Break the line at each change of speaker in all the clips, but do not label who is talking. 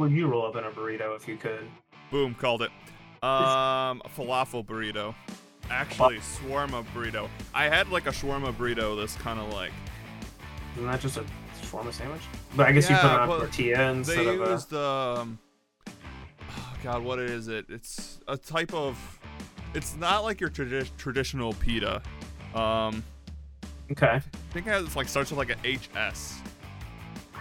would you roll up in a burrito if you could?
Boom, called it. Um, falafel burrito. Actually, shawarma burrito. I had like a shawarma burrito that's kind of like.
Isn't that just a shawarma sandwich? But I guess you put it on
well,
tortilla instead
They
of a.
used um. oh, God, what is it? It's a type of. It's not like your tradi- traditional pita. Um,
Okay.
I think it has, like starts with like a HS.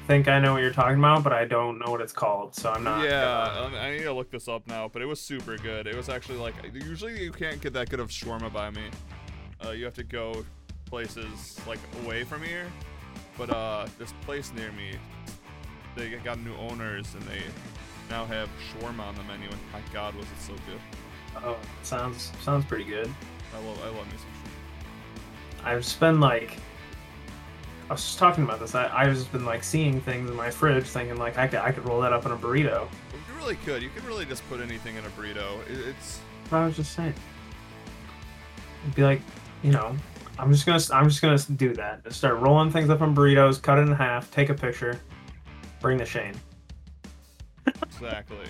I think I know what you're talking about, but I don't know what it's called, so I'm not.
yeah, I need to look this up now, but it was super good. It was actually like usually you can't get that good of shawarma by me. Uh, you have to go places like away from here. But uh, this place near me, they got new owners and they now have shawarma on the menu. And my God, was it so good!
Oh, sounds sounds pretty good.
I love I love me some shawarma.
I've spent like, I was just talking about this. I I've just been like seeing things in my fridge, thinking like I could I could roll that up in a burrito.
You really could. You could really just put anything in a burrito. It, it's
I was just saying, It'd be like, you know, I'm just gonna I'm just gonna do that. Just start rolling things up in burritos, cut it in half, take a picture, bring the Shane.
exactly.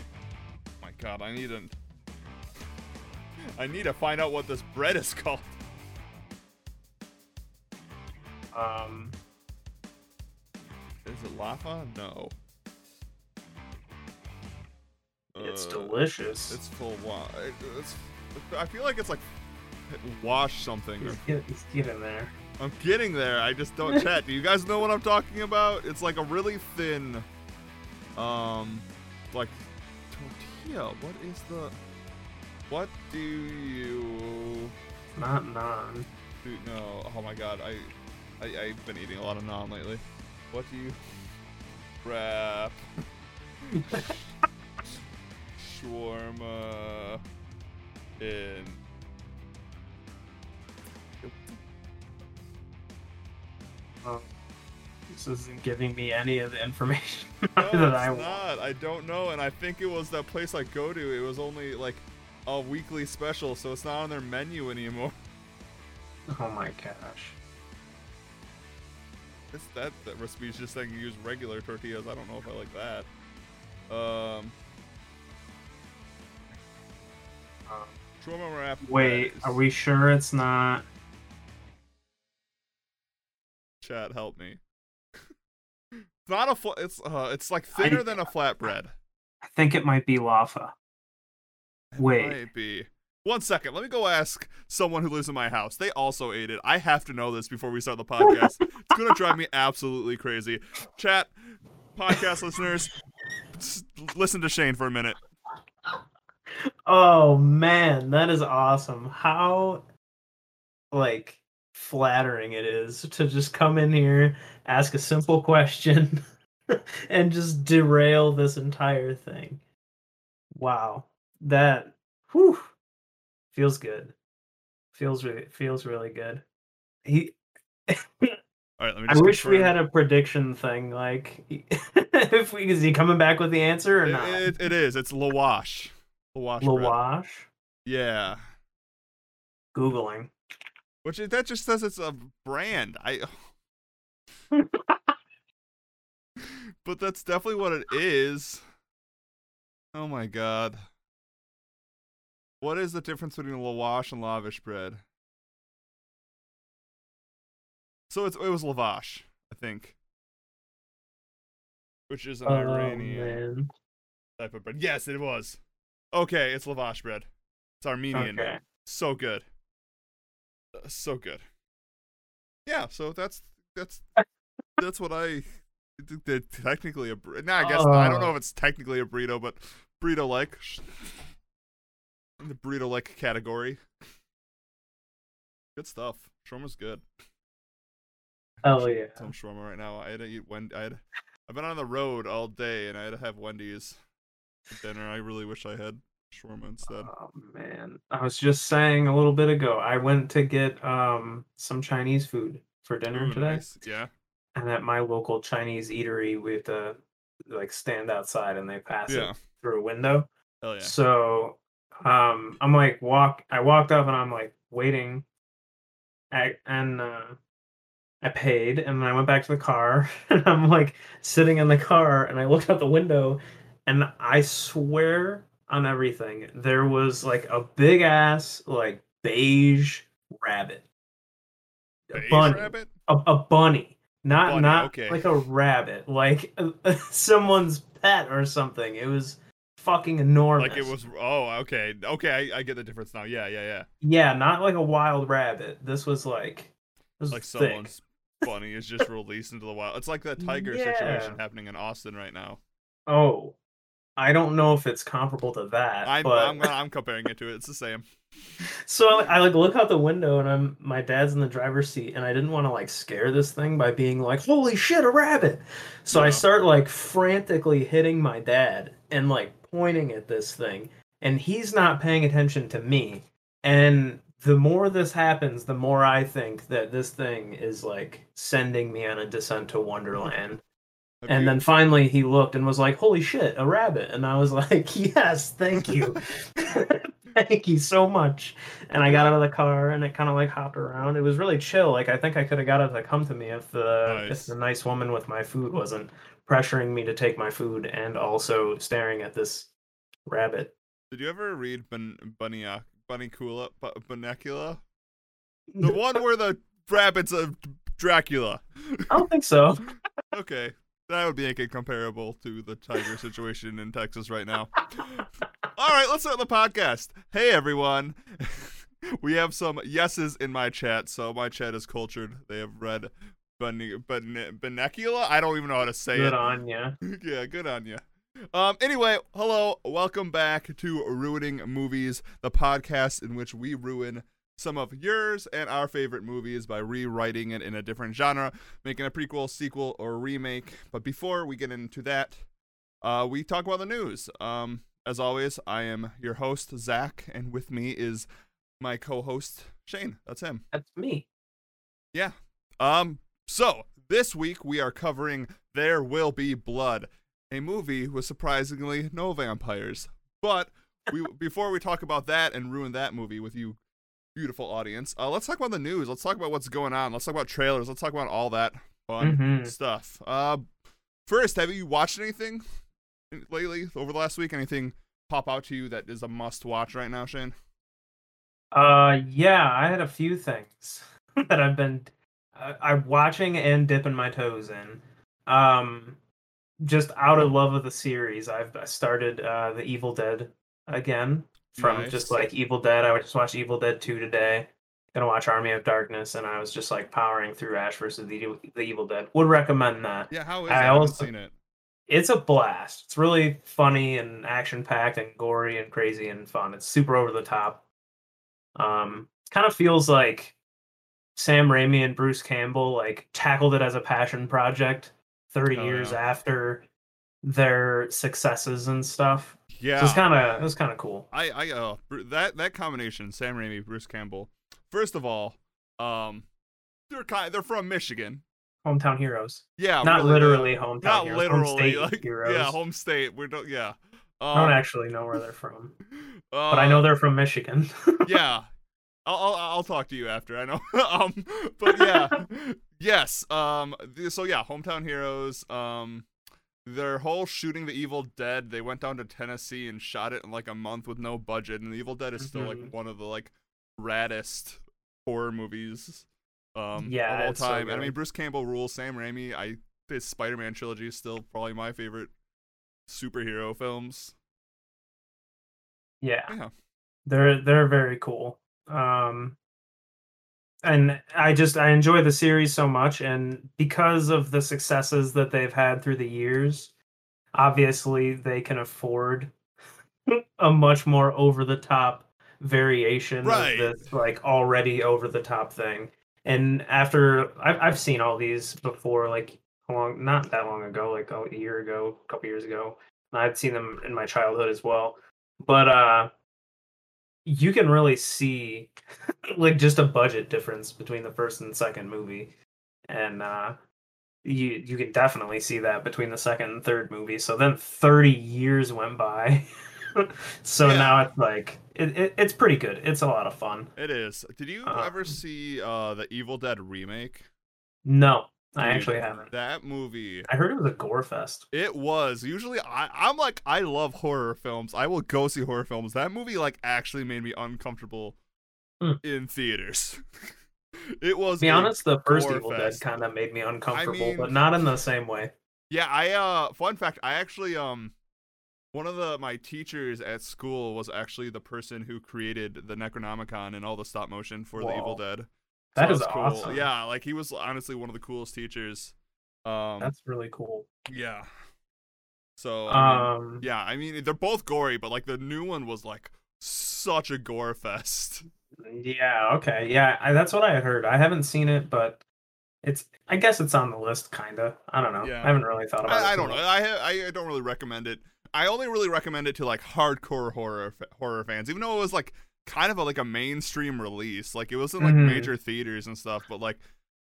my God, I need to. I need to find out what this bread is called.
Um,
Is it lava? No.
it's
Uh,
delicious.
It's full wa- It's. I feel like it's like wash something.
He's, get, he's getting there.
I'm getting there. I just don't chat. Do you guys know what I'm talking about? It's like a really thin, um, like tortilla. What is the? What do you?
Not non.
do no? Oh my god, I, I I've been eating a lot of naan lately. What do you wrap? Shawarma in.
Oh, this isn't giving me any of the information
No,
that I
it's
want.
not. I don't know, and I think it was that place I go to. It was only like a weekly special, so it's not on their menu anymore.
Oh my gosh.
It's that that recipe is just saying you use regular tortillas. I don't know if I like that. Um,
Um,
shawarma wrap.
wait,
is-
are we sure it's not?
Chat, help me. it's not a fl- it's uh it's like thinner
I-
than a flatbread.
I think it might be Laffa.
It
Wait.
might be. One second, let me go ask someone who lives in my house. They also ate it. I have to know this before we start the podcast. it's gonna drive me absolutely crazy. Chat, podcast listeners, listen to Shane for a minute.
Oh man, that is awesome. How like flattering it is to just come in here, ask a simple question, and just derail this entire thing. Wow. That whew, feels good. Feels really feels really good. He
All right, let me.
I wish we had a prediction thing like if we is he coming back with the answer or
It-
not?
it- it is. It's lawash. Lawash.
Lawash?
Yeah.
Googling.
Which that just says it's a brand. I. but that's definitely what it is. Oh my god. What is the difference between lavash and lavish bread? So it's it was lavash, I think. Which is an
Oh,
Iranian
man.
type of bread. Yes, it was. Okay, it's lavash bread. It's Armenian.
Okay.
So good. Uh, so good. Yeah, so that's that's that's what I technically a nah, I guess I don't know
Oh.
if it's technically a burrito, but burrito like the burrito like category. Good stuff. Shawarma's good.
Oh yeah.
Some shawarma right now. I had to eat Wendy. I had. I've been on the road all day, and I had to have Wendy's for dinner. I really wish I had shawarma instead.
Oh man. I was just saying a little bit ago, I went to get um some Chinese food for dinner
Ooh,
today.
nice. Yeah.
And at my local Chinese eatery we have to like stand outside and they pass
Yeah.
it through a window.
Hell yeah.
So um I'm like walk I walked up and I'm like waiting I, and uh I paid and then I went back to the car and I'm like sitting in the car and I looked out the window and I swear on everything, there was like a big ass like beige rabbit, a
Beige
bunny,
rabbit?
a, a bunny, not
Bunny,
not
okay.
like a rabbit, like someone's pet or something. It was fucking enormous.
Like it was. Oh, okay, okay. I, I get the difference now. Yeah, yeah, yeah.
Yeah, not like a wild rabbit. This was like, this
Like
was
someone's bunny is just released into the wild. It's like that tiger
Yeah.
situation happening in Austin right now.
Oh, I don't know if it's comparable to that,
I'm,
but
I'm, I'm comparing it to it. It's the same.
so I like look out the window and I'm my dad's in the driver's seat and I didn't want to like scare this thing by being like, "Holy shit, a rabbit!" So I start like frantically hitting my dad and like pointing at this thing, and he's not paying attention to me. And the more this happens, the more I think that this thing is like sending me on a descent to Wonderland.
Have
And
you-
then finally he looked and was like, "Holy shit, a rabbit!" And I was like, "Yes, thank you, thank you so much." And I got out of the car and it kind of like hopped around. It was really chill. Like I think I could have got it to come to me if the
Nice.
if the nice woman with my food wasn't pressuring me to take my food and also staring at this rabbit.
Did you ever read Bun Bunny Bunnicula Bu- Bunnicula? The one where the rabbit's of Dracula.
I don't think so.
Okay. That would make it comparable to the tiger situation in Texas right now. All right, let's start the podcast. Hey, everyone. we have some yeses in my chat, so my chat is cultured. They have read Bun- Bunnicula. I don't even know how to say
Good
it.
Good on ya.
yeah, good on you. Um, anyway, hello, welcome back to Ruining Movies, the podcast in which we ruin some of yours and our favorite movies by rewriting it in a different genre, making a prequel, sequel, or remake. But before we get into that, uh, we talk about the news. Um, as always, I am your host, Zach, and with me is my co-host, Shane. That's him.
That's me.
Yeah. Um. So this week we are covering There Will Be Blood, a movie with surprisingly no vampires. But we before we talk about that and ruin that movie with you, beautiful audience, uh, let's talk about the news. Let's talk about what's going on. Let's talk about trailers. Let's talk about all that fun
Mhm.
stuff. Uh, first, have you watched anything lately over the last week? Anything pop out to you that is a must watch right now, Shane?
Uh, yeah, I had a few things that I've been uh, I'm watching and dipping my toes in. Um, just out of love of the series, I've started uh the Evil Dead again from just like Evil Dead. I would just watch Evil Dead two today. Gonna watch Army of Darkness, and I was just like powering through Ash versus the Evil- the Evil Dead. Would recommend that.
Yeah, how is
I
it? I haven't seen it.
It's a blast. It's really funny and action packed and gory and crazy and fun. It's super over the top. Um, kind of feels like Sam Raimi and Bruce Campbell like tackled it as a passion project 30
Oh,
years
yeah.
after their successes and stuff.
Yeah.
So it's kind of it was kind of cool.
I I uh that that combination Sam Raimi Bruce Campbell. First of all, um, they're kind they're from Michigan.
Hometown heroes.
Yeah,
Not
really,
literally
uh,
hometown
Not
heroes, home
literally,
state
like
heroes.
yeah, home state. We're do- yeah. Um,
I don't actually know where they're from,
uh,
but I know they're from Michigan.
yeah. I'll, I'll I'll talk to you after. I know. um, but yeah, yes. Um, so yeah, hometown heroes. Um, their whole shooting the Evil Dead. They went down to Tennessee and shot it in like a month with no budget, and the Evil Dead is still like
Mhm.
one of the like raddest horror movies. Um,
Yeah,
of all
it's so
time. and I mean, Bruce Campbell rules. Sam Raimi. I his Spider-Man trilogy is still probably my favorite superhero films.
yeah.
Yeah.
they're they're very cool um and i just i enjoy the series so much and because of the successes that they've had through the years obviously they can afford a much more over the top variation
Right.
of this like already over the top thing and after I've, I've seen all these before like long not that long ago like a year ago a couple years ago i've seen them in my childhood as well but uh you can really see like just a budget difference between the first and second movie. And uh you you can definitely see that between the second and third movie. So then 30 years went by. So
Yeah.
now it's like it, it, it's pretty good. It's a lot of fun.
It is. Did you
Um,
ever see uh the Evil Dead remake?
no I actually haven't.
That movie.
I heard it was a gore fest.
It was. Usually I I'm like I love horror films. I will go see horror films. That movie like actually made me uncomfortable
Hmm.
in theaters. it was
To be honest, the first Evil
fest.
Dead kind of made me uncomfortable,
mean-
but not in the same way.
Yeah, I uh fun fact, I actually um one of the my teachers at school was actually the person who created the Necronomicon and all the stop motion for the Evil Dead.
That
So
is
cool.
awesome.
Yeah, like he was honestly one of the coolest teachers. Um
That's really cool.
yeah. So I mean,
Um,
yeah, I mean they're both gory, but like the new one was like such a gore fest.
yeah, okay, yeah, I, that's what I had heard. I haven't seen it, but it's. I guess it's on the list, kinda. I don't know.
Yeah.
I haven't really thought about it.
I, I don't know. I I don't really recommend it. I only really recommend it to like hardcore horror horror fans, even though it was like kind of a, like a mainstream release. Like it wasn't like
Mhm.
major theaters and stuff, but like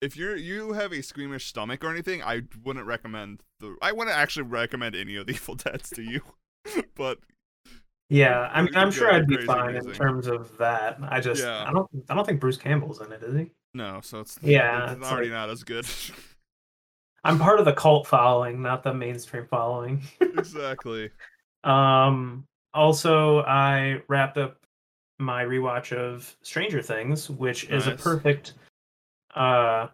if you're you have a squeamish stomach or anything, I wouldn't recommend the. I wouldn't actually recommend any of the Evil Dead's to you. but
Yeah, I
It
mean, I'm sure I'd be fine in terms of that. I just,
Yeah.
I don't, I don't think Bruce Campbell's in it, is he?
no, so it's
Yeah,
it's
it's
already
like-
not as good.
I'm part of the cult following, not the mainstream following.
exactly.
Um, also, I wrapped up my rewatch of Stranger Things, which is a perfect uh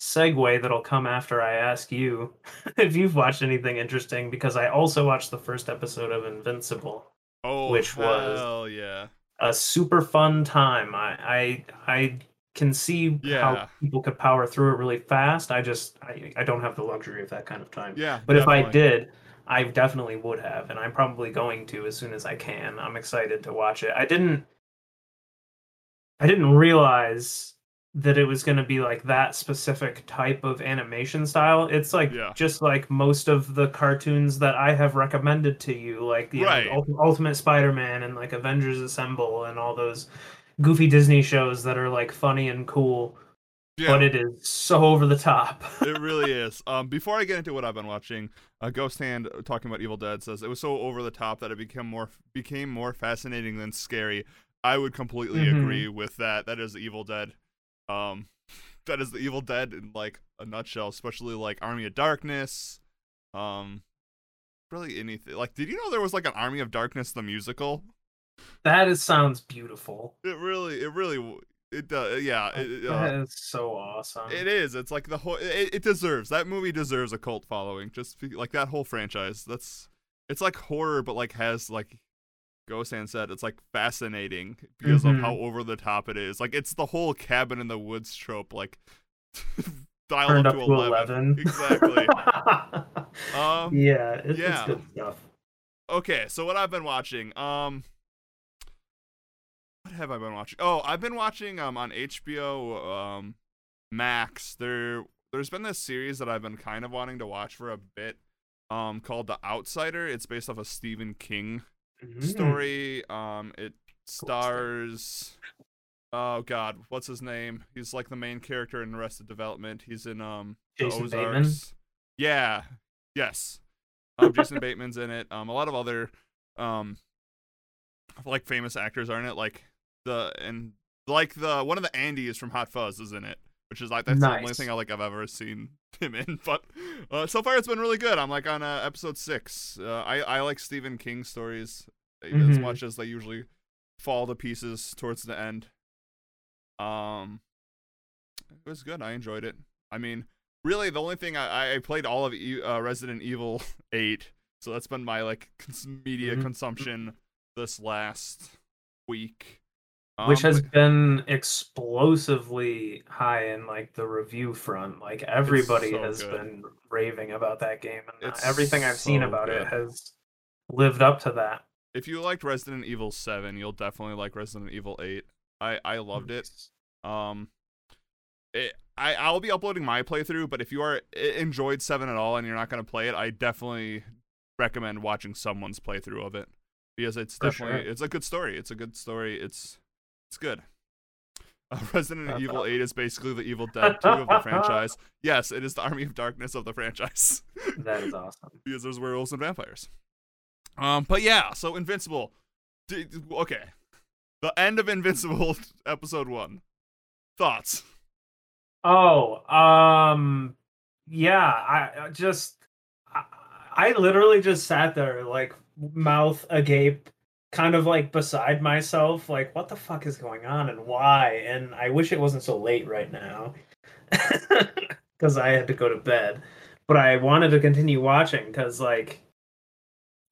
segue that'll come after I ask you if you've watched anything interesting because I also watched the first episode of Invincible.
Oh,
Which was-
hell yeah.
A super fun time. I I I can see
Yeah.
how people could power through it really fast. I just I, I don't have the luxury of that kind of time.
Yeah,
But if I did, I definitely would have, and I'm probably going to as soon as I can. I'm excited to watch it. I didn't I didn't realize that it was going to be like that specific type of animation style. It's like
Yeah.
just like most of the cartoons that I have recommended to you, like you
Right.
know, Ultimate Spider-Man and like Avengers Assemble and all those goofy Disney shows that are like funny and cool,
Yeah.
but it is so over the top.
it really is. Um, before I get into what I've been watching, uh, Ghost Hand uh, talking about Evil Dead says it was so over the top that it became more became more fascinating than scary. I would completely
Mhm.
agree with that. That is the Evil Dead. Um, that is the Evil Dead in like a nutshell. Especially like Army of Darkness. Um, really anything. Like, did you know there was like an Army of Darkness the musical?
that is sounds beautiful.
It really, it really, it does. Yeah, it, uh,
is so awesome.
It is. It's like the whole. It, it deserves that movie deserves a cult following. Just be- like that whole franchise. That's. It's like horror, but like has like, ghost Gosan said, it's like fascinating because
Mhm.
of how over the top it is. Like it's the whole cabin in the woods trope. Like, dialed
Turned
up
up
to
to
11.
11.
Exactly. Um.
yeah, it's,
yeah.
it's good stuff.
Okay, so what I've been watching. Um. What have I been watching? Oh, I've been watching um on HBO um Max. There there's been this series that I've been kind of wanting to watch for a bit um called The Outsider. It's based off a Stephen King
Mm.
story. Um it stars Oh god, what's his name? He's like the main character in Arrested Development. He's in um
Jason Bateman?
Yeah. Yes. Um Jason Bateman's in it. Um a lot of other um like famous actors are in it like the and like the one of the Andys from Hot Fuzz is in it, which is like that's the only thing I like I've ever seen him in. But uh, so far it's been really good. I'm like on uh, episode six. Uh, I I like Stephen King stories as
Mhm.
much as they usually fall to pieces towards the end. Um, it was good. I enjoyed it. I mean, really, the only thing I I played all of e- uh, Resident Evil Eight, so that's been my like cons- media
Mhm.
consumption this last week.
Which
Um,
has been explosively high in like the review front. Like everybody
so
has
good.
been raving about that game, and uh,
It's
everything I've seen about
good.
it has lived up to that.
if you liked Resident Evil Seven, you'll definitely like Resident Evil Eight. I I loved it. Um, it, I I'll be uploading my playthrough, but if you are enjoyed Seven at all and you're not gonna play it, I definitely recommend watching someone's playthrough of it because it's
For
definitely
sure.
it's a good story. It's a good story. It's it's good. Uh, Resident Evil. Eight is basically the Evil Dead Two of the franchise. Yes, it is the Army of Darkness of the franchise
That is awesome.
because there's werewolves and vampires. Um, but yeah, so Invincible. D- okay, the end of Invincible episode one. Thoughts?
Oh, um, yeah, I I just I, I literally just sat there like mouth agape, kind of like beside myself, like what the fuck is going on and why? And I wish it wasn't so late right now. Cuz I had to go to bed. But I wanted to continue watching cuz like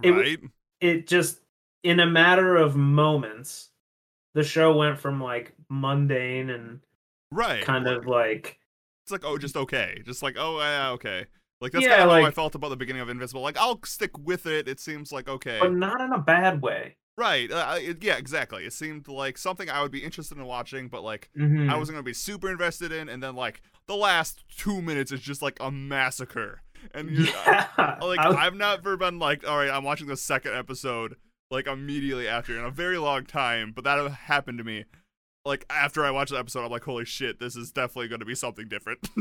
It
Right?
it just in a matter of moments the show went from like mundane and
right.
kind of like
It's like, oh, just okay. Just like, oh, yeah, okay. Like that's
Yeah,
kind of how I felt about the beginning of Invincible. Like, I'll stick with it. It seems like okay.
but not in a bad way.
Right. Uh, it, yeah, exactly. It seemed like something I would be interested in watching, but like
Mhm.
I wasn't gonna be super invested in. And then like the last two minutes is just like a massacre. And you,
yeah,
like
I was-
I've never been like, all right, I'm watching the second episode like immediately after in a very long time. But that happened to me. Like after I watched the episode, I'm like, holy shit, this is definitely going to be something different.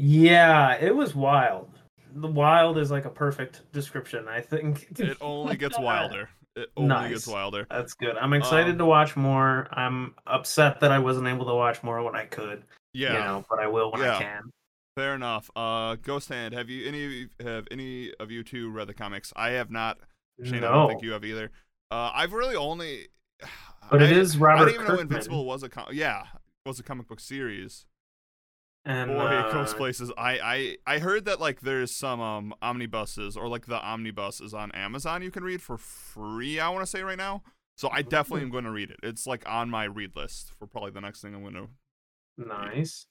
Yeah, it was wild. The wild is like a perfect description, I think.
it only gets wilder. It only gets wilder.
That's good. I'm excited
Um,
to watch more. I'm upset that I wasn't able to watch more when I could.
Yeah.
You know, but I will when
Yeah.
I can.
Fair enough. Uh, Ghost Hand, have you any have any of you two read the comics? I have not. Shane, I don't think you have either. Uh, I've really only.
But it
I-
is
I
Robert
didn't even know Invincible was a com- yeah was a comic book series.
And
Boy,
uh,
it places. I, I I heard that like there's some um omnibuses or like the omnibus is on Amazon you can read for free. I want to say right now. So I definitely am going to read it. It's like on my read list for probably the next thing I'm going to.
Nice.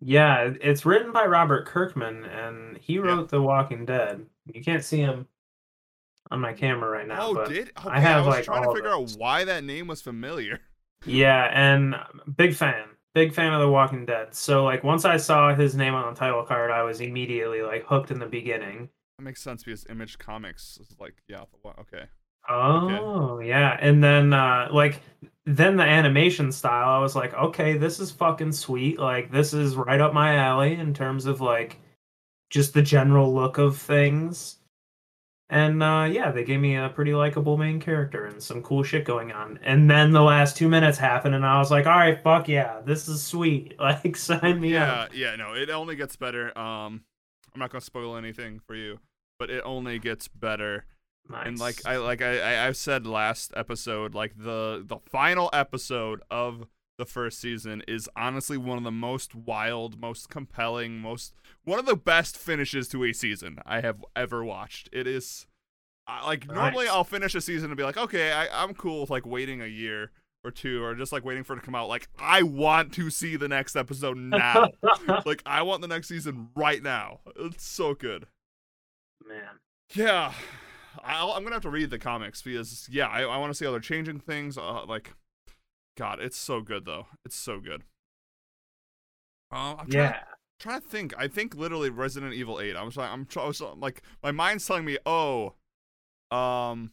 Yeah, it's written by Robert Kirkman, and he wrote The Walking Dead. You can't see him on my camera right now,
oh,
but
did okay,
I have,
was
like,
trying to figure out why that name was familiar.
Yeah, and big fan. Big fan of The Walking Dead. So like once I saw his name on the title card, I was immediately like hooked in the beginning.
That makes sense because Image Comics is like yeah okay.
Oh, yeah. And then uh like then the animation style, I was like, okay, this is fucking sweet. Like this is right up my alley in terms of like just the general look of things. And uh yeah, they gave me a pretty likable main character and some cool shit going on. And then the last 2 minutes happened and I was like, "All right, fuck yeah. This is sweet. Like sign me up."
Yeah, yeah, no, it only gets better. Um, I'm not gonna spoil anything for you, but it only gets better.
Nice.
And like I like I I I've said last episode, like the the final episode of the first season is honestly one of the most wild, most compelling, most one of the best finishes to a season I have ever watched. It is I, like normally I'll finish a season and be like, okay, I, I'm cool with like waiting a year or two or just like waiting for it to come out. Like I want to see the next episode now. like I want the next season right now. It's so good.
Man.
Yeah, I'll, I'm gonna have to read the comics because yeah, I, I want to see how they're changing things. Uh, like, God, it's so good though. It's so good. Uh,
Yeah.
Trying to think. I think literally Resident Evil 8. I'm trying. I'm trying. Like my mind's telling me, oh, um,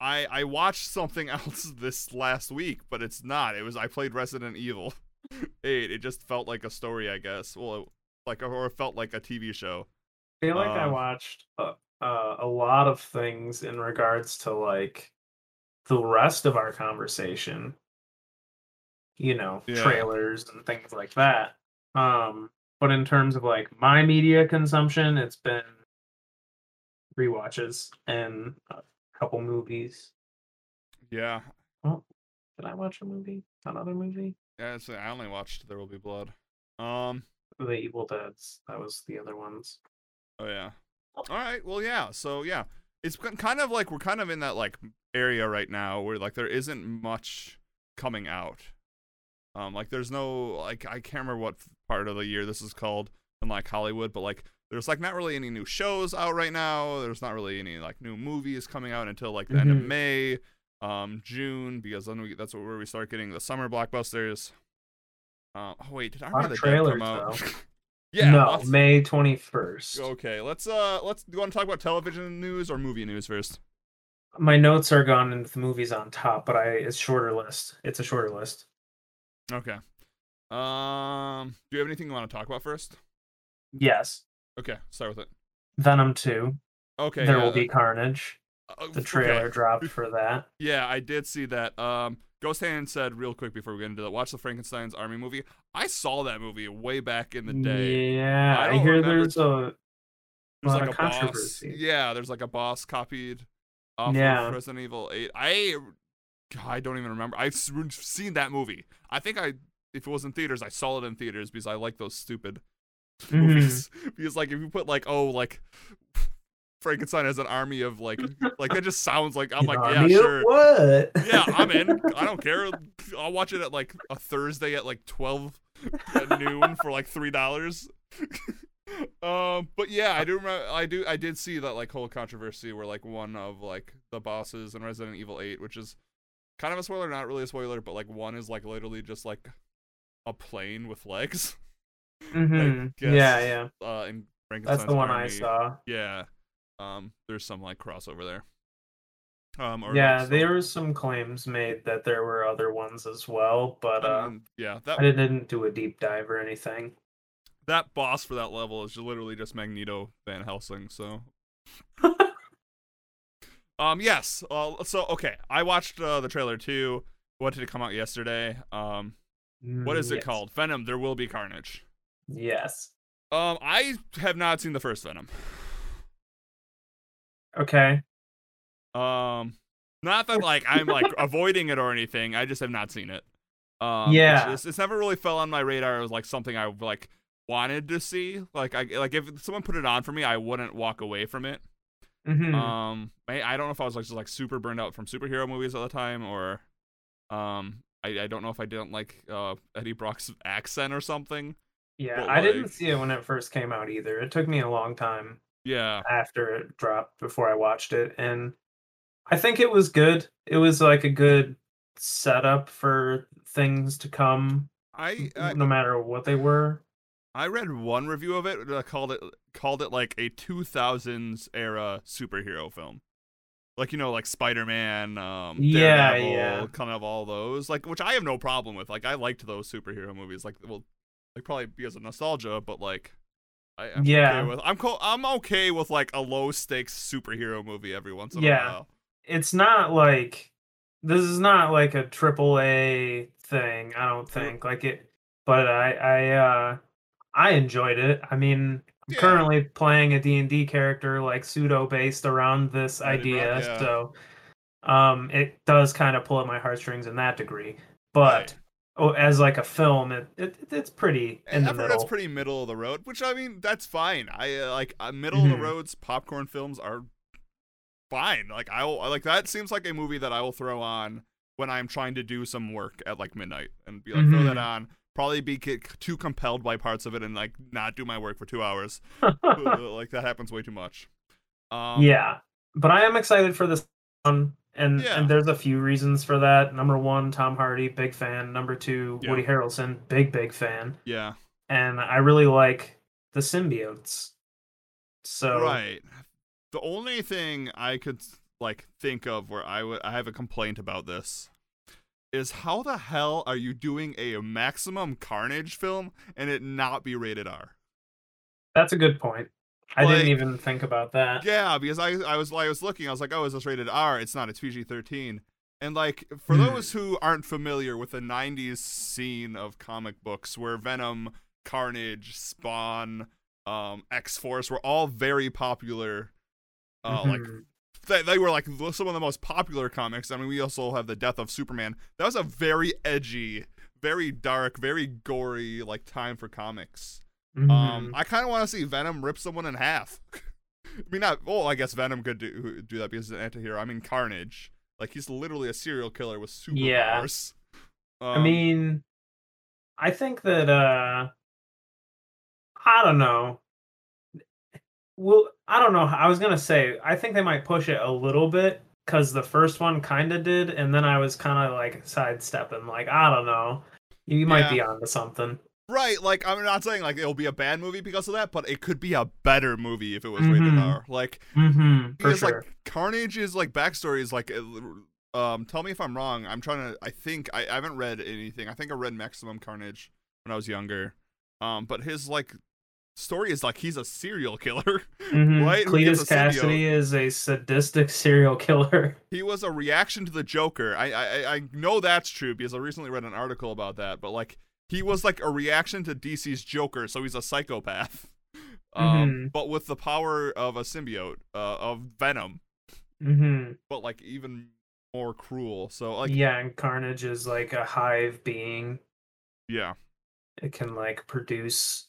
I I watched something else this last week, but it's not. It was I played Resident Evil 8. It just felt like a story, I guess. Well, it, like or it felt like a TV show.
I feel like I
Um,
watched uh, uh, a lot of things in regards to like the rest of our conversation. You know,
Yeah.
trailers and things like that. Um, but in terms of like my media consumption, it's been rewatches and a couple movies.
Yeah, Well
Did I watch a movie? Another movie?
Yeah, it's, I only watched There Will Be Blood. Um.
The Evil Dead's. That was the other ones.
Oh yeah. All right. Well, yeah. So yeah, it's kind of like we're kind of in that like area right now where like there isn't much coming out. Um, like there's no like I can't remember what part of the year this is called in like Hollywood, but like there's like not really any new shows out right now. There's not really any like new movies coming out until like the end of
Mhm.
May, um, June, because then we that's where we start getting the summer blockbusters. Uh, oh wait, did I remember the
trailers,
out? yeah.
no,
lots-
May twenty first.
Okay, let's uh let's do you want to talk about television news or movie news first?
My notes are gone and the movies on top, but I it's shorter list. It's a shorter list.
Okay. Um do you have anything you want to talk about first?
Yes,
Okay, start with it.
Venom two.
Okay.
there
yeah,
will be Carnage.
uh,
The
okay.
trailer dropped for that.
Yeah, I did see that. Um Ghost Hand said real quick before we get into that. Watch the Frankenstein's Army movie. I saw that movie way back in the day.
Yeah,
I
I, hear there's a
There's like a boss.
controversy.
Yeah, there's like a boss copied off
Yeah.
of Resident Evil 8. I I don't even remember. I've seen that movie. I think I if it was in theaters, I saw it in theaters because I like those stupid
Mhm.
movies. because like if you put like oh like Frankenstein has an army of like like that just sounds like I'm like yeah sure
What?
yeah I'm in I don't care I'll watch it at like a Thursday at like twelve at noon for like three dollars. um, but yeah, I do remember. I do. I did see that like whole controversy where like one of like the bosses in Resident Evil Eight, which is kind of a spoiler, not really a spoiler, but like one is like literally just like a plane with legs.
Mhm.
guess
Yeah, yeah.
Uh, in Frankenstein's
That's the one I saw.
Yeah. Um, there's some like crossover there. Um, or
Yeah,
like,
there was some claims made that there were other ones as well, but uh,
mean, yeah, that
I didn't do a deep dive or anything.
that boss for that level is literally just Magneto Van Helsing. So, um, yes. Uh, so okay, I watched uh, the trailer too. What did it come out yesterday? Um, what is
Mm,
it called? Venom. There will be carnage.
Yes.
Um, I have not seen the first Venom.
Okay.
Um, not that like I'm like avoiding it or anything. I just have not seen it. Um,
Yeah.
just- it's, never really fell on my radar It was like something I like wanted to see. Like I like if someone put it on for me, I wouldn't walk away from it.
Mhm.
Um, I, I don't know if I was like just like super burned out from superhero movies at the time, or um, I, I don't know if I didn't like uh Eddie Brock's accent or something.
yeah, I didn't see it when it first came out either. It took me a long time
Yeah,
after it dropped before I watched it, and I think it was good. It was like a good setup for things to come,
I I,
no matter what they were.
I read one review of it that called it called it like a 2000s era superhero film. Like you know, like Spider-Man, um,
Yeah,
Daredevil,
yeah.
kind of all those. Like, which I have no problem with. Like, I liked those superhero movies. Like, well, like probably because of nostalgia, but like, I, I'm
Yeah.
okay with. I'm co- I'm okay with like a low stakes superhero movie every once in
Yeah.
a while.
It's not like this is not like a triple A thing. I don't think like it, but I I uh I enjoyed it. I mean, I'm
Yeah.
currently playing a D&D character like pseudo based around this idea,
yeah.
so um it does kind of pull at my heartstrings in that degree. But
Right.
oh, as like a film, it, it it's pretty in the middle.
that's pretty middle of the road, which I mean that's fine. I uh, like uh, middle of
Mhm.
the roads popcorn films are fine. Like I'll like that seems like a movie that I will throw on when I'm trying to do some work at like midnight and be like throw that
Mhm.
on. Probably be ki- too compelled by parts of it and like not do my work for two hours. Like that happens way too much. Um,
yeah, but I am excited for this one, and
Yeah.
and there's a few reasons for that. Number one, Tom Hardy, big fan. Number two,
Yeah.
Woody Harrelson, big big fan,
yeah,
and I really like the symbiotes. So
right. The only thing I could like think of where I would I have a complaint about this is how the hell are you doing a maximum carnage film and it not be rated R?
that's a good point. I
Like-
didn't even think about that.
Yeah, because I I was I was looking, I was like, oh, is this rated R? It's not. It's PG thirteen. And like for
Hmm.
those who aren't familiar with the '90s scene of comic books, where Venom, Carnage, Spawn, um, X Force were all very popular. Uh, like
Mhm.
They, they were like some of the most popular comics. I mean, we also have the Death of Superman. That was a very edgy, very dark, very gory like time for comics. Um,
Mhm.
I kind of want to see Venom rip someone in half. I mean, not. Well, I guess Venom could do do that because he's an anti-hero. I mean, Carnage. Like he's literally a serial killer with superpowers.
Yeah.
superpowers.
I
Um,
mean, I think that uh I don't know. Well, I don't know. I was gonna say I think they might push it a little bit because the first one kind of did, and then I was kind of like sidestepping. Like I don't know. You might
Yeah.
be onto something.
right. Like I'm not saying like it'll be a bad movie because of that, but it could be a better movie if it was rated
Mhm.
R. Like
Mm-hmm. For
because
sure.
like Carnage's like backstory is like. Um, tell me if I'm wrong. I'm trying to. I think I, I haven't read anything. I think I read Maximum Carnage when I was younger. Um, but his like story is like he's a serial killer.
Mhm.
Right?
Cletus. Kasady is a sadistic serial killer.
He was a reaction to the Joker. I, I I know that's true because I recently read an article about that. But like he was like a reaction to DC's Joker, so he's a psychopath. Um,
Mhm.
but with the power of a symbiote, uh, of Venom,
hmm
but like even more cruel. So like
yeah, and Carnage is like a hive being.
yeah.
It can like produce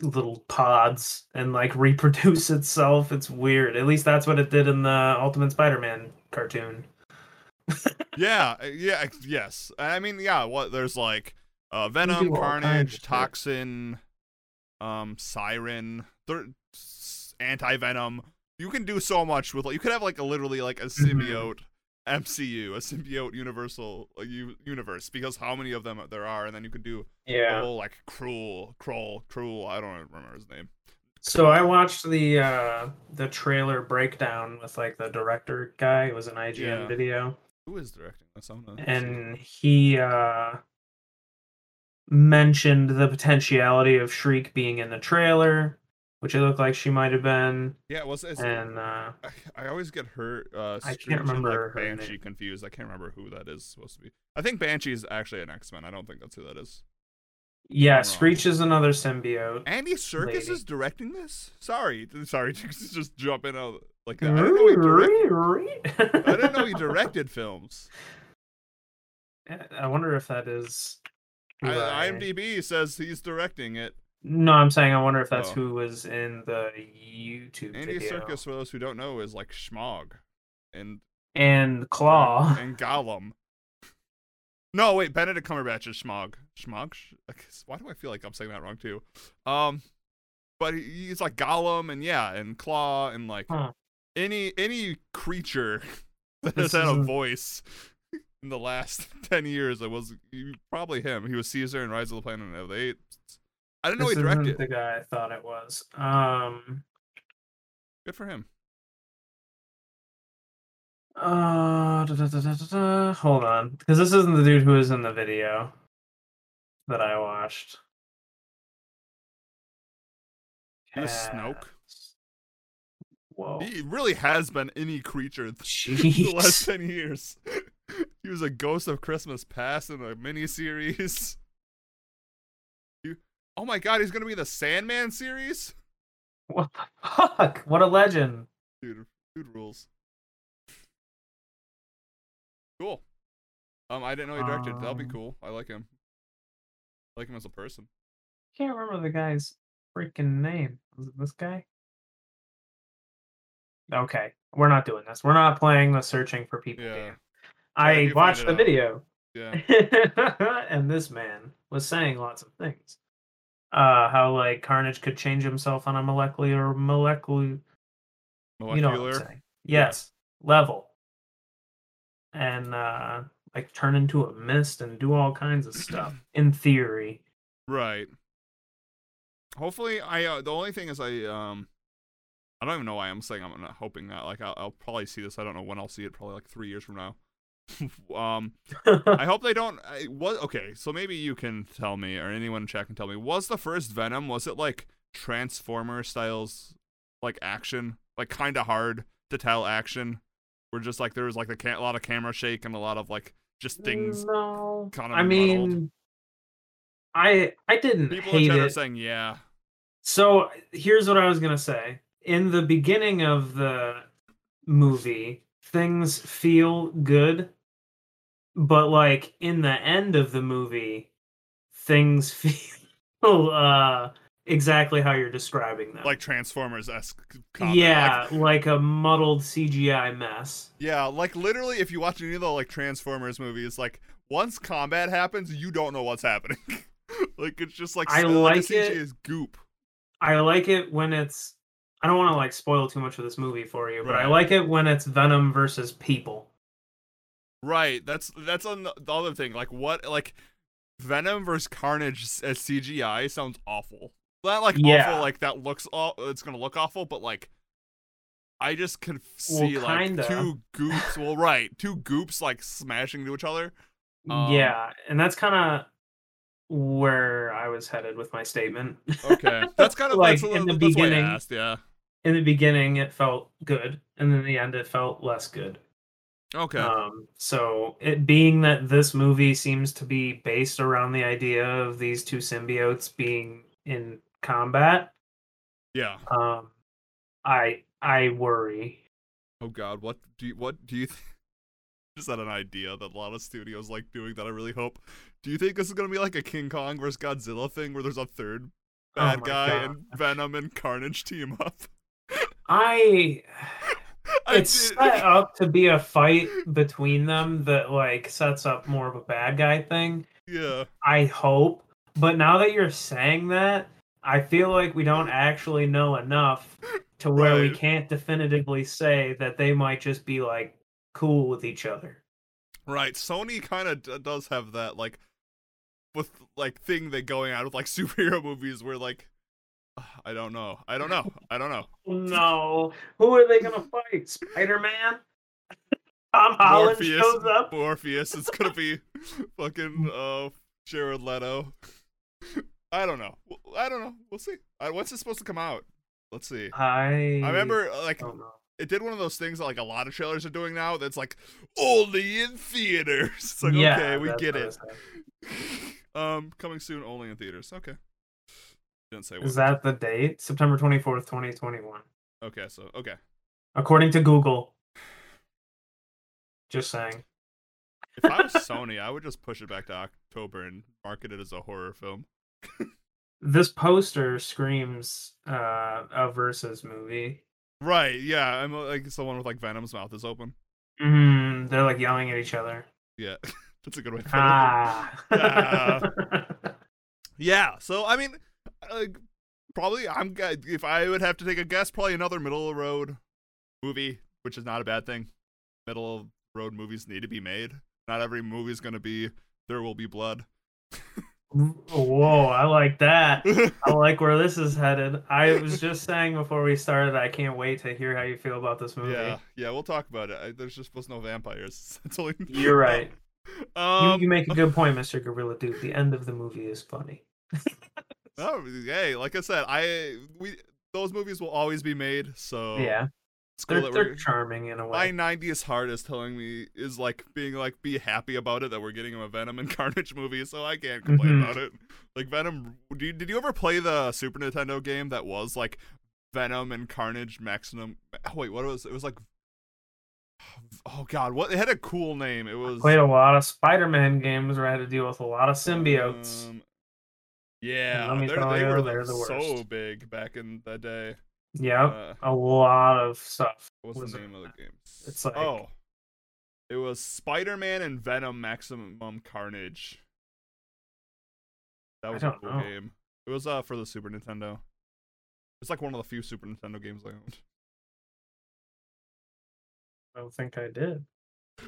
little pods and like reproduce itself. It's weird. At least that's what it did in the Ultimate Spider-Man cartoon.
yeah, uh, yeah, yes. I mean, yeah. What there's like uh, Venom,
do all kinds of
Carnage. Toxin, um, Siren, anti Venom. You can do so much with like you could have like a literally like a
Mm-hmm.
symbiote MCU, a symbiote universal uh, u- universe because how many of them there are, and then you could do
Yeah.
whole like cruel, cruel, cruel. I don't remember his name.
So I watched the uh the trailer breakdown with like the director guy. It was an IGN
Yeah.
video.
Who is directing this?
And he uh mentioned the potentiality of Shriek being in the trailer, which it looked like she might have been,
yeah, was it's,
and uh
I, I always get her uh
I can't remember
like
her
Banshee
name.
confused. I can't remember who that is supposed to be. I think Banshee's actually an X Men. I don't think that's who that is.
yeah. Screech is another symbiote.
Andy Serkis
Lady.
is directing this. Sorry, sorry, just jump in out like that. I didn't know he directed. I didn't know he directed films.
I wonder if that is.
I- IMDb says he's directing it.
No, I'm saying I wonder if that's
Oh.
who was in the YouTube
Andy
video.
Serkis, for those who don't know, is like Schmog and
and Claw.
and Gollum. No, wait, Benedict Cumberbatch is Schmog. Schmog? Sch- I guess- Why do I feel like I'm saying that wrong too? Um, but he's like Gollum and yeah, and Claw and like
Huh.
any any creature that
This
has had a voice in the last ten years. It was probably him. He was Caesar in Rise of the Planet of the Apes. I didn't know he directed.
the guy I thought it was. Um.
Good for him.
Uh, da, da, da, hold on, because this isn't the dude who was in the video that I watched.
He was Snoke?
Whoa.
He really has been any creature th- the last ten years. he was a Ghost of Christmas Past in a miniseries. Oh my god, he's gonna be the Sandman series?
What the fuck? What a legend.
Dude, dude rules. Cool. Um, I didn't know he directed. That'll be
Um,
cool. I like him. I like him as a person.
Can't remember the guy's freaking name. Was it this guy? Okay, we're not doing this. We're not playing the searching for people
Yeah.
game. I watched the
out.
video.
Yeah.
and this man was saying lots of things. Uh, how like Carnage could change himself on a molecular molecular,
Molecular.
you know what I'm saying? Yes, level, and uh, like turn into a mist and do all kinds of stuff. in theory,
Right. Hopefully, I. Uh, the only thing is, I um, I don't even know why I'm saying I'm not hoping that. Like, I'll, I'll probably see this. I don't know when I'll see it. Probably like three years from now. um, I hope they don't. I, what? Okay, so maybe you can tell me, or anyone in chat can tell me. Was the first Venom? Was it like Transformer styles, like action, like kind of hard to tell action? Where just like there was like a, ca- lot of camera shake and a lot of like just things.
No,
kinda
I
muddled.
mean, I I didn't
People
hate it.
saying, yeah,
So here's what I was gonna say. In the beginning of the movie, things feel good, but like in the end of the movie, things feel uh exactly how you're describing them.
like Transformers esque.
yeah, like a muddled CGI mess.
Yeah, like literally, if you watch any of the like Transformers movies, like once combat happens, you don't know what's happening. like it's just like
I like
the CG
it.
is goop.
I like it when it's I don't want to like spoil too much of this movie for you, but I like it when it's Venom versus people.
Right. That's that's on the the other thing. Like what? Like Venom versus Carnage as CGI sounds awful. Not like
Yeah.
awful. Like that looks. Aw- it's gonna look awful, but like. I just can f-
Well,
see like two goops. Well, right, two goops like smashing to each other. Um,
yeah, and that's kind of where I was headed with my statement.
Okay, that's kind of
Like, in the beginning-
asked. Yeah.
in the beginning, it felt good, and in the end, it felt less good.
Okay.
Um, so it being that this movie seems to be based around the idea of these two symbiotes being in combat,
yeah.
um, I I worry.
Oh God, what do you what do you? Th- just had an idea that a lot of studios like doing that. I really hope. Do you think this is gonna be like a King Kong versus Godzilla thing, where there's a third
Oh
bad
my
guy
God.
and Venom and Carnage team up?
I it's set up to be a fight between them that like sets up more of a bad guy thing.
Yeah.
I hope. But now that you're saying that, I feel like we don't actually know enough to where we can't definitively say that they might just be like cool with each other.
Right. Sony kind of d- does have that like with like thing they going out with like superhero movies where like I don't know. I don't know. I don't know.
No. Who are they gonna fight? Spider Man? Tom Holland
Morbius.
shows up.
Morbius. It's gonna be fucking uh Jared Leto. I don't know. I don't know. We'll see. When's it supposed to come out? Let's see.
I
I remember uh, like it did one of those things that like a lot of trailers are doing now. That's like only in theaters. It's like
Yeah,
okay, we get it. um, coming soon only in theaters. Okay. Didn't say
Is that the date? September 24th, 2021.
Okay, so okay.
According to Google. Just saying.
If I was Sony, I would just push it back to October and market it as a horror film.
This poster screams uh, a versus movie.
Right? Yeah, I'm uh, like it's the one with like Venom's mouth is open.
Mm, they're like yelling at each other.
Yeah, that's a good way it.
Ah.
Yeah. So I mean, like, probably I'm if I would have to take a guess, probably another middle of the road movie, which is not a bad thing. Middle of the road movies need to be made. Not every movie is gonna be there will be blood.
Whoa, I like that. I like where this is headed. I was just saying before we started, I can't wait to hear how you feel about this movie.
yeah, yeah, we'll talk about it. I, there's just supposed was no vampires. That's all.
You're right.
Um,
you, you make a good point, Mr. Gorilla Dude. The end of the movie is funny.
Oh, hey, like I said, I we those movies will always be made. So
yeah,
it's cool
they're,
that
they're charming in a way.
My 90s heart is telling me is like being like be happy about it that we're getting a Venom and Carnage movie, so I can't complain
Mhm.
about it. Like Venom, did you, did you ever play the Super Nintendo game that was like Venom and Carnage Maximum? Oh, wait, what was it? Was like oh god, what it had a cool name. It was
Played a lot of Spider-Man games where I had to deal with a lot of symbiotes.
um, yeah,
let me
they're-
tell
they were like,
the
so big back in the day.
yep,
Uh,
a lot of stuff.
What's
was
the name of the game?
It's like-
oh, it was Spider-Man and Venom Maximum Carnage. That was a cool
know.
game. It was uh for the Super Nintendo. It's like one of the few Super Nintendo games I owned.
I don't think I did.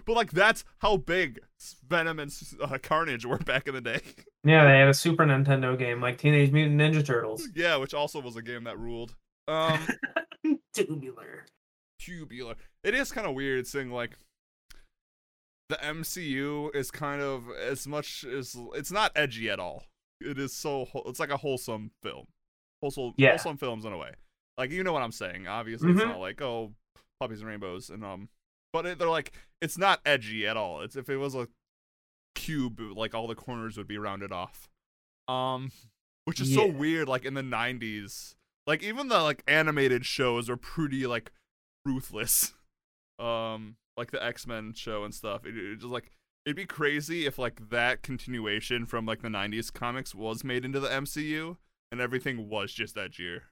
But like that's how big Venom and uh, Carnage were back in the day.
Yeah, they had a Super Nintendo game like Teenage Mutant Ninja Turtles.
yeah, which also was a game that ruled. Um,
Tubular.
tubular. It is kind of weird seeing like the MCU is kind of as much as it's not edgy at all. It is so it's like a wholesome film, wholesome
Yeah.
wholesome films in a way. Like you know what I'm saying. Obviously, it's
Mhm.
not like oh puppies and rainbows and um, but it, they're like it's not edgy at all. It's if it was a cube, like all the corners would be rounded off. Um, which is so weird. Like in the '90s, like even the like animated shows were pretty like ruthless. Um, like the X Men show and stuff. It, it just like it'd be crazy if like that continuation from like the '90s comics was made into the MCU and everything was just edgier.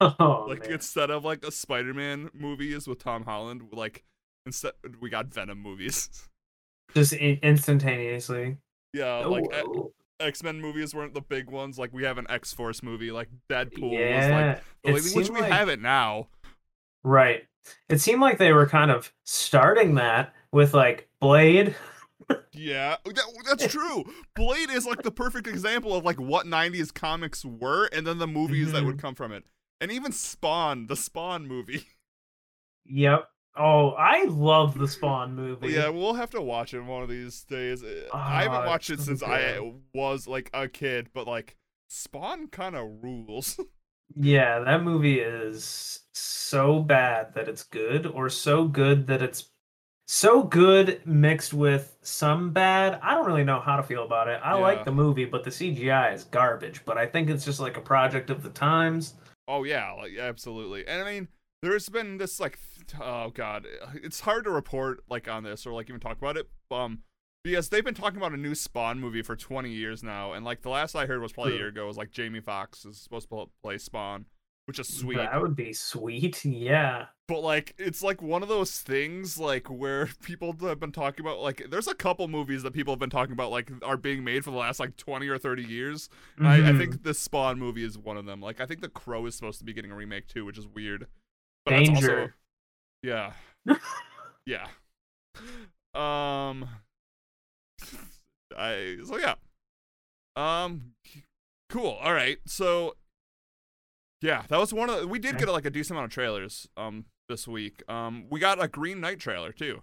Oh,
like
man.
instead of like a Spider-Man movies with Tom Holland, like instead we got Venom movies.
just in- instantaneously.
yeah, like
Oh,
X Men movies weren't the big ones. Like we have an X Force movie. Like Deadpool was
yeah,
like,
it
leading- which we
like-
have it now.
right. It seemed like they were kind of starting that with like Blade.
Yeah, that, that's true. Blade is like the perfect example of like what '90s comics were, and then the movies that mm-hmm.
would
come from it. And even Spawn, the Spawn movie.
Yep. Oh, I love the Spawn movie.
Yeah, we'll have to watch it one of these days. Uh, I haven't
Ah,
watched it since I was like a kid, but like Spawn kind of rules.
Yeah, that movie is so bad that it's good, or so good that it's so good mixed with some bad. I don't really know how to feel about it. I
Yeah.
like the movie, but the CGI is garbage. But I think it's just like a project of the times.
oh yeah, like absolutely. And I mean, there's been this like, oh god, it's hard to report like on this or like even talk about it. Um, because they've been talking about a new Spawn movie for 20 years now, and like the last I heard was probably a year ago. Was like Jamie Foxx is supposed to play Spawn, which is sweet.
That would be sweet. Yeah.
but like it's like one of those things like where people have been talking about like there's a couple movies that people have been talking about like are being made for the last like 20 or 30 years I, I
Mhm.
think the spawn movie is one of them like i think the crow is supposed to be getting a remake too which is weird but that's also
Danger.
Yeah yeah um i so yeah um cool all right so yeah that was one of the, we did get like a decent amount of trailers um this week um we got a green knight trailer too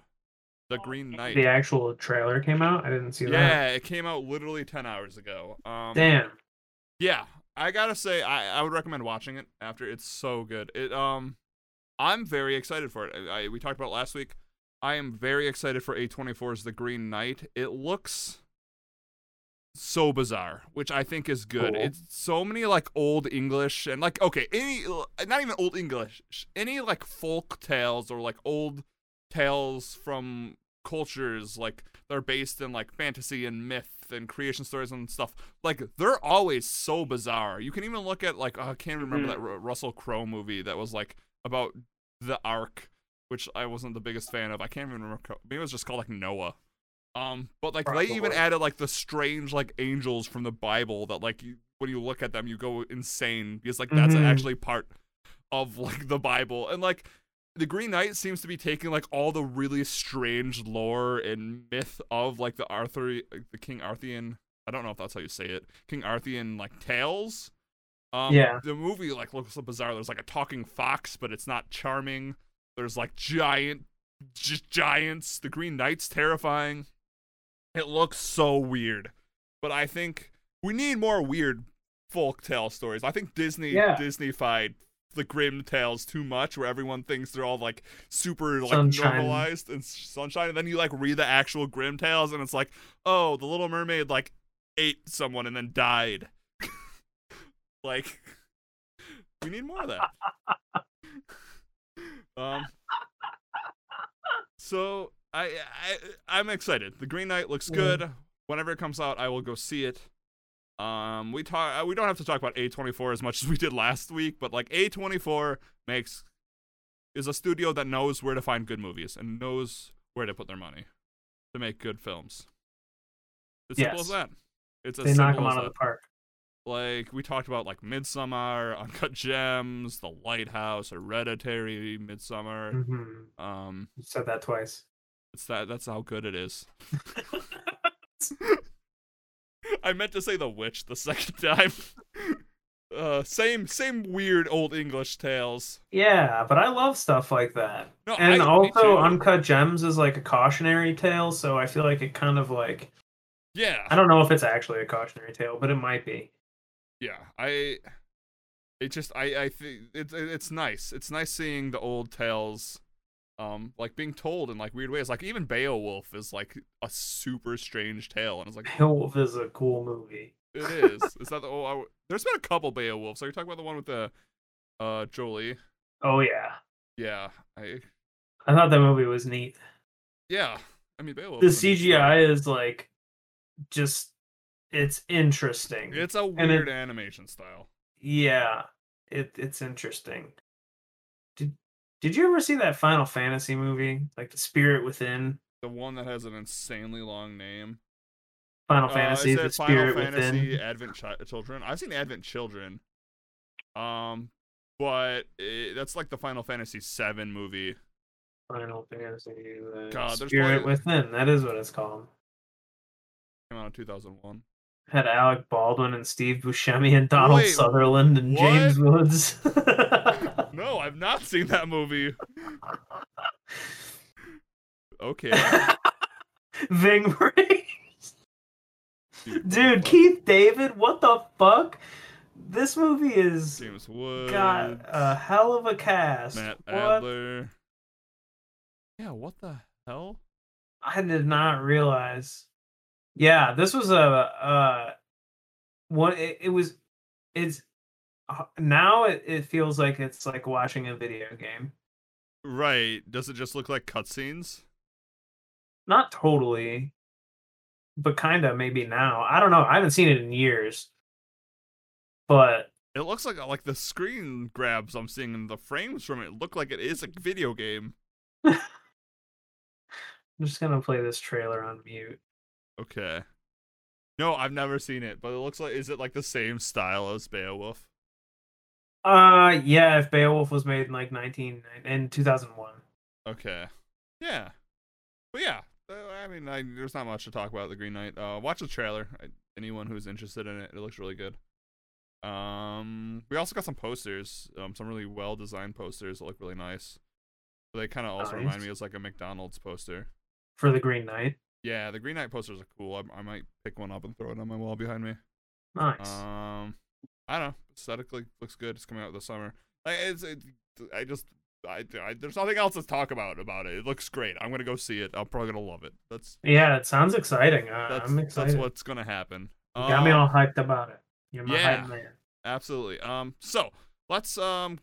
the green knight
The actual trailer came out. I didn't see that.
yeah it came out literally 10 hours ago um
Damn.
yeah, I gotta say, I, I would recommend watching it after. It's so good. It um, I'm very excited for it. I, I we talked about it last week. I am very excited for A24's The Green Knight. It looks so bizarre, which I think is good.
Cool.
It's so many like old English and like okay, any not even old English, any like folk tales or like old tales from cultures like they're based in like fantasy and myth and creation stories and stuff. Like they're always so bizarre. You can even look at like oh, I can't remember
Mhm.
that Ru- Russell Crowe movie that was like about the Ark, which I wasn't the biggest fan of. I can't even remember. Maybe it was just called like Noah. Um, but like they even added like the strange like angels from the Bible that like you, when you look at them you go insane because like that's
Mhm.
actually part of like the Bible and like the Green Knight seems to be taking like all the really strange lore and myth of like the Arthur, like, the King Arthurian. I don't know if that's how you say it. King Arthurian like tales. Um,
Yeah.
The movie like looks so bizarre. There's like a talking fox, but it's not charming. There's like giant, gi- giants. The Green Knight's terrifying. It looks so weird, but I think we need more weird folk tale stories. I think Disney
Yeah.
Disneyfied the Grimm tales too much where everyone thinks they're all like super like
Sunshine.
normalized and sunshine and then you like read the actual Grimm tales and it's like oh the little mermaid like ate someone and then died like we need more of that um so I, I i'm excited the green knight looks
Yeah.
good whenever it comes out i will go see it um, we talk. We don't have to talk about A24 as much as we did last week, but like A24 makes is a studio that knows where to find good movies and knows where to put their money to make good films. It's simple as that. It's as
They knock them out of the park.
Like we talked about, like Midsommar, Uncut Gems, The Lighthouse, Hereditary, Midsommar.
hmm
Um,
You said that twice.
it's that. That's how good it is. I meant to say The Witch the second time. uh, same, same weird old English tales.
Yeah, but I love stuff like that.
No,
And
I,
also. Uncut Gems is like a cautionary tale, so I feel like it kind of like
yeah,
I don't know if it's actually a cautionary tale, but it might be.
Yeah. I, it just, I, I think it's, it's nice. It's nice seeing the old tales, um, like being told in like weird ways. Like even Beowulf is like a super strange tale, and it's like
Beowulf is a cool movie.
it is. is that the? Oh, I, there's been a couple Beowulfs. Are you talking about the one with the, uh, Jolie?
Oh yeah,
Yeah, I,
I thought that movie was neat.
yeah. I mean Beowulf.
The
is a neat story.
CGI is like just it's interesting.
It's a
it-
weird animation style.
yeah, it it's interesting. Did Did you ever see that Final Fantasy movie, like The Spirit Within?
The one that has an insanely long name.
Final
Uh,
Fantasy,
it
The
Final
Spirit
Fantasy
Within.
Advent Chi- Children. I've seen Advent Children. Um, but it, that's like the Final Fantasy VII movie.
Final Fantasy, The
God,
Spirit Within. That is what it's called.
Came out in 2001.
Had Alec Baldwin and Steve Buscemi and Donald
Wait,
Sutherland and James Woods.
No, I've not seen that movie. Okay.
Ving Rhames.
Dude,
Dude. Keith David, what the fuck? This movie is
James Woods.
got a hell of a cast.
Matt
what?
Adler. Yeah, what the hell?
I did not realize. Yeah, this was a uh what it, it was it's uh, now it, it feels like it's like watching a video game.
Right. Does it just look like cutscenes?
Not totally, but kind of maybe now. I don't know. I haven't seen it in years. But
It looks like like the screen grabs I'm seeing and the frames from it look like it is a video game.
I'm just going to play this trailer on mute.
Okay. No, I've never seen it, but it looks like is it like the same style as Beowulf?
Uh yeah, if Beowulf was made in like 19 in 2001.
Okay. Yeah. But yeah, uh, I mean, I, there's not much to talk about the Green Knight. Uh, watch the trailer. I, anyone who's interested in it, it looks really good. Um, we also got some posters. Um, some really well designed posters that look really nice. They kind of also remind me of like a McDonald's poster.
for the Green Knight.
Yeah, the Green Knight posters are cool. I, I might pick one up and throw it on my wall behind me.
Nice.
Um, I don't know. Aesthetically, looks good. It's coming out this summer. Like, it's, it, I just, I, I, there's nothing else to talk about about it. It looks great. I'm gonna go see it. I'm probably gonna love it. That's
yeah, it sounds exciting. Uh, I'm excited.
that's what's gonna happen.
You got me
Um,
all hyped about it. You're my
yeah.
hype man.
Absolutely. Um, so let's um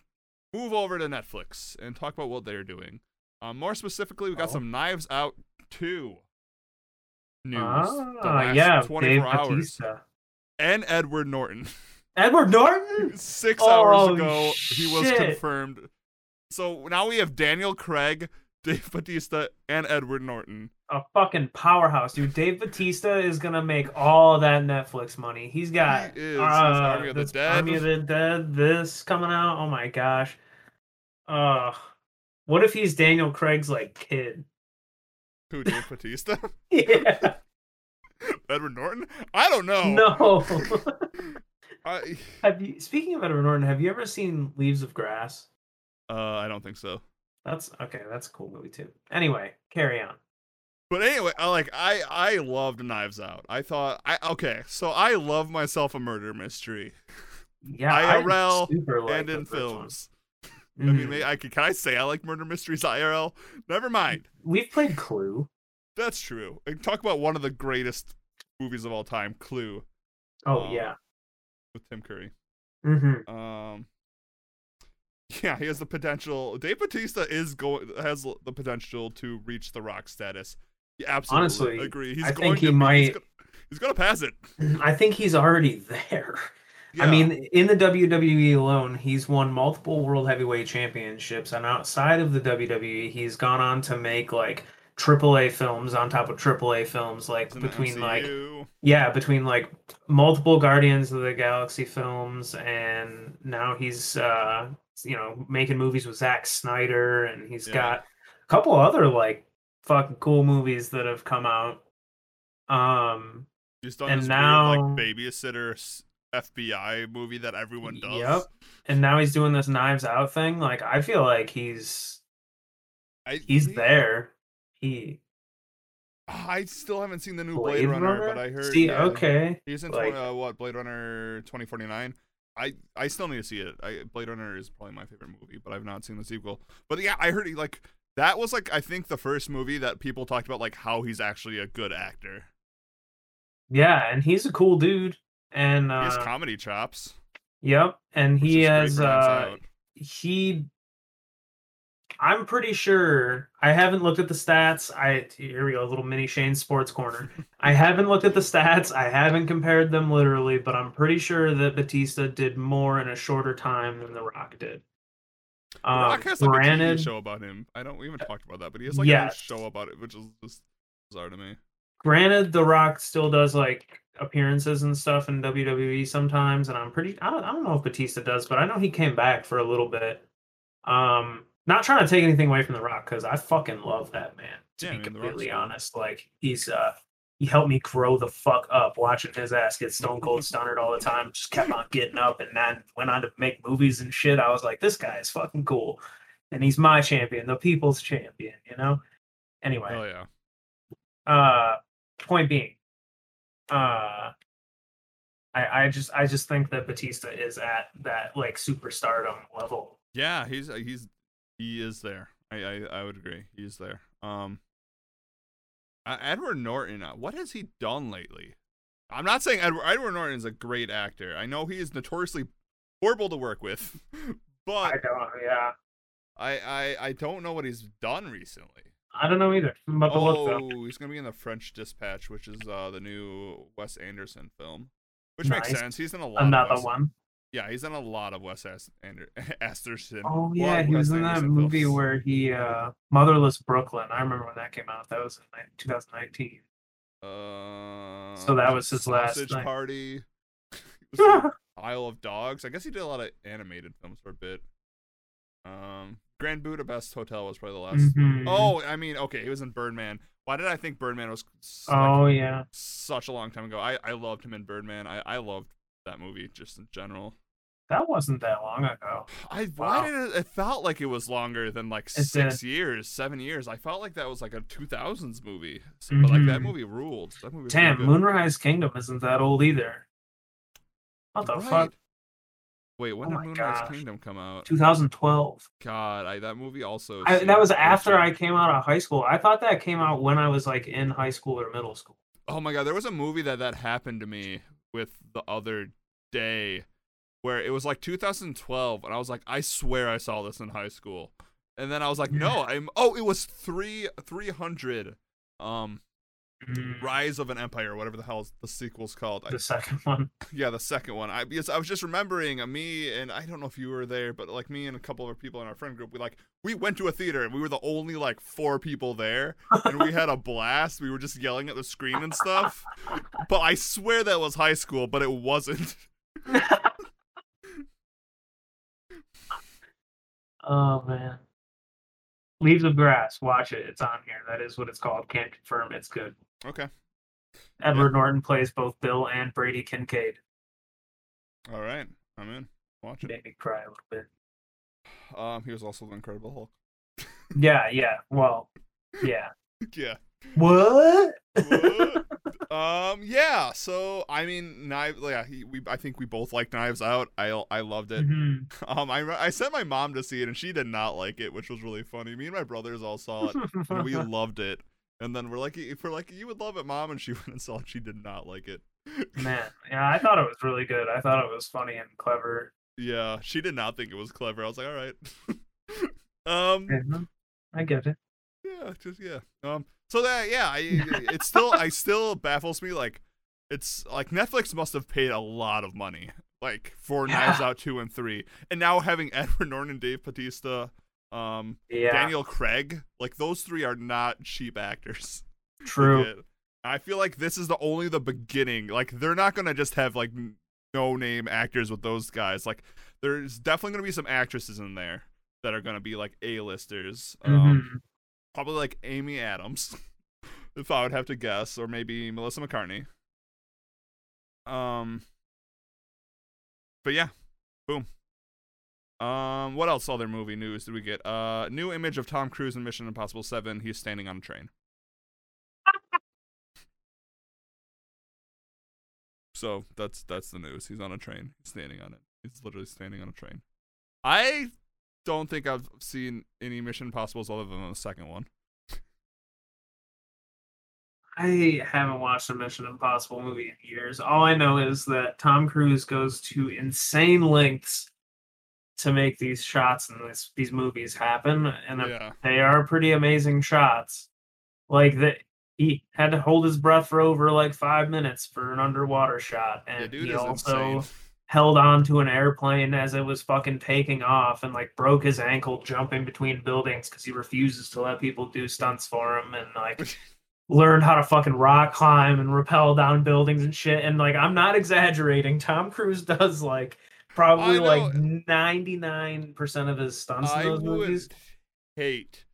move over to Netflix and talk about what they're doing. Um, more specifically, we got
Oh.
some Knives Out two news. the
Ah,
last
yeah,
24
Dave
hours.
Bautista.
And Edward Norton.
Edward Norton.
Six
Oh,
hours ago, he was confirmed. So now we have Daniel Craig, Dave Batista, and Edward Norton.
A fucking powerhouse, dude. Dave Batista is gonna make all that Netflix money. He's got
He is.
Uh,
Army of the Dead.
Army of the Dead. This coming out. Oh my gosh. Uh, what if he's Daniel Craig's like kid?
Who, Dave Batista?
Yeah.
Edward Norton? I don't know.
No.
I,
have you? Speaking of Edward Norton, have you ever seen Leaves of Grass?
uh, I don't think so.
That's okay. That's a cool movie too. Anyway, carry on.
But anyway, I like I I loved Knives Out. I thought I okay, so I love myself a murder mystery
Yeah, I
IRL and in
first
films. I mean,
Mhm.
I could, can I say I like murder mysteries IRL? Never mind.
we've played Clue.
That's true. And talk about one of the greatest movies of all time, Clue,
Oh
Um,
yeah.
with Tim Curry.
Mm-hmm.
Um, yeah, he has the potential. Dave Batista is going has the potential to reach the Rock status. Yeah, absolutely
Honestly,
agree. He's
I
going
think he
to. be- He's
might-
gonna, he's gonna pass it.
I think he's already there. I mean, in the WWE alone, he's won multiple World Heavyweight Championships, and outside of the WWE, he's gone on to make like AAA films on top of AAA films, like
It's
between like yeah, between like multiple Guardians of the Galaxy films, and now he's uh you know making movies with Zack Snyder, and he's
Yeah.
got a couple other like fucking cool movies that have come out. Um,
He's done
and now-
weird like babysitter FBI movie that everyone does.
Yep. and now he's doing this Knives Out thing. Like I feel like he's
I,
he's
he-
there. He
I still haven't seen the new
Blade,
Blade, Runner,
Runner.
but I heard.
See,
yeah,
okay,
He's in
like-
20, uh, what Blade Runner 2049. I I still need to see it. I Blade Runner is probably my favorite movie, but I've not seen the sequel. But yeah, I heard he like that was like I think the first movie that people talked about like how he's actually a good actor.
yeah, and he's a cool dude. And
He has
uh,
comedy chops.
yep, and he has uh, he I'm pretty sure I haven't looked at the stats. I here we go, a little mini Shane sports corner. I haven't looked at the stats. I haven't compared them literally, but I'm pretty sure that Batista did more in a shorter time than The Rock did.
The
Um,
Rock has like
granted,
a TV show about him. I don't we haven't talked about that, but he has like a show about it, which is just bizarre to me.
granted, The Rock still does like appearances and stuff in WWE sometimes, and I'm pretty. I don't, I don't know if Batista does, but I know he came back for a little bit. Um, not trying to take anything away from The Rock because I fucking love that man. To
Yeah,
be
I mean, The Rock's
completely honest, like he's uh he helped me grow the fuck up watching his ass get stone cold stunnered all the time. Just kept on getting up and then went on to make movies and shit. I was like, this guy is fucking cool. and he's my champion, the people's champion. You know. Anyway,
Oh yeah.
uh, point being, uh, I I just I just think that Batista is at that like superstardom level.
Yeah, he's uh, he's he is there. I I, I would agree. He's there. Um, Edward Norton. uh, What has he done lately? I'm not saying Edward Edward Norton is a great actor. I know he is notoriously horrible to work with,
I
but
don't. Yeah.
I I I don't know what he's done recently.
I don't know either. I'm about to look.
Oh, he's gonna be in the French Dispatch, which is uh the new Wes Anderson film, which makes sense. He's in a lot. of
Another
Wes-
one.
Yeah, he's in a lot of Wes Ander- Anderson.
Oh yeah, he was
Wes
in that
Anderson
movie
films.
where he uh Motherless Brooklyn. I remember when that came out. That was in 2019.
Uh,
So that was his last
Sausage. Party. It was in Isle of Dogs. I guess he did a lot of animated films for a bit. Um, Grand Budapest Hotel was probably the last.
Mhm.
Oh, I mean, okay, he was in Birdman. Why did I think Birdman was like,
Oh yeah.
such a long time ago? I I loved him in Birdman. I I loved that movie just in general.
That wasn't that long ago.
I why did it, it felt like it was longer than like
It
six
did. years,
seven years. I felt like that was like a 2000s movie. So, But like that
Mhm.
movie ruled. That movie really
Damn. Moonrise Kingdom isn't that old either. What the
Right.
fuck?
Wait, when
Oh
did Moonrise
gosh.
Kingdom come out?
2012.
God, I, that movie also.
I, that was after. I came out of high school. I thought that came out when I was like in high school or middle school.
Oh my god, there was a movie that that happened to me with the other day, where it was like 2012, and I was like, I swear I saw this in high school, and then I was like, no, I'm. Oh, it was three 300. Um, Rise of an Empire, or whatever the hell the sequel's called. I,
the second one.
yeah, the second one. I because I was just remembering uh, me and I don't know if you were there, but like me and a couple of people in our friend group, we like we went to a theater and we were the only like four people there, and we had a blast. We were just yelling at the screen and stuff. But I swear that was high school, but it wasn't.
oh man. Leaves of Grass. Watch it. It's on here. That is what it's called. Can't confirm. It's good.
Okay,
Edward Norton plays both Bill and Brady Kincaid.
all right, I'm in. Watch it.
Made me cry a little bit.
Um, he was also the Incredible Hulk.
Yeah, yeah. Well, yeah.
yeah.
What?
What? um yeah so i mean knives yeah he, we i think we both like knives out i i loved it
Mhm.
um I, I sent my mom to see it and she did not like it which was really funny me and my brothers all saw it and we loved it and then we're like if we're like you would love it mom and she went and saw it she did not like it
Man, yeah, I thought it was really good. I thought it was funny and clever.
yeah she did not think it was clever i was like all right um
Mhm. I get it.
yeah just yeah um so that yeah i it's still i still baffles me like it's like netflix must have paid a lot of money like for knives out 2 and 3 and now having edward norton and dave batista um
Yeah,
daniel craig like those three are not cheap actors
true.
I feel like this is the only the beginning like they're not gonna just have like no name actors with those guys like there's definitely gonna be some actresses in there that are gonna be like a-listers um
Mhm.
probably like Amy Adams, if I would have to guess, or maybe Melissa McCarthy. Um, but yeah, boom. Um, what else other movie news did we get? Uh, new image of Tom Cruise in Mission Impossible Seven. He's standing on a train. so that's that's the news. He's on a train. He's standing on it. He's literally standing on a train. I don't think I've seen any Mission Impossibles other than the second one.
I haven't watched a Mission Impossible movie in years. All I know is that Tom Cruise goes to insane lengths to make these shots and this, these movies happen, and
Yeah.
they are pretty amazing shots. Like that, he had to hold his breath for over like five minutes for an underwater shot, and
Yeah,
he also
insane.
held on to an airplane as it was fucking taking off and like broke his ankle jumping between buildings because he refuses to let people do stunts for him and like learned how to fucking rock climb and rappel down buildings and shit and like i'm not exaggerating tom cruise does like probably like 99% of his stunts in
I
those
would
movies
hate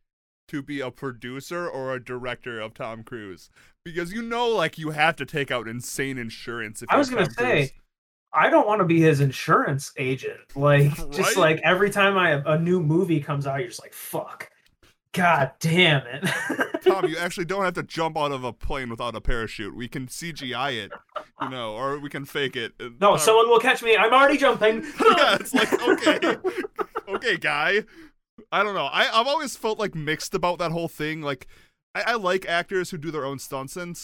to be a producer or a director of Tom Cruise because you know, like you have to take out insane insurance. If
i was gonna
Tom
say
Cruise.
I don't want to be his insurance agent. Like, just
Right?
like every time I a new movie comes out, you're just like, fuck. God damn it.
Tom, you actually don't have to jump out of a plane without a parachute. We can CGI it, you know, or we can fake it.
No,
uh,
someone will catch me. I'm already jumping.
yeah, it's like okay, okay, guy. I don't know. I I've always felt like mixed about that whole thing. Like, I, I like actors who do their own stunts and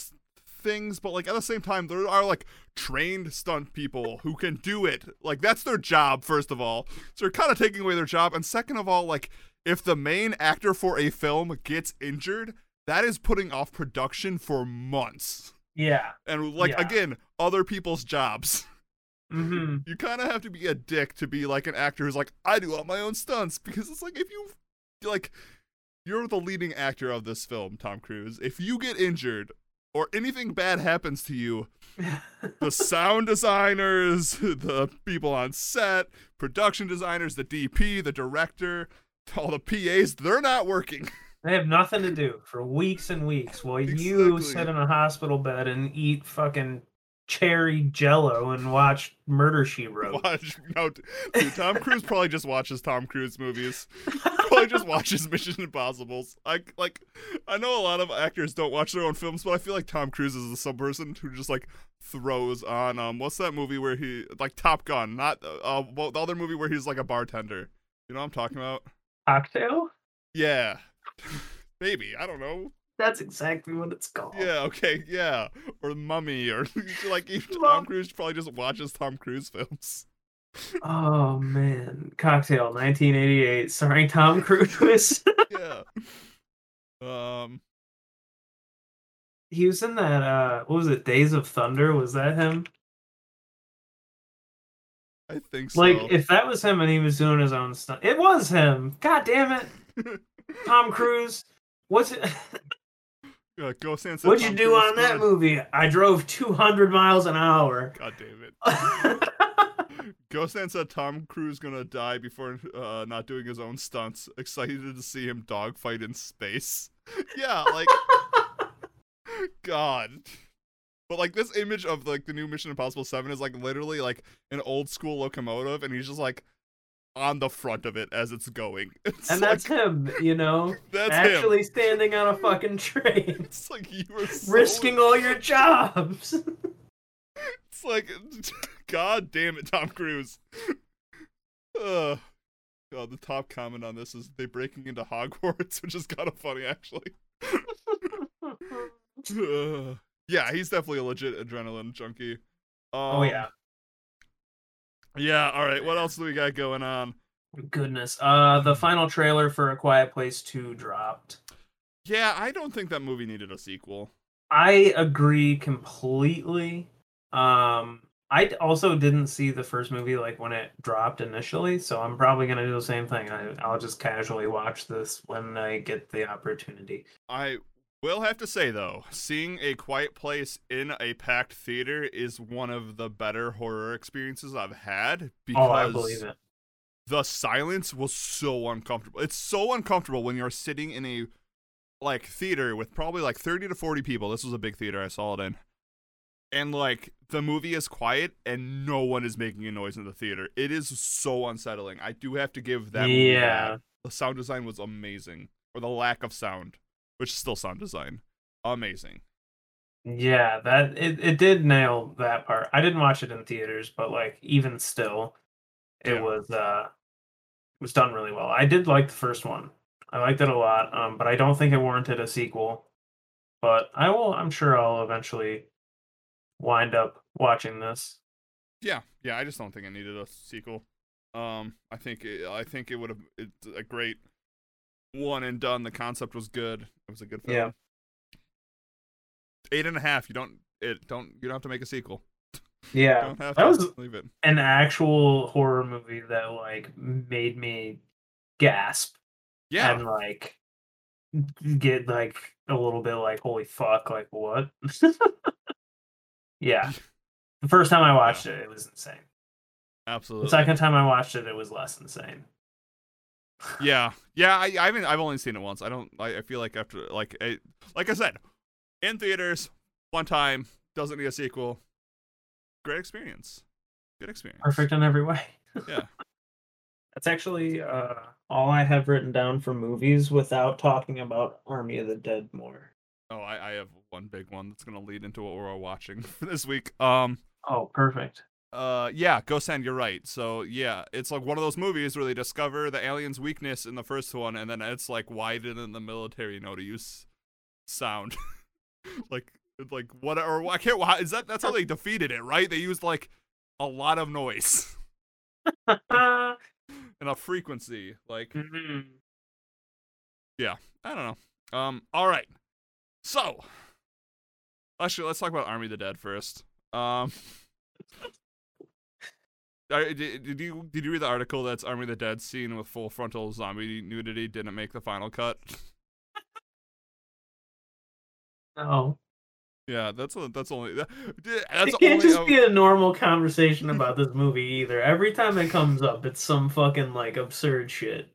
things, but like at the same time, there are like trained stunt people who can do it. Like that's their job, first of all. So you're kind of taking away their job, and second of all, like if the main actor for a film gets injured, that is putting off production for months.
yeah.
And like
Yeah.
again, other people's jobs
hmm
you kind of have to be a dick to be like an actor who's like i do all my own stunts because it's like if you like you're the leading actor of this film tom cruise if you get injured or anything bad happens to you the sound designers the people on set production designers the dp the director all the pas they're not working
They have nothing to do for weeks and weeks while you sit in a hospital bed and eat fucking cherry jello and watch Murder She Wrote.
watch no dude, tom cruise probably just watches tom cruise movies probably just watches Mission Impossibles. I like, I know a lot of actors don't watch their own films, but I feel like Tom Cruise is some person who just like throws on um, what's that movie where he like Top Gun, not uh, well, the other movie where he's like a bartender. You know what I'm talking about?
Cocktail?
Yeah, maybe I don't know.
That's exactly what it's called.
Yeah, okay, yeah, or Mummy, or like even
Tom
Cruise probably just watches Tom Cruise films.
Oh man, Cocktail, 1988, starring Tom Cruise. Twist.
Yeah. Um.
he was in that. uh What was it? Days of Thunder. Was that him?
I think so.
Like, if that was him and he was doing his own stuff, it was him. God damn it, Tom Cruise. What's it?
uh, Dance.
What'd you do on that movie? I drove 200 miles an hour.
God damn it. Ghost Dan said Tom Cruise gonna die before uh, not doing his own stunts. Excited to see him dogfight in space. yeah, like God. But like this image of like the new Mission Impossible Seven is like literally like an old school locomotive, and he's just like on the front of it as it's going. It's
and
like,
that's him, you know,
that's him.
actually standing on a fucking train,
It's like you were so,
risking all your jobs.
It's like, God damn it, Tom Cruise. uh, God, the top comment on this is they breaking into Hogwarts, which is kind of funny actually. Uh, yeah, he's definitely a legit adrenaline junkie. Um,
oh yeah,
Yeah. All right. What else do we got going on?
goodness. Uh, the final trailer for A Quiet Place Two dropped.
Yeah, I don't think that movie needed a sequel.
I agree completely. Um, I also didn't see the first movie like when it dropped initially, so I'm probably gonna do the same thing. I, I'll just casually watch this when I get the opportunity.
I will have to say though, seeing a quiet place in a packed theater is one of the better horror experiences I've had because
oh, I believe it.
the silence was so uncomfortable. It's so uncomfortable when you're sitting in a like theater with probably like 30 to 40 people. This was a big theater I saw it in. And like the movie is quiet and no one is making a noise in the theater. It is so unsettling. I do have to give that
Yeah.
The sound design was amazing. Or the lack of sound, which is still sound design. Amazing.
Yeah, that it, it did nail that part. I didn't watch it in theaters, but like even still, it
Yeah.
was uh it was done really well. I did like the first one. I liked it a lot, um, but I don't think it warranted a sequel. But I will I'm sure I'll eventually wind up watching this.
Yeah, yeah. I just don't think it needed a sequel. Um, I think it, I think it would have it's a great one and done. The concept was good. It was a good film.
Yeah.
Eight and a half. You don't it don't you don't have to make a sequel.
Yeah. that was an actual horror movie that like made me gasp
Yeah,
and like get like a little bit like holy fuck like what yeah the first time i watched it it was insane
absolutely.
the second time i watched it it was less insane
Yeah, yeah. I, I haven't. I've only seen it once. I don't. I, I feel like after like I, like I said, in theaters, one time doesn't need a sequel. Great experience. good experience.
Perfect in every way.
Yeah.
That's actually uh, all I have written down for movies without talking about Army of the Dead more.
Oh, I, I have one big one that's gonna lead into what we're watching this week. Um,
Oh, perfect.
Uh, yeah, Hand, you're right. So yeah, it's like one of those movies where they discover the alien's weakness in the first one, and then it's like, why didn't the military know to use sound? like, like what? Or I can't. Why is that? That's how they defeated it, right? They used like a lot of noise and a frequency. Like,
mhm.
I don't know. Um, all right. So, actually, let's talk about Army of the Dead first. Um, did, did you did you read the article that's Army of the Dead scene with full frontal zombie nudity didn't make the final cut?
No.
Yeah, that's a, that's only that, that's
it can't
only
just be a normal conversation about this movie either. Every time it comes up, it's some fucking like absurd shit.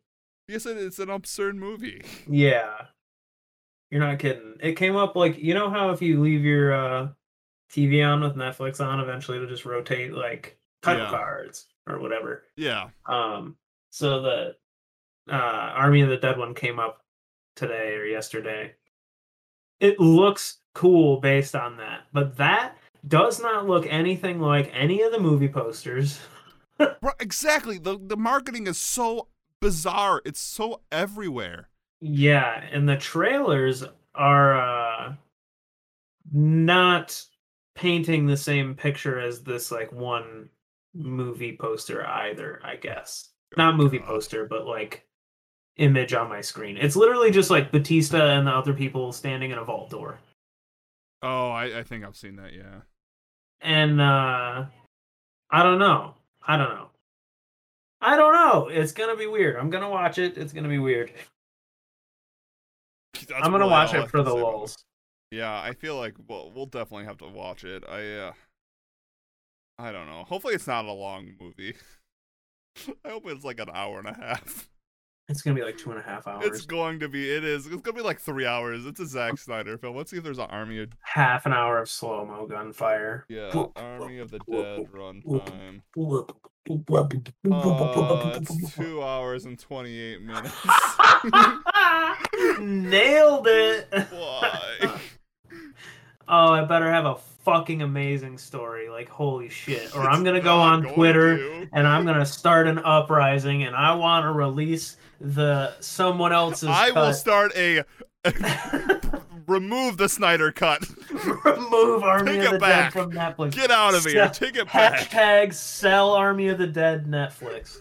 yes, it's an absurd movie.
Yeah. You're not kidding. It came up like you know how if you leave your uh TV on with Netflix on, eventually it'll just rotate like title
Yeah.
cards or whatever.
Yeah,
Um so the uh Army of the Dead one came up today or yesterday. It looks cool based on that, but that does not look anything like any of the movie posters.
Exactly. the The marketing is so bizarre. It's so everywhere.
Yeah, and the trailers are uh not painting the same picture as this like one movie poster either, I guess. Not movie poster, but like image on my screen. It's literally just like Batista and the other people standing in a vault door.
Oh, I, I think I've seen that. Yeah.
And uh I don't know. I don't know. I don't know. It's gonna be weird. I'm gonna watch it. It's gonna be weird.
That's
I'm gonna
really
watch it for the
say about it.
lulls.
Yeah, I feel like we'll we'll definitely have to watch it. I uh I don't know. Hopefully it's not a long movie. I hope it's like an hour and a half.
It's gonna be like two and a half hours.
It's going to be it is. It's gonna be like three hours. It's a Zack Snyder film. Let's see if there's an army of
half an hour of slow mo gunfire.
yeah, Army of the Dead runtime. Uh, it's two hours and twenty eight minutes.
Nailed it.
Why?
Oh, I better have a fucking amazing story. Like holy shit. Or I'm gonna go on
going
Twitter
to.
and I'm gonna start an uprising and I wanna release the someone else's
I will start a remove the Snyder cut.
remove Army
Take
of the
back.
Dead from Netflix.
Get out of here.
Sell-
Take it back.
Hashtag sell Army of the Dead Netflix.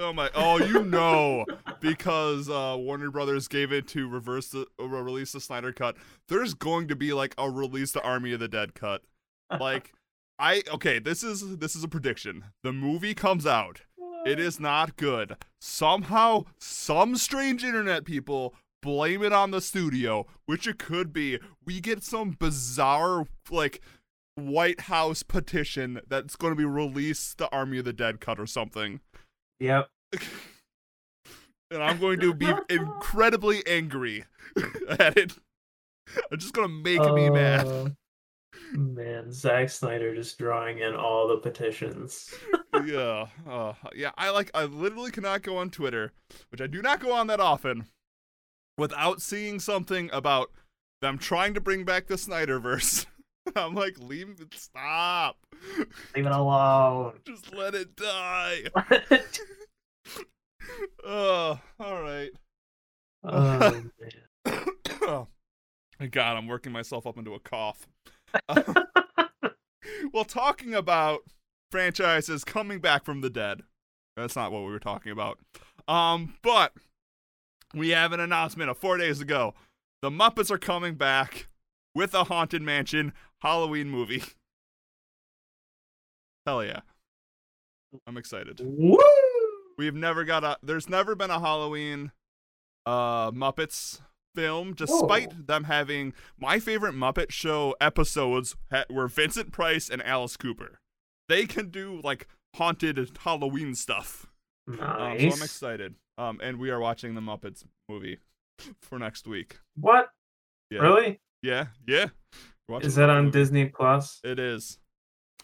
Oh my! Oh, you know, because uh, Warner Brothers gave it to reverse the uh, release the Snyder cut. There's going to be like a release the Army of the Dead cut. Like, I okay. This is this is a prediction. The movie comes out. It is not good. Somehow, some strange internet people blame it on the studio, which it could be. We get some bizarre like White House petition that's going to be released the Army of the Dead cut or something
Yep.
and I'm going to be incredibly angry at it. I'm just gonna make me mad.
Oh. Man, Zack Snyder just drawing in all the petitions.
yeah, uh, yeah. I like. I literally cannot go on Twitter, which I do not go on that often, without seeing something about them trying to bring back the Snyderverse. I'm like, leave it. Stop.
Leave it alone.
Just let it die. Oh, all right.
oh, man.
oh, my God, I'm working myself up into a cough. Well, talking about franchises coming back from the dead. That's not what we were talking about. Um, but we have an announcement of four days ago. The Muppets are coming back with a Haunted Mansion Halloween movie. Hell yeah. I'm excited.
Woo!
We've never got a. There's never been a Halloween, uh, Muppets film, despite
Whoa.
them having my favorite Muppet Show episodes ha- were Vincent Price and Alice Cooper. They can do like haunted Halloween stuff. Um, so I'm excited. Um, and we are watching the Muppets movie for next week.
what?
Yeah.
Really?
Yeah, yeah. Watching
Is that on
movie.
Disney Plus?
It is.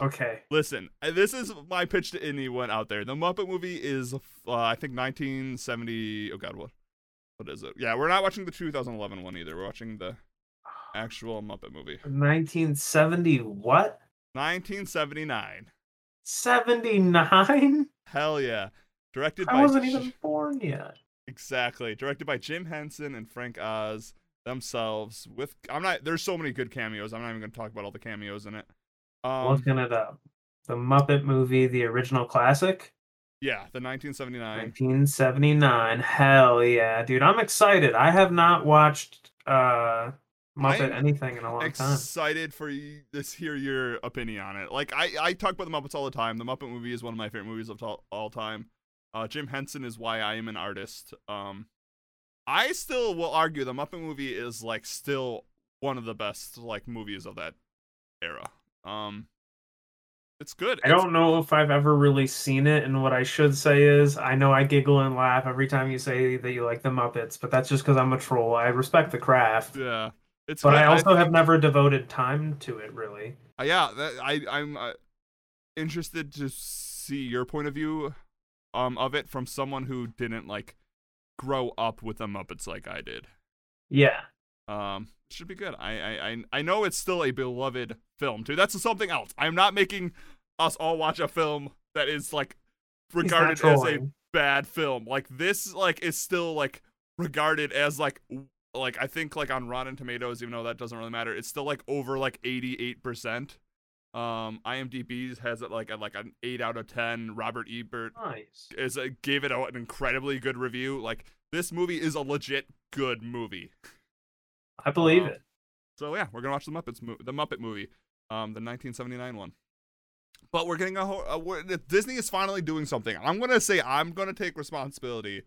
Okay.
Listen, uh, this is my pitch to anyone out there. The Muppet movie is, uh, I think, 1970. Oh God, what? What is it? Yeah, we're not watching the 2011 one either. We're watching the actual Muppet movie.
1970 what?
1979.
79?
Hell yeah. Directed
I
by
I
wasn't
even born yet.
Exactly. Directed by Jim Henson and Frank Oz themselves. With I'm not. There's so many good cameos. I'm not even going to talk about all the cameos in it. Um,
Looking it up. The Muppet movie, the original classic,
yeah, the 1979.
1979. Hell yeah, dude! I'm excited. I have not watched uh Muppet anything in a long time.
Excited for you this hear your opinion on it. Like I, I talk about the Muppets all the time. The Muppet movie is one of my favorite movies of all, all time. Uh, Jim Henson is why I am an artist. Um, I still will argue the Muppet movie is like still one of the best like movies of that era. Um, it's good.
I
It's-
don't know if I've ever really seen it, and what I should say is, I know I giggle and laugh every time you say that you like the Muppets, but that's just because I'm a troll. I respect the craft,
Yeah, it's.
but
good.
I also have never devoted time to it, really.
Uh, yeah, that, I I'm uh, interested to see your point of view um of it from someone who didn't like grow up with the Muppets like I did.
Yeah,
Um, should be good. I I I, I know it's still a beloved film too. That's something else. I'm not making us all watch a film that is like regarded as a bad film. Like this, like is still like regarded as like like I think like on Rotten Tomatoes, even though that doesn't really matter, it's still like over like 88 percent. Um, IMDb has it like at like an eight out of ten. Robert Ebert
nice.
is a, gave it a, an incredibly good review. Like this movie is a legit good movie.
I believe
Um,
it.
So yeah, we're gonna watch the Muppets, mo- the Muppet movie, um, the 1979 one. But we're getting a, whole, uh, we're, Disney is finally doing something. I'm gonna say I'm gonna take responsibility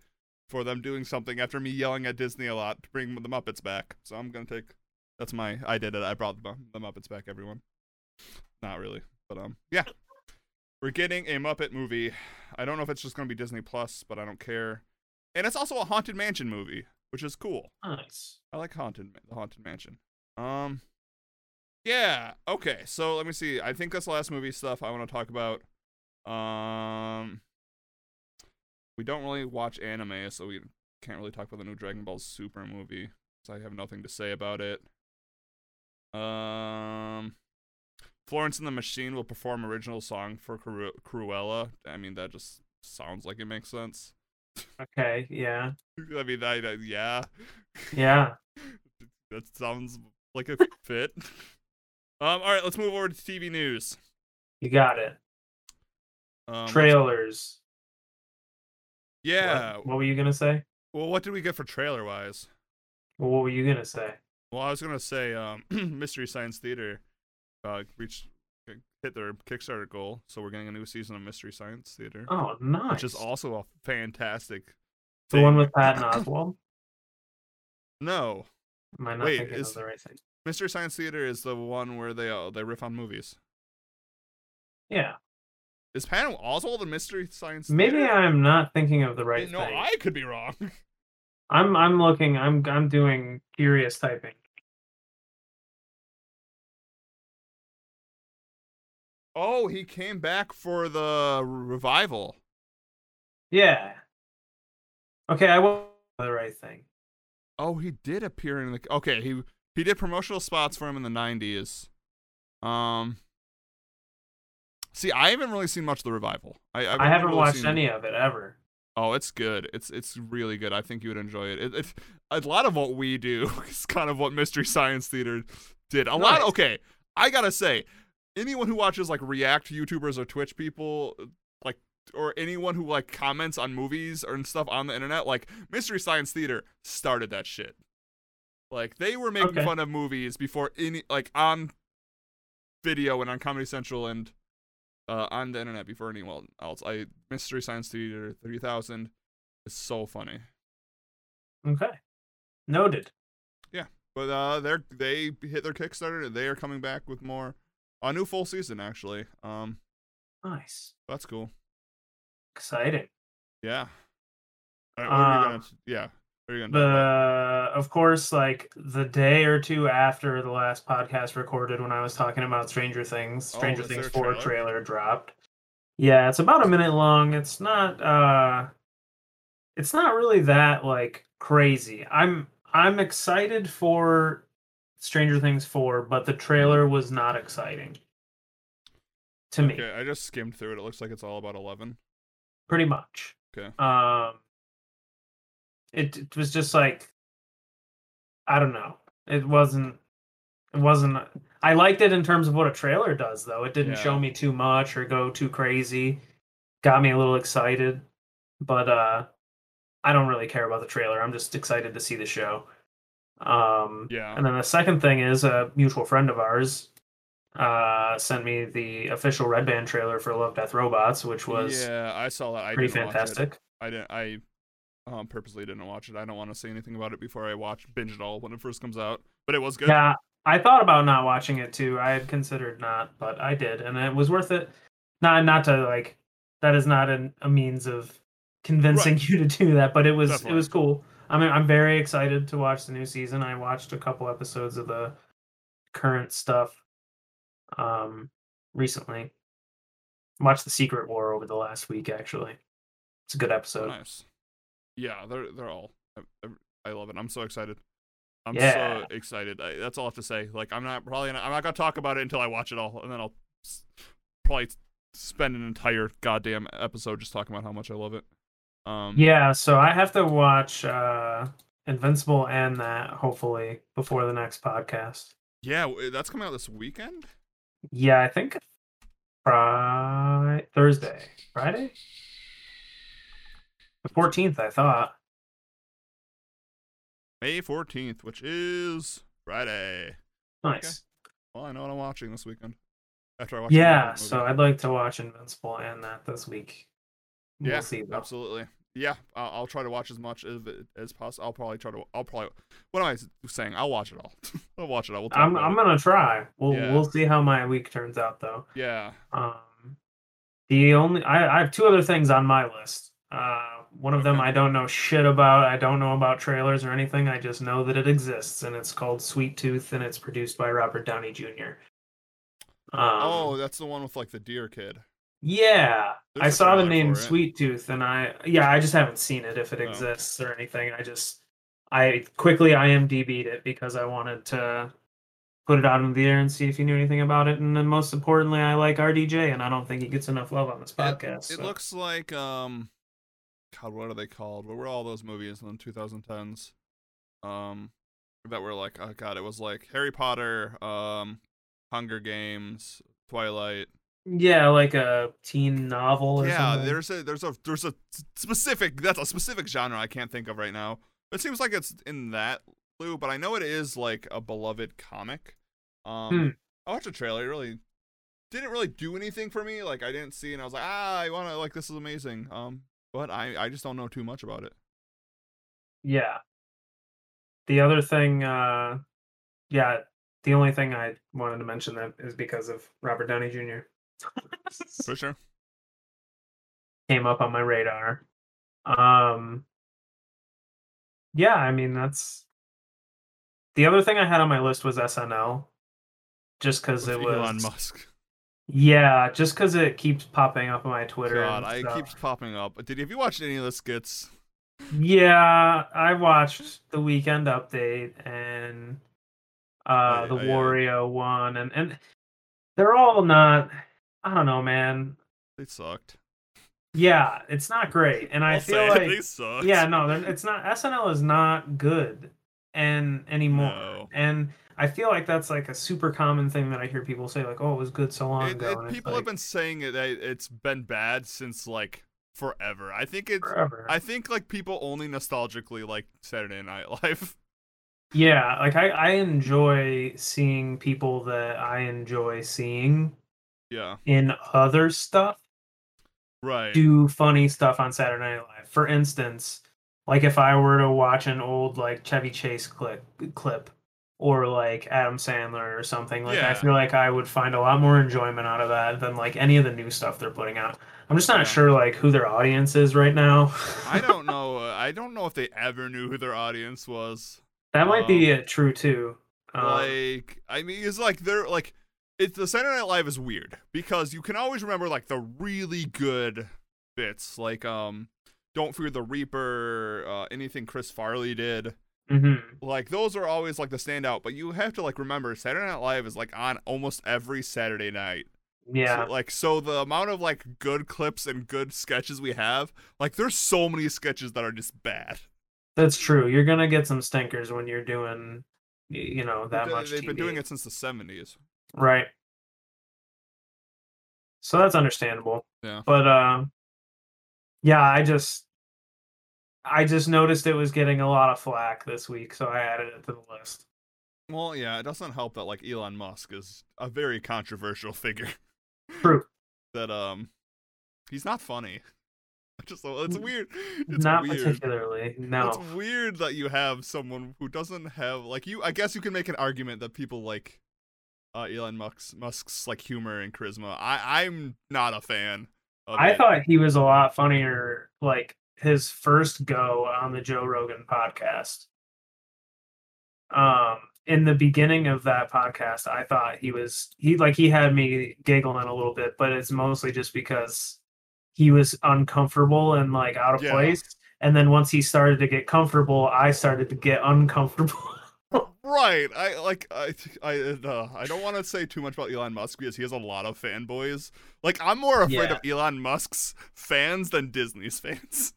for them doing something after me yelling at Disney a lot to bring the Muppets back. So I'm gonna take. That's my. I did it. I brought the, the Muppets back. Everyone. Not really, but um, yeah. We're getting a Muppet movie. I don't know if it's just gonna be Disney Plus, but I don't care. And it's also a haunted mansion movie, which is cool.
Nice.
I like haunted the haunted mansion. Um, yeah. Okay. So let me see. I think that's the last movie stuff I want to talk about. Um, we don't really watch anime, so we can't really talk about the new Dragon Ball Super movie. So I have nothing to say about it. Um, Florence and the Machine will perform original song for Cru- Cruella. I mean, that just sounds like it makes sense.
Okay. Yeah.
I mean, I, I yeah.
Yeah.
That sounds like a fit. Um, all right, let's move over to TV news.
You got it.
Um,
Trailers.
Yeah.
What, what were you gonna say?
Well, what did we get for trailer wise?
Well, what were you gonna say?
Well, I was gonna say, um, Mystery Science Theater, uh, reached hit their Kickstarter goal, so we're getting a new season of Mystery Science Theater,
Oh, nice.
which is also a fantastic.
the one
thing.
with Patton Oswald.
No,
Am I not
Wait,
thinking
is-
of the right thing?
Mystery Science Theater is the one where they uh, they riff on movies.
Yeah.
Is Patton Oswalt a Mystery Science?
Maybe
Theater?
I'm not thinking of the right thing.
No,
thing.
I could be wrong.
I'm I'm looking. I'm I'm doing curious typing.
Oh, he came back for the revival.
Yeah. Okay, I will the right thing.
Oh, he did appear in the. Okay, he he did promotional spots for him in the '90s. Um. See, I haven't really seen much of the revival. I,
I haven't
really
watched any of it ever.
Oh, it's good. It's it's really good. I think you would enjoy it. it, it a lot of what we do is kind of what Mystery Science Theater did. A lot.
Nice.
Okay, I gotta say, anyone who watches like React YouTubers or Twitch people, like, or anyone who like comments on movies or and stuff on the internet, like Mystery Science Theater started that shit. Like they were making
Okay.
fun of movies before any like on video and on Comedy Central and uh, on the internet before anyone else. I Mystery Science Theater 3000 is so funny.
Okay. Noted.
Yeah, but uh, they're they hit their Kickstarter. and They are coming back with more, a new full season actually. Um,
Nice.
that's cool.
Exciting.
Yeah. Right,
Um,
gonna? Yeah. What are gonna
the of course like the day or two after the last podcast recorded when I was talking about Stranger Things,
Oh,
Stranger
there
Things 4
trailer?
trailer dropped. Yeah, it's about a minute long. It's not uh it's not really that like crazy. I'm I'm excited for Stranger Things 4, but the trailer was not exciting to me.
Okay, I just skimmed through it. It looks like it's all about eleven.
pretty much.
Okay.
Um, it, it was just like, I don't know. It wasn't. It wasn't. I liked it in terms of what a trailer does, though. It didn't
Yeah.
show me too much or go too crazy. Got me a little excited, but uh, I don't really care about the trailer. I'm just excited to see the show. Um,
Yeah.
and then the second thing is a mutual friend of ours uh sent me the official red band trailer for love death robots which was
yeah, I saw that. I
pretty
didn't watch it.
fantastic.
I didn't. I um, purposely didn't watch it. I don't want to say anything about it before I watch binge it all when it first comes out. But it was good.
Yeah, I thought about not watching it too. I had considered not, but I did, and it was worth it. Not not to like that is not an, a means of convincing you to do that, but it was
Definitely.
it was cool. I mean, I'm very excited to watch the new season. I watched a couple episodes of the current stuff um recently. Watched the Secret War over the last week actually. It's a good episode.
Nice. Yeah, they're they're all. I, I- love it. I'm so excited. I'm
Yeah.
so excited. I, that's all I have to say. Like, I'm not probably not, I'm not gonna talk about it until I watch it all, and then I'll probably spend an entire goddamn episode just talking about how much I love it. Um,
Yeah, so I have to watch uh Invincible and that hopefully before the next podcast.
yeah, that's coming out this weekend.
Yeah, I think Friday, Thursday, Friday, the fourteenth. I thought.
May 14th, which is Friday.
Nice.
Well, I know what I'm watching this weekend. After I watch.
Yeah, so. I'd like to watch Invincible and that this week. We'll
yeah,
see.
Absolutely. Yeah, I'll, I'll try to watch as much as it- as possible. I'll probably try to. I'll probably. What am I saying? I'll watch it all. I'll watch it all. We'll
I'm I'm gonna try. We'll
Yeah.
we'll see how my week turns out though.
Yeah.
Um, the only I, I have two other things on my list. Uh, one of them I don't know shit about. I don't know about trailers or anything. I just know that it exists, and it's called Sweet Tooth, and it's produced by Robert Downey Jr. Um,
oh, that's the one with like the deer kid.
Yeah. I
There's a
saw the name. Sweet Tooth, and I yeah, I just haven't seen it if it
Oh.
exists or anything. I just I quickly IMDb'd it because I wanted to put it out in the air and see if you knew anything about it. And then most importantly, I like RDJ, and I don't think he gets enough love on this podcast.
It
so.
looks like um, God, what are they called? What were all those movies in the 2010s? Um, that were like, oh God, it was like Harry Potter, um, Hunger Games, Twilight.
Yeah, like a teen novel or
yeah,
something.
there's a there's a there's a specific that's a specific genre I can't think of right now. It seems like it's in that loop, but I know it is like a beloved comic. Um,
Hmm.
I watched a trailer. It really didn't really do anything for me. Like I didn't see, and I was like, ah, I want to like this is amazing. Um, but I I just don't know too much about it.
Yeah. The other thing, uh, yeah, the only thing I wanted to mention that is because of Robert Downey Jr.
For sure.
came up on my radar. Um, yeah, I mean that's the other thing I had on my list was SNL, just because it was
Elon Musk.
yeah, just because it keeps popping up on my Twitter.
God,
and
I
stuff.
keeps popping up. Did have you watched any of the skits?
Yeah, I watched the weekend update and uh
I-
the
I, uh,
Wario one and and they're all not I don't know, man.
They sucked.
Yeah, it's not great. And I feel like
it, they sucked.
yeah, no, it's not SNL is not good and anymore.
No.
And I feel like that's like a super common thing that I hear people say like, "Oh, it was good so long
It,
ago."
it- people
like,
have been saying it. that It's been bad since like forever. I think it's.
forever.
I think like people only nostalgically like Saturday Night Live.
Yeah, like I, I enjoy seeing people that I enjoy seeing
yeah.
in other stuff
Right.
do funny stuff on Saturday Night Live. For instance, like if I were to watch an old like Chevy Chase clip clip or like Adam Sandler or something. Like
Yeah.
I feel like I would find a lot more enjoyment out of that than like any of the new stuff they're putting out. I'm just not
Yeah.
sure like who their audience is right now.
I don't know. uh, I don't know if they ever knew who their audience was.
that might be uh, true too. Um,
like, I mean, it's like they're like, it's the Saturday Night Live is weird because you can always remember like the really good bits, like um, Don't Fear the Reaper, uh, anything Chris Farley did.
mhm.
Like those are always like the standout, but you have to like remember Saturday Night Live is like on almost every Saturday night.
Yeah.
So, like so the amount of like good clips and good sketches we have, like there's so many sketches that are just bad.
That's true. You're gonna get some stinkers when you're doing, you know, that
They-
much.
They've been doing it since the 70s.
Right. So that's understandable.
Yeah.
But uh, yeah, I just, I just noticed it was getting a lot of flack this week, so I added it to the list.
Well, yeah, it doesn't help that like Elon Musk is a very controversial figure.
True.
that um, he's not funny. I just it's weird. It's
Not
weird.
particularly. No.
It's weird that you have someone who doesn't have like you. I guess you can make an argument that people like uh, Elon Musk's, Musk's like humor and charisma. I I'm not a fan. Of
I
it.
thought he was a lot funnier, like his first go on the Joe Rogan podcast. Um, in the beginning of that podcast, I thought he was he like he had me giggling a little bit, but it's mostly just because he was uncomfortable and like out of
Yeah.
place. And then once he started to get comfortable, I started to get uncomfortable.
Right. I like I I uh, I don't want to say too much about Elon Musk because he has a lot of fanboys. Like I'm more afraid
Yeah.
of Elon Musk's fans than Disney's fans.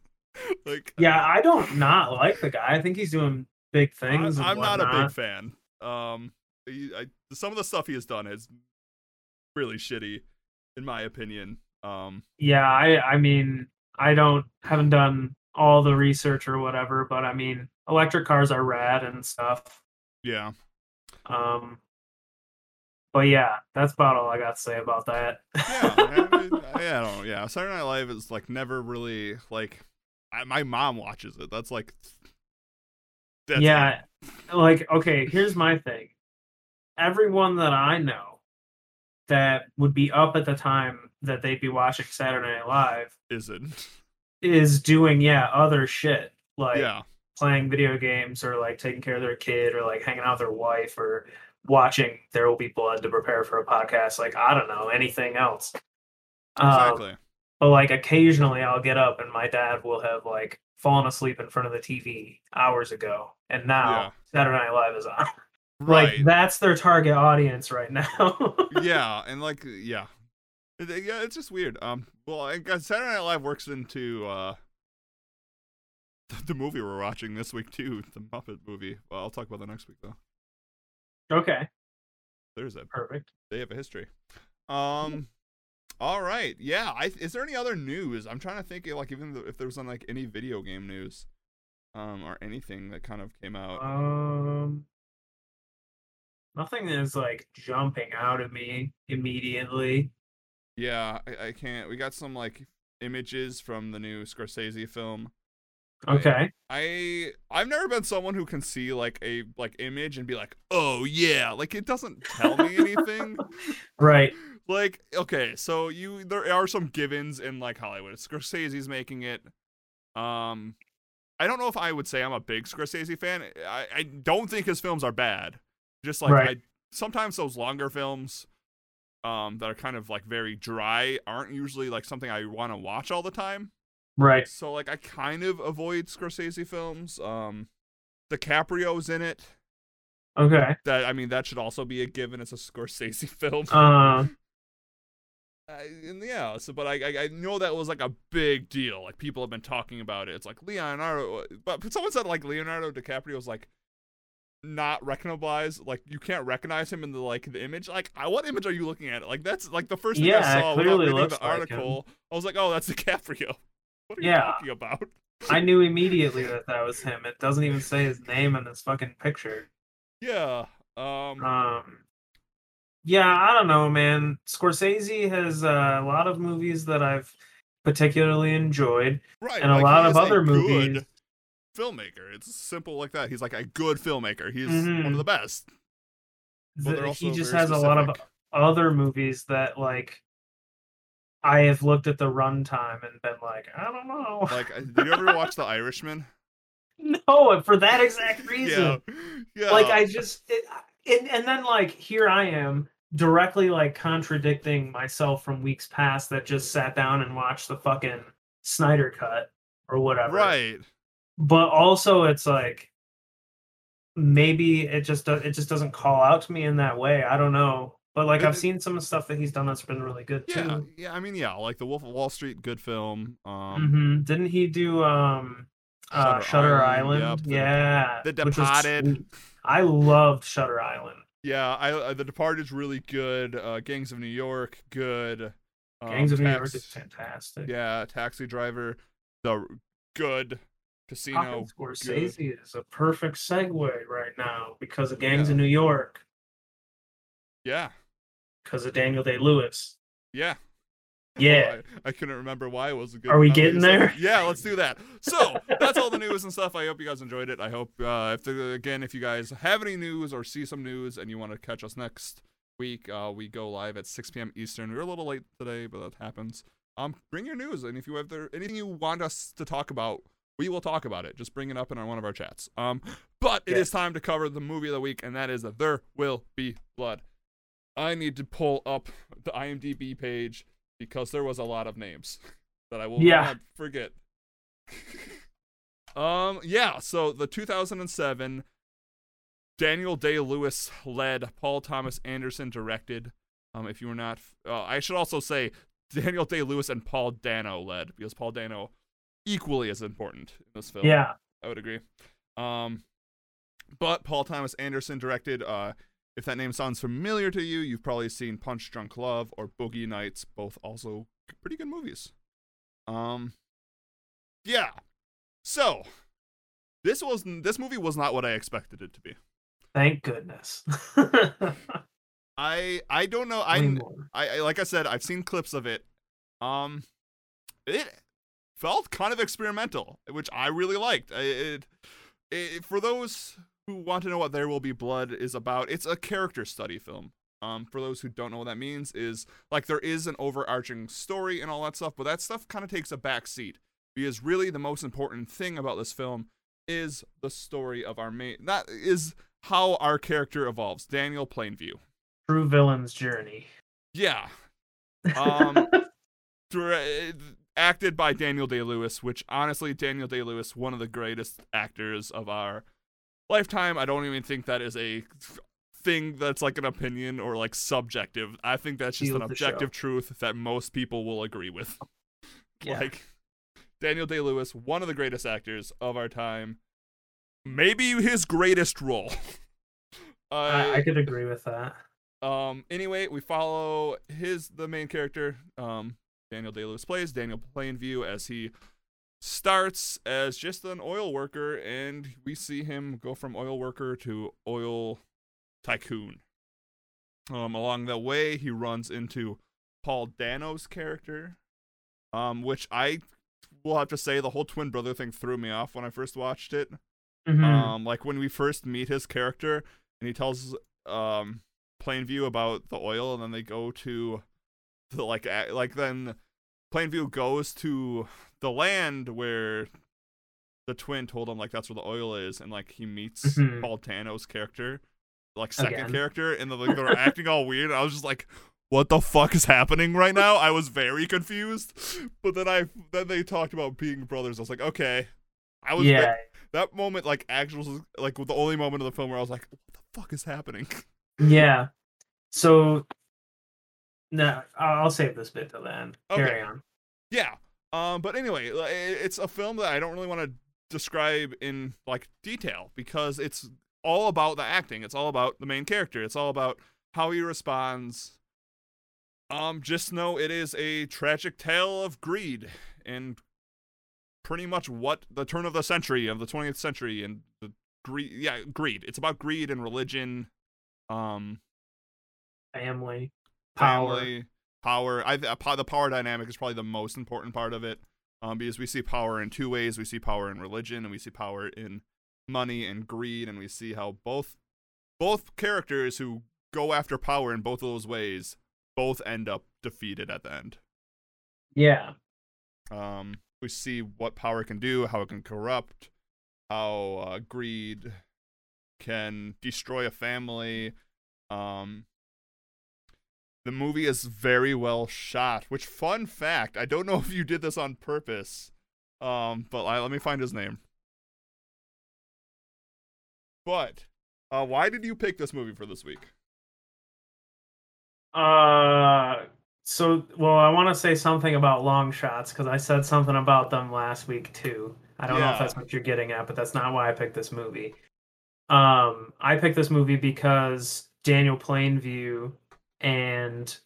like
yeah, I don't not like the guy. I think he's doing big things. and
I'm not a big fan. Um, he, I, some of the stuff he has done is really shitty, in my opinion. Um,
Yeah, I I mean, I don't haven't done all the research or whatever, but I mean, electric cars are rad and stuff.
yeah.
Um but yeah, that's about all I got to say about that.
Yeah, I, mean, I, don't. Yeah, Saturday Night Live is like never really like. I, my mom watches it. That's like. That's
yeah, like okay, here's my thing. Everyone that I know that would be up at the time that they'd be watching Saturday Night Live
isn't is
doing yeah other shit like
yeah,
playing video games or like taking care of their kid or like hanging out with their wife or watching There Will Be Blood to prepare for a podcast. Like I don't know anything else. Um,
exactly.
but like occasionally I'll get up and my dad will have like fallen asleep in front of the TV hours ago, and now
Yeah.
Saturday Night Live is on.
right.
Like that's their target audience right now.
yeah, and like yeah, It- yeah, it's just weird. Um, well, I guess Saturday Night Live works into uh the movie we're watching this week too, the Muppet movie. Well, I'll talk about that next week though.
okay,
There's a
perfect.
they have a history. Um, all right, yeah. I is there any other news? I'm trying to think like even if there was on like any video game news, um, or anything that kind of came out.
Um, nothing is like jumping out at me immediately.
Yeah, I, I can't. We got some like images from the new Scorsese film.
Okay.
I I've never been someone who can see like a like image and be like, "Oh yeah," like it doesn't tell me anything.
Right.
Like, okay, so you there are some givens in like Hollywood. Scorsese's making it. Um I don't know if I would say I'm a big Scorsese fan. I, I don't think his films are bad. Just like
Right.
I sometimes those longer films um that are kind of like very dry aren't usually like something I want to watch all the time.
Right.
So like I kind of avoid Scorsese films. Um DiCaprio's in it.
Okay.
That I mean that should also be a given. It's a Scorsese film.
Uh,
I, and yeah, so but I, I I know that was like a big deal. Like people have been talking about it. It's like Leonardo, but someone said like Leonardo DiCaprio's like not recognized. Like you can't recognize him in the like the image. Like I, what image are you looking at? Like that's like the first thing
Yeah,
I saw without reading the
like
article. I was like, oh, that's DiCaprio. What are you
Yeah.
talking about?
I knew immediately that that was him. It doesn't even say his name in this fucking picture.
Yeah. Um.
Um, yeah, I don't know, man. Scorsese has uh, a lot of movies that I've particularly enjoyed,
right.
and a
like,
lot of other
good-
movies.
filmmaker. It's simple like that. He's like a good filmmaker. He's one
Mhm.
of the best. But
The- he just has a lot of other movies that like I have looked at the runtime and been like, I don't know.
Like, uh, did you ever watch The Irishman?
no, for that exact reason.
Yeah, yeah.
Like I just it, and, and then like here I am directly like contradicting myself from weeks past that just sat down and watched the fucking Snyder cut or whatever.
right.
But also it's like maybe it just it just doesn't call out to me in that way. I don't know. But like
It-
I've seen some of the stuff that he's done that's been really good
Yeah,
too.
yeah. I mean, yeah. Like The Wolf of Wall Street, good film. Um,
hmm Didn't he do um uh
Shutter
Shutter
Island,
Island?
yep,
yeah.
The
was
Departed.
sweet. I loved Shutter Island.
Yeah, I uh, The is really good. Uh, Gangs of New York, good. Um,
Gangs of New York is fantastic.
Yeah, Taxi Driver, the good. Casino,
Scorsese is a perfect segue right now because of Gangs
Yeah.
of New York,
yeah,
because of Daniel Day Lewis.
yeah.
Yeah.
I, I couldn't remember why it was a good.
Are we
now that you
getting there?
Yeah, let's do that. So that's all the news and stuff. I hope you guys enjoyed it. I hope uh, if the, again if you guys have any news or see some news and you want to catch us next week, uh, we go live at 6 p.m. Eastern. We are a little late today, but that happens. Um, bring your news, and if you have there anything you want us to talk about, we will talk about it. Just bring it up in our, one of our chats. Um, but it
Yeah.
is time to cover the movie of the week, and that is that There Will Be Blood. I need to pull up the IMDb page because there was a lot of names that I will
Yeah.
not forget. um, yeah. So the 2007 Daniel Day Lewis led, Paul Thomas Anderson directed. Um, if you were not, uh, I should also say Daniel Day Lewis and Paul Dano led because Paul Dano equally as important in this film.
Yeah.
I would agree. Um, but Paul Thomas Anderson directed. Uh, if that name sounds familiar to you, you've probably seen Punch Drunk Love or Boogie Nights, both also pretty good movies. Um, yeah. So this was this movie was not what I expected it to be.
Thank goodness.
I I don't know. I I, I like I said, I've seen clips of it. Um, it felt kind of experimental, which I really liked. I- It, it, for those who want to know what There Will Be Blood is about, it's a character study film. Um, for those who don't know what that means, is like there is an overarching story and all that stuff, but that stuff kind of takes a back seat because really the most important thing about this film is the story of our main. That is how our character evolves. Daniel Plainview.
True villain's journey.
Yeah, um, acted by Daniel Day Lewis, which honestly, Daniel Day Lewis, one of the greatest actors of our lifetime. I don't even think that is a thing that's like an opinion or like subjective. I think that's just an objective truth that most people will agree with.
Yeah.
Like Daniel Day Lewis, one of the greatest actors of our time, maybe his greatest role.
I, I could agree with that.
Um. Anyway, we follow his the main character. Um. Daniel Day Lewis plays Daniel Plainview as he starts as just an oil worker, and we see him go from oil worker to oil tycoon. Um. Along the way, he runs into Paul Dano's character, um, which I will have to say the whole twin brother thing threw me off when I first watched it.
Mhm.
Um, like when we first meet his character, and he tells um Plainview about the oil, and then they go to the like like then Plainview goes to the land where the twin told him like that's where the oil is, and like he meets
Mhm.
Paul Dano's character, like second
Again.
character, and the, like they're acting all weird. I was just like. What the fuck is happening right now? I was very confused, but then I then they talked about being brothers. I was like, okay, I was
yeah.
that moment like actual like the only moment of the film where I was like, what the fuck is happening?
Yeah. So no, I'll I'll save this bit till then.
Okay.
Carry on.
yeah. Um. But anyway, it's a film that I don't really want to describe in like detail because it's all about the acting. It's all about the main character. It's all about how he responds. Um. Just know it is a tragic tale of greed and pretty much what the turn of the century of the 20th century and the greed. Yeah, greed. It's about greed and religion. Um.
Family. Power.
family, power. I the power dynamic is probably the most important part of it. Um, because we see power in two ways. We see power in religion, and we see power in money and greed, and we see how both both characters who go after power in both of those ways both end up defeated at the end.
Yeah.
Um, we see what power can do, how it can corrupt, how uh, greed can destroy a family. Um, the movie is very well shot. Which, fun fact, I don't know if you did this on purpose, um, but I, let me find his name. But uh, why did you pick this movie for this week?
Uh, so well, I want to say something about long shots because I said something about them last week too. I don't know if that's what you're getting at, but that's not why I picked this movie. Um, I picked this movie because Daniel Plainview and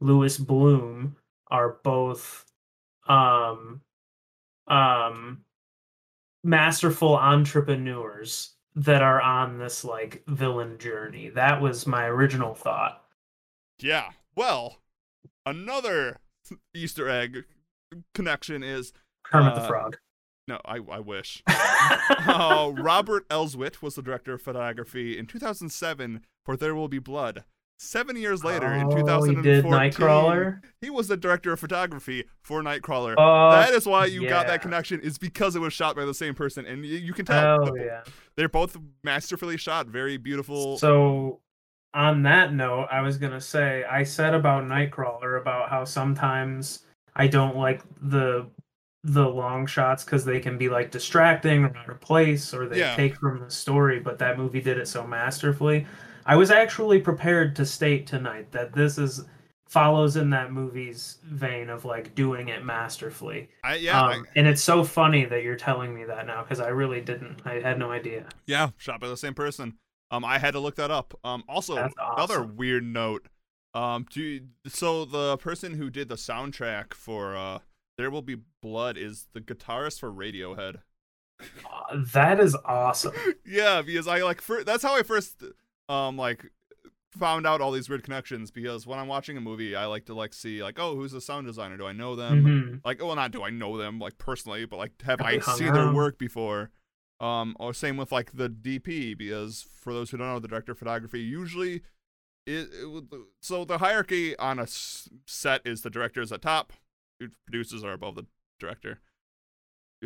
Louis Bloom are both um um masterful entrepreneurs that are on this like villain journey. That was my original thought.
Yeah. Well, another Easter egg connection is
Kermit the
Uh,
Frog.
no, I I wish. uh, Robert Elswit was the director of photography in 2007 for There Will Be Blood. Seven years later, in
Oh,
2014,
he did
he was the director of photography for Nightcrawler.
Oh,
that is why you got that connection, is because it was shot by the same person, and you, you can tell
Oh
that
yeah.
they're both masterfully shot, very beautiful.
So on that note, I was gonna say I said about Nightcrawler about how sometimes I don't like the the long shots because they can be like distracting or out of place or they
Yeah.
take from the story, but that movie did it so masterfully. I was actually prepared to state tonight that this is follows in that movie's vein of like doing it masterfully.
I, yeah, I-
um, and it's so funny that you're telling me that now because I really didn't. I had no idea.
Yeah, shot by the same person. Um, I had to look that up. Um, also
That's
another weird note. Um, do you- so the person who did the soundtrack for uh, There Will Be Blood is the guitarist for Radiohead.
Uh, that is awesome.
yeah, because I like fir- that's how I first um like found out all these weird connections. Because when I'm watching a movie, I like to like see like oh who's the sound designer? Do I know them?
Mhm.
like well not do i know them like personally but like have i seen their work before um or same with like the dp because for those who don't know the director of photography usually it, it would- so the hierarchy on a set is the director is at top producers are above the director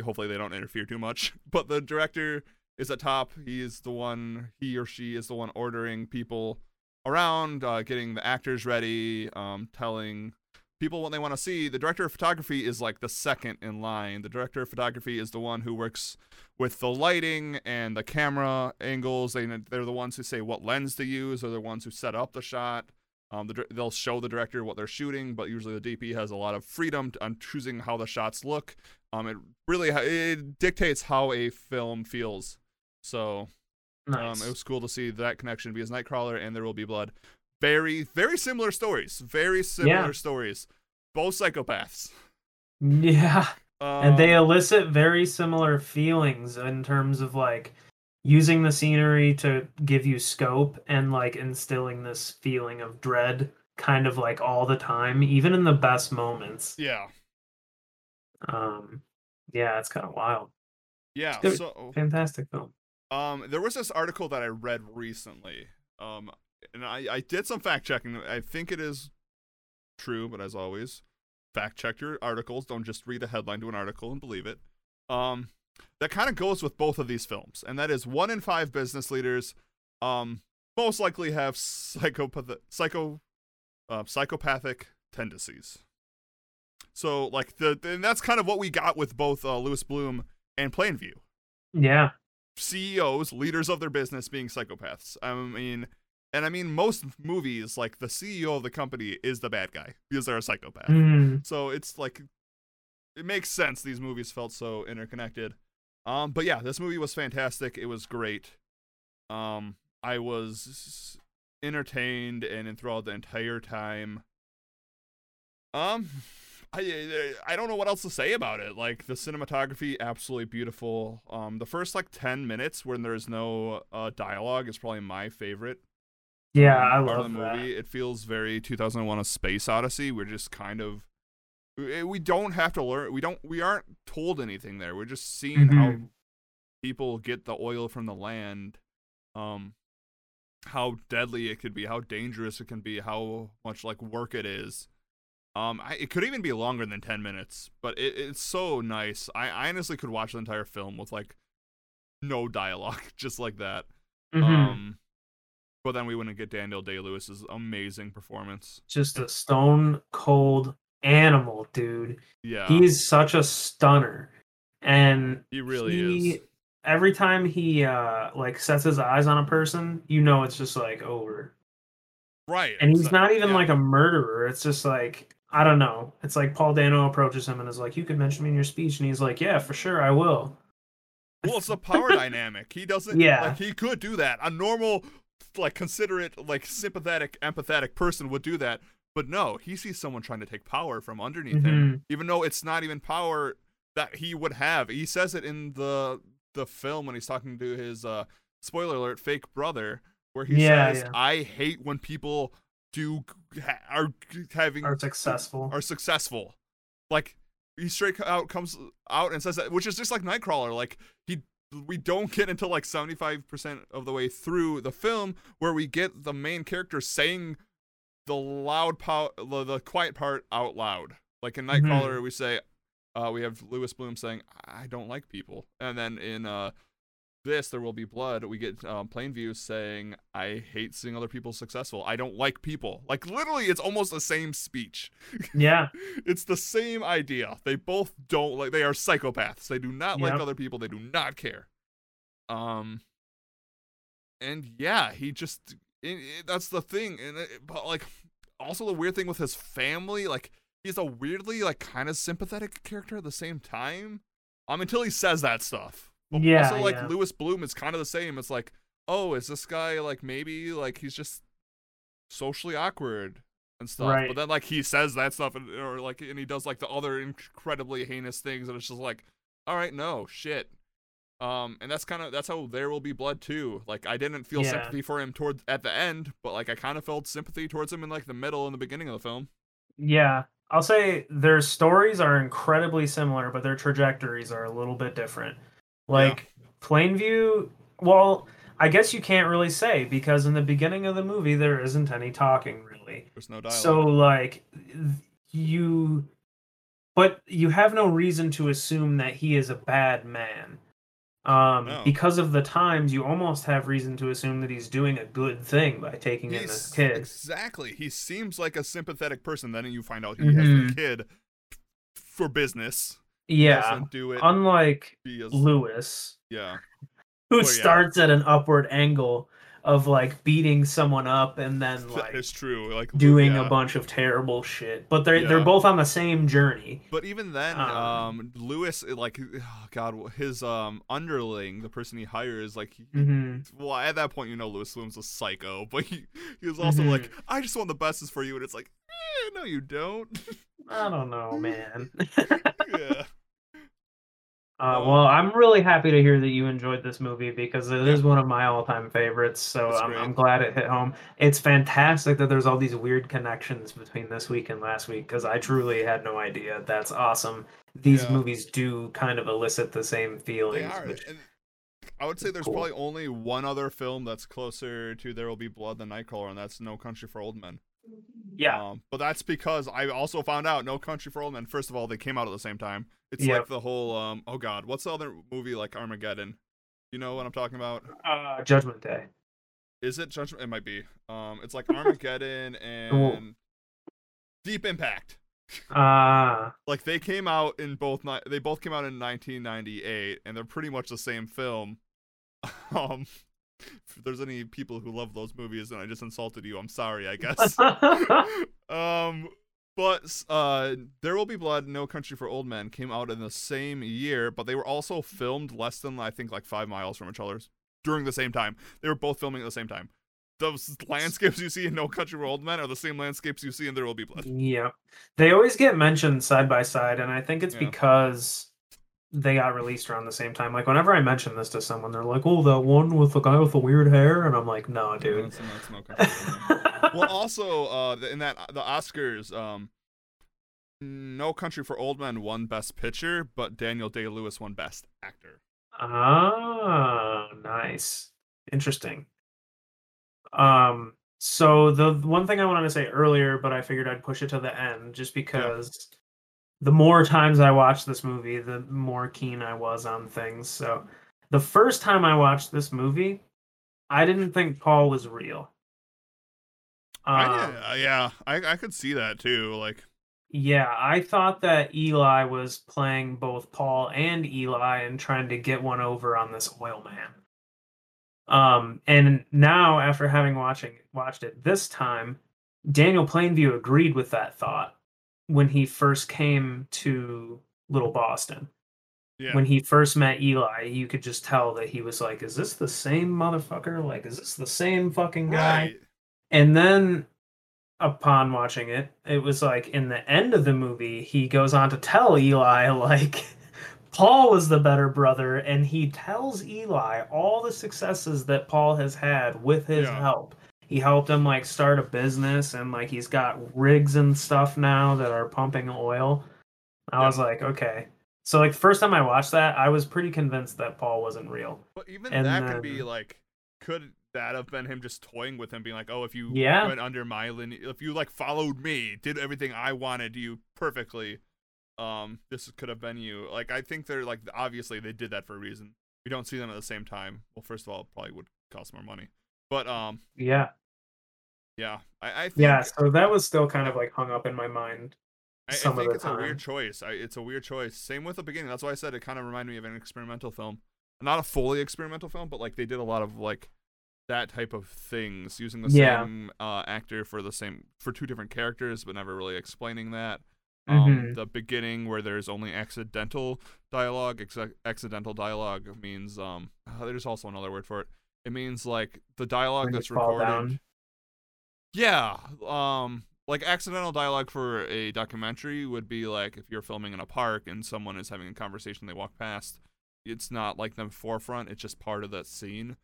hopefully they don't interfere too much but the director is at top he is the one he or she is the one ordering people around uh, getting the actors ready um, telling people what they want to see. The director of photography is like the second in line. The director of photography is the one who works with the lighting and the camera angles. They they're the ones who say what lens to use. They're the ones who set up the shot. Um, the, they'll show the director what they're shooting, but usually the DP has a lot of freedom to, on choosing how the shots look. Um, it really it dictates how a film feels. So
Nice.
um, it was cool to see that connection because Nightcrawler and There Will Be Blood, very very similar stories, very similar
Yeah.
stories, both psychopaths.
yeah.
Um,
and they elicit very similar feelings in terms of like using the scenery to give you scope and like instilling this feeling of dread kind of like all the time even in the best moments
yeah
um yeah it's kind of wild
yeah. So
fantastic film
um, there was this article that I read recently. Um, and I I did some fact checking. I think it is true, but as always, fact check your articles. Don't just read a headline to an article and believe it. Um, that kind of goes with both of these films, and that is one in five business leaders, um, most likely have psychopath psycho, uh, psychopathic tendencies. So like the and that's kind of what we got with both uh, Louis Bloom and Plainview.
yeah
CEOs, leaders of their business being psychopaths. I mean, and I mean most movies like the CEO of the company is the bad guy because they're a psychopath.
Mm,
So it's like it makes sense these movies felt so interconnected. Um but yeah, this movie was fantastic. It was great. Um I was entertained and enthralled the entire time. Um I I don't know what else to say about it. Like the cinematography absolutely beautiful. Um the first like 10 minutes when there's no uh dialogue is probably my favorite
yeah
um,
i love
the
that
movie. It feels very 2001: A Space Odyssey. We're just kind of We we don't have to learn. We don't. We aren't told anything there. We're just seeing how
Mhm.
people get the oil from the land. Um, how deadly it could be, how dangerous it can be, how much like work it is. Um, I, it could even be longer than ten minutes, but it, it's so nice. I, I honestly could watch the entire film with like no dialogue, just like that.
Mhm.
Um, but then we wouldn't get Daniel Day Lewis's amazing performance.
Just a stone cold animal, dude.
Yeah,
He's such a stunner. And
he really
he,
is.
Every time he uh like sets his eyes on a person, you know it's just like over.
Right,
And he's not even
yeah.
like a murderer. It's just like I don't know. It's like Paul Dano approaches him and is like, "You can mention me in your speech," and he's like, "Yeah, for sure, I will."
Well, it's a power dynamic. He doesn't.
Yeah.
Like he could do that. A normal, like considerate, like sympathetic, empathetic person would do that. But no, he sees someone trying to take power from underneath him,
Mhm.
even though it's not even power that he would have. He says it in the the film when he's talking to his uh spoiler alert fake brother, where he
Yeah,
says,
yeah.
"I hate when people do ha- are having
Are successful.
are successful. Like he straight out comes out and says that, which is just like Nightcrawler. Like he, we don't get until like seventy five percent of the way through the film where we get the main character saying the loud part, the, the quiet part out loud. Like in Nightcrawler, we say, uh, we have Louis Bloom saying, "I don't like people," and then in uh, this, there will be blood. We get um, Plainview saying, "I hate seeing other people successful. I don't like people." Like literally, it's almost the same speech.
yeah.
it's the same idea. They both don't like. They are psychopaths. They do not like other people. They do not care. Um. And yeah, he just. i i- that's the thing, and it, but like, also the weird thing with his family, like he's a weirdly like kind of sympathetic character at the same time. Um, until he says that stuff. But
Yeah,
Also, like
yeah.
Louis Bloom is kind of the same. It's like, oh, is this guy like maybe like he's just socially awkward and stuff.
Right.
But then like he says that stuff and or like and he does like the other incredibly heinous things and it's just like, all right, no shit. Um, and that's kind of that's how there will be blood too. Like I didn't feel
Yeah.
sympathy for him toward at the end, but like I kind of felt sympathy towards him in like the middle and the beginning of the film.
Yeah. I'll say their stories are incredibly similar, but their trajectories are a little bit different. Like Plainview, well, I guess you can't really say because in the beginning of the movie there isn't any talking really.
There's no dialogue.
So like you but you have no reason to assume that he is a bad man. Um
No.
because of the times you almost have reason to assume that he's doing a good thing by taking in this kid.
Exactly. He seems like a sympathetic person. Then you find out he has the
Mhm.
kid for business.
Yeah.
do it.
Unlike
because-
Louis,
yeah.
who
Well, yeah.
starts at an upward angle of like beating someone up and then like
is true. Like
doing
yeah.
a bunch of terrible shit. But they're they're both on the same journey.
But even then,
Um,
um, Louis, like, oh God, his um underling, the person he hires, like, he-
hmm
well, at that point, you know, Louis Bloom's a psycho, but he, he was also like,
Mm-hmm.
I just want the bestest for you, and it's like, eh, no, you don't.
I don't know, man.
yeah,
Uh, well, I'm really happy to hear that you enjoyed this movie because it is one of my all-time favorites. So I'm. I'm glad it hit home. It's fantastic that there's all these weird connections between this week and last week because I truly had no idea. That's awesome. These
Yeah.
movies do kind of elicit the same
they
feelings.
are.
which-
I would say there's
cool.
probably only one other film that's closer to There Will Be Blood than Nightcrawler, and that's No Country for Old Men.
yeah,
Um, but that's because I also found out No Country for Old Men. First of all, they came out at the same time. It's
Yep.
like the whole um. Oh God, what's the other movie like Armageddon? You know what I'm talking about?
uh, Judgment Day.
Is it Judgment? It might be. Um, it's like Armageddon and Deep Impact.
Ah,
Like they came out in both. Ni- they both came out in 1998, and they're pretty much the same film. Um, if there's any people who love those movies, and I just insulted you, I'm sorry. I guess. um but uh there will be blood no country for old men came out in the same year but they were also filmed less than i think like five miles from each other during the same time they were both filming at the same time those landscapes you see in no country for old men are the same landscapes you see in there will be blood
Yeah. They always get mentioned side by side, and I think it's
Yeah.
because they got released around the same time. Like whenever I mention this to someone, they're like, "Oh, that one with the guy with the weird hair," and I'm like, "No, dude."
That's- that's no country for Old Men. well also uh in that the oscars um No Country for Old Men won Best Picture, but Daniel Day Lewis won Best Actor.
Ah, nice. Interesting. Um, so the one thing I wanted to say earlier, but I figured I'd push it to the end just because the more times I watched this movie, the more keen I was on things. So the first time I watched this movie, I didn't think Paul was real.
I
Um,
did- uh, yeah, I I could see that too. Like,
Yeah, I thought that Eli was playing both Paul and Eli and trying to get one over on this oil man. Um, and now after having watching watched it this time, Daniel Plainview agreed with that thought when he first came to Little Boston.
yeah,
When he first met Eli, you could just tell that he was like, "Is this the same motherfucker? Like, is this the same fucking guy?"
right.
And then upon watching it, it was like in the end of the movie, he goes on to tell Eli like Paul was the better brother, and he tells Eli all the successes that Paul has had with his
Yeah.
help. He helped him like start a business and like he's got rigs and stuff now that are pumping oil. I
Yeah.
was like, okay. So like the first time I watched that, I was pretty convinced that Paul wasn't real.
But even
And
that could be like, could that have been him just toying with him, being like, "Oh, if you
Yeah.
went under my lineage, if you like followed me, did everything I wanted you perfectly, um, this could have been you." Like, I think they're like, obviously they did that for a reason. We don't see them at the same time. Well, first of all, it probably would cost more money, but um,
Yeah.
Yeah, I, I think
Yeah, so that was still kind of like hung up in my mind.
I, I think it's a weird choice. I, it's a weird choice. Same with the beginning. That's why I said it kind of reminded me of an experimental film. Not a fully experimental film, but like they did a lot of like that type of things using the
Yeah.
same uh, actor for the same for two different characters, but never really explaining that. Um,
Mhm.
The beginning where there's only accidental dialogue. Ex- accidental dialogue means um. uh, there's also another word for it. It means like the dialogue
When
that's recorded. Yeah, um, like accidental dialogue for a documentary would be like if you're filming in a park and someone is having a conversation, they walk past. It's not like the forefront; it's just part of that scene.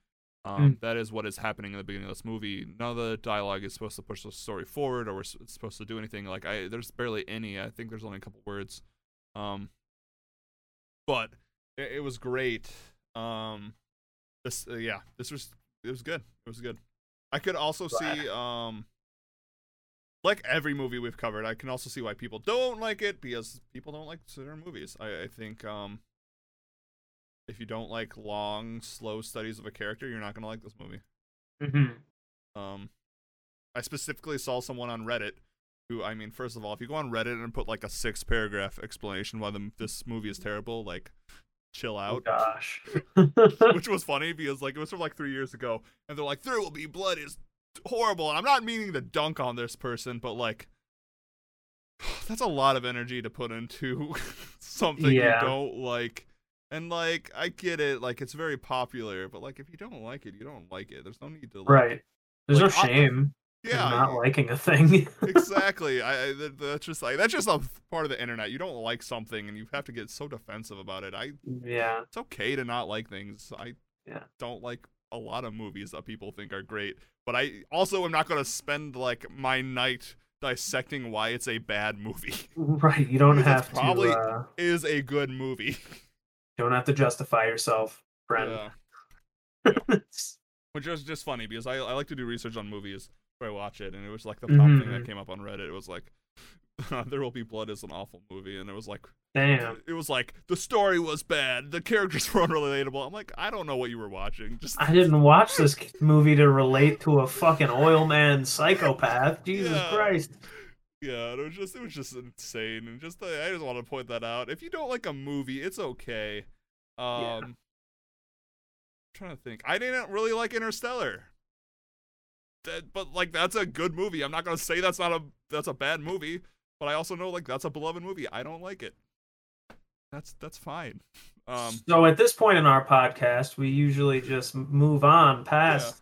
Um, That is what is happening in the beginning of this movie. None of the dialogue is supposed to push the story forward, or it's supposed to do anything. Like I, there's barely any. I think there's only a couple words. Um, but it, it was great. Um, this, uh, yeah, this was it was good. It was good. I could also
Glad.
see um like every movie we've covered, I can also see why people don't like it because people don't like certain movies. I, I think um if you don't like long, slow studies of a character, you're not gonna like this movie.
Mhm.
Um I specifically saw someone on Reddit who I mean, first of all, if you go on Reddit and put like a six paragraph explanation why the, this movie is terrible, like chill
Oh
out.
gosh.
which was funny because like it was from like three years ago, and they're like, "There will be blood" is horrible, and I'm not meaning to dunk on this person, but like, that's a lot of energy to put into something
Yeah.
you don't like. And like, I get it, like it's very popular, but like if you don't like it, you don't like it. There's no need to like,
right. There's
Like,
no shame
yeah,
not liking a thing.
exactly. I, I that's just like that's just a part of the internet. You don't like something, and you have to get so defensive about it. I
yeah.
it's okay to not like things. I
Yeah.
don't like a lot of movies that people think are great, but I also am not going to spend like my night dissecting why it's a bad movie.
Right. You don't have
it's probably-
to uh,
is a good movie.
don't have to justify yourself, friend.
Yeah. Which was just funny because I, I like to do research on movies I watch it, and it was like the top thing that
Mhm.
came up on Reddit. It was like, "There Will Be Blood" is an awful movie, and it was like,
Damn.
it was like the story was bad, the characters were unrelatable. I'm like, I don't know what you were watching. Just
I didn't watch this movie to relate to a fucking oil man psychopath. Jesus
Yeah.
Christ.
Yeah, it was just it was just insane, and just uh, I just want to point that out. If you don't like a movie, it's okay. Um,
Yeah.
trying to think, I didn't really like Interstellar. That, but like that's a good movie. I'm not gonna say that's not a that's a bad movie, but I also know like that's a beloved movie. I don't like it. That's that's fine. Um,
So at this point in our podcast, we usually just move on past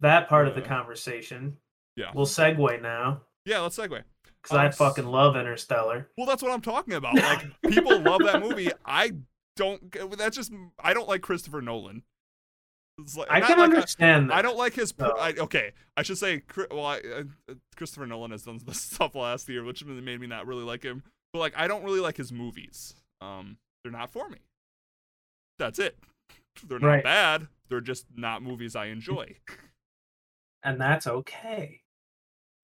that part of the conversation.
Yeah.
We'll segue now
yeah, let's segue.
because I
Um,
fucking love Interstellar.
Well, that's what I'm talking about. Like people love that movie. I don't. That's just I don't like Christopher Nolan. Like,
I can
like
understand that.
I don't like his.
No.
I, okay, I should say. Well, I, uh, Christopher Nolan has done this stuff last year, which made me not really like him. but like I don't really like his movies. Um, they're not for me. That's it. They're not
Right.
bad. They're just not movies I enjoy.
And that's okay.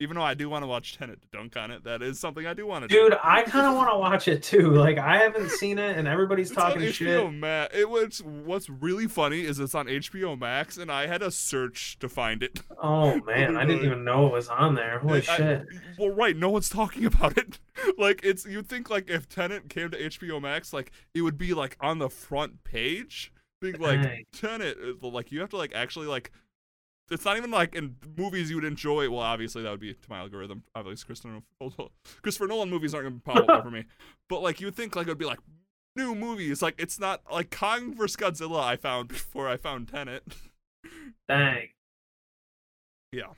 Even though I do want to watch Tenet to dunk on it, that is something I do want to do. Dude.
I kind of want to watch it too. Like, I haven't seen it, and everybody's
It's on
talking
HBO
shit.
Max. It was what's really funny is it's on HBO Max, and I had to search to find it.
Oh man, I didn't even know it was on there. Holy
I-
shit!
well, right, no one's talking about it. like it's you'd think like if Tenet came to HBO Max, like it would be like on the front page, being like
Dang.
Tenet. uh, Like you have to like actually like. It's not even like in movies you would enjoy. Well, obviously that would be to my algorithm. Obviously, Christopher Nolan, Christopher Nolan movies aren't gonna pop up for me. But like you would think like it would be like new movies. Like it's not like Kong vs Godzilla. I found before I found Tenet.
Dang. Yeah.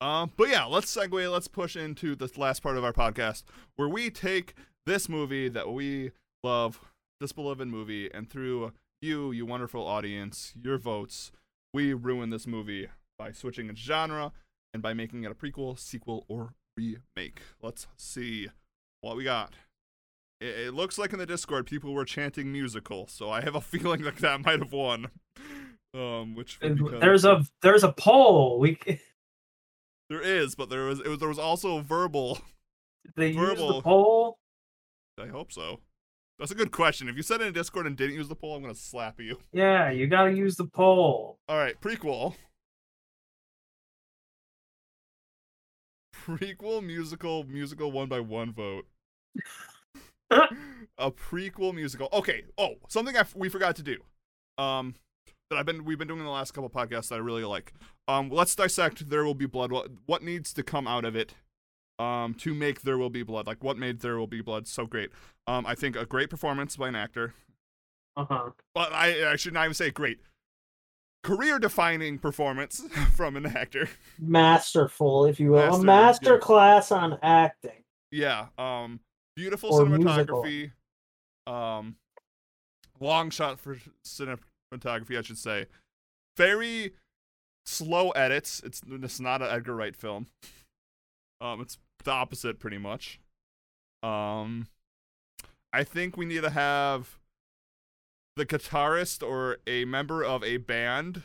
Um, but yeah, let's segue. Let's push into the last part of our podcast where we take this movie that we love, this beloved movie, and through you, you wonderful audience, your votes, we ruin this movie by switching its genre and by making it a prequel, sequel, or remake. Let's see what we got. It, it looks like in the Discord people were chanting musical, so I have a feeling like that might have won. Um, which
There's a there's a poll. We
There is, but there was it was there was also verbal.
they use
Verbal.
the poll.
I hope so. That's a good question. If you said it in Discord and didn't use the poll, I'm gonna slap you.
Yeah, you gotta use the poll.
All right, prequel. Prequel musical musical one by one vote. a prequel musical. Okay. Oh, something I f- we forgot to do. Um, that I've been we've been doing in the last couple podcasts that I really like. Um, let's dissect There Will Be Blood. What what needs to come out of it? Um, to make There Will Be Blood. Like what made There Will Be Blood so great? Um, I think a great performance by an actor.
Uh huh.
Well, I I should not even say great. Career defining performance from an actor.
masterful, if you will,
Master,
a master
yeah.
class on acting.
Yeah. Um beautiful
Or musical.
cinematography. Um long shot for cinematography, I should say. Very slow edits. It's it's not an Edgar Wright film. Um it's the opposite pretty much. Um I think we need to have the guitarist or a member of a band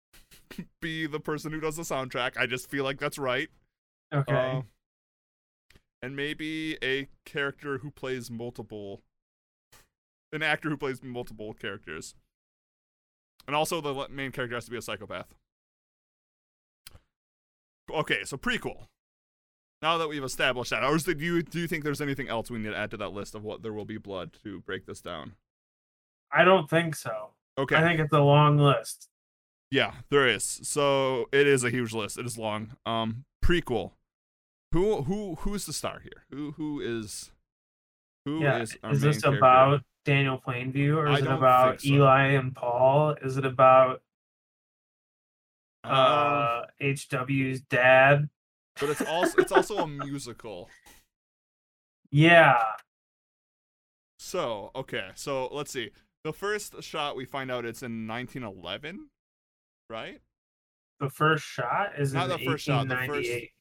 be the person who does the soundtrack. I just feel like that's right.
Okay.
Uh, and maybe a character who plays multiple, an actor who plays multiple characters, and also the main character has to be a psychopath. Okay, so prequel. Now that we've established that, or do you do you think there's anything else we need to add to that list of what there will be blood to break this down?
I don't think so.
Okay,
I think it's a long list.
Yeah, there is. So it is a huge list. It is long. Um, prequel. Who who who's the star here? Who who is who
yeah.
is
Is, this
character?
about Daniel Plainview or is it about
so.
Eli and Paul? Is it about
Um,
uh HW's dad?
But it's also it's also a musical.
Yeah.
So okay, so let's see. The first shot we find out it's in 1911, right?
The first shot is
Not
in
the first shot, the first-
1898.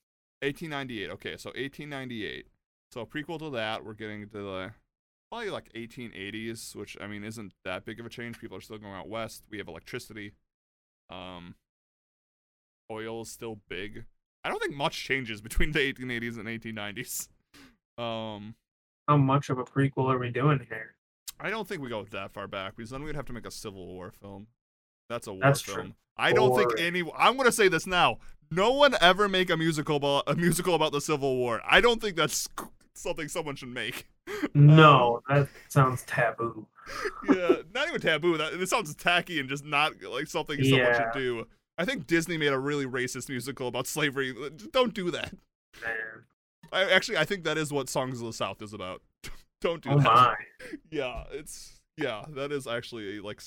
1898. Okay, so 1898. So prequel to that, we're getting to the probably like 1880s, which I mean isn't that big of a change. People are still going out west. We have electricity. Um, oil is still big. I don't think much changes between the 1880s and 1890s. Um,
How much of a prequel are we doing here?
I don't think we go that far back because then we'd have to make a Civil War film. That's a war
That's
film.
true.
I don't think any. I'm gonna say this now. No one ever make a musical about a musical about the Civil War. I don't think that's something someone should make.
No, that sounds taboo.
yeah, not even taboo. That it sounds tacky and just not like something someone should do. I think Disney made a really racist musical about slavery. Don't do that.
Man.
I actually I think that is what Songs of the South is about. don't do
Oh
that.
my.
Yeah, it's yeah, that is actually a like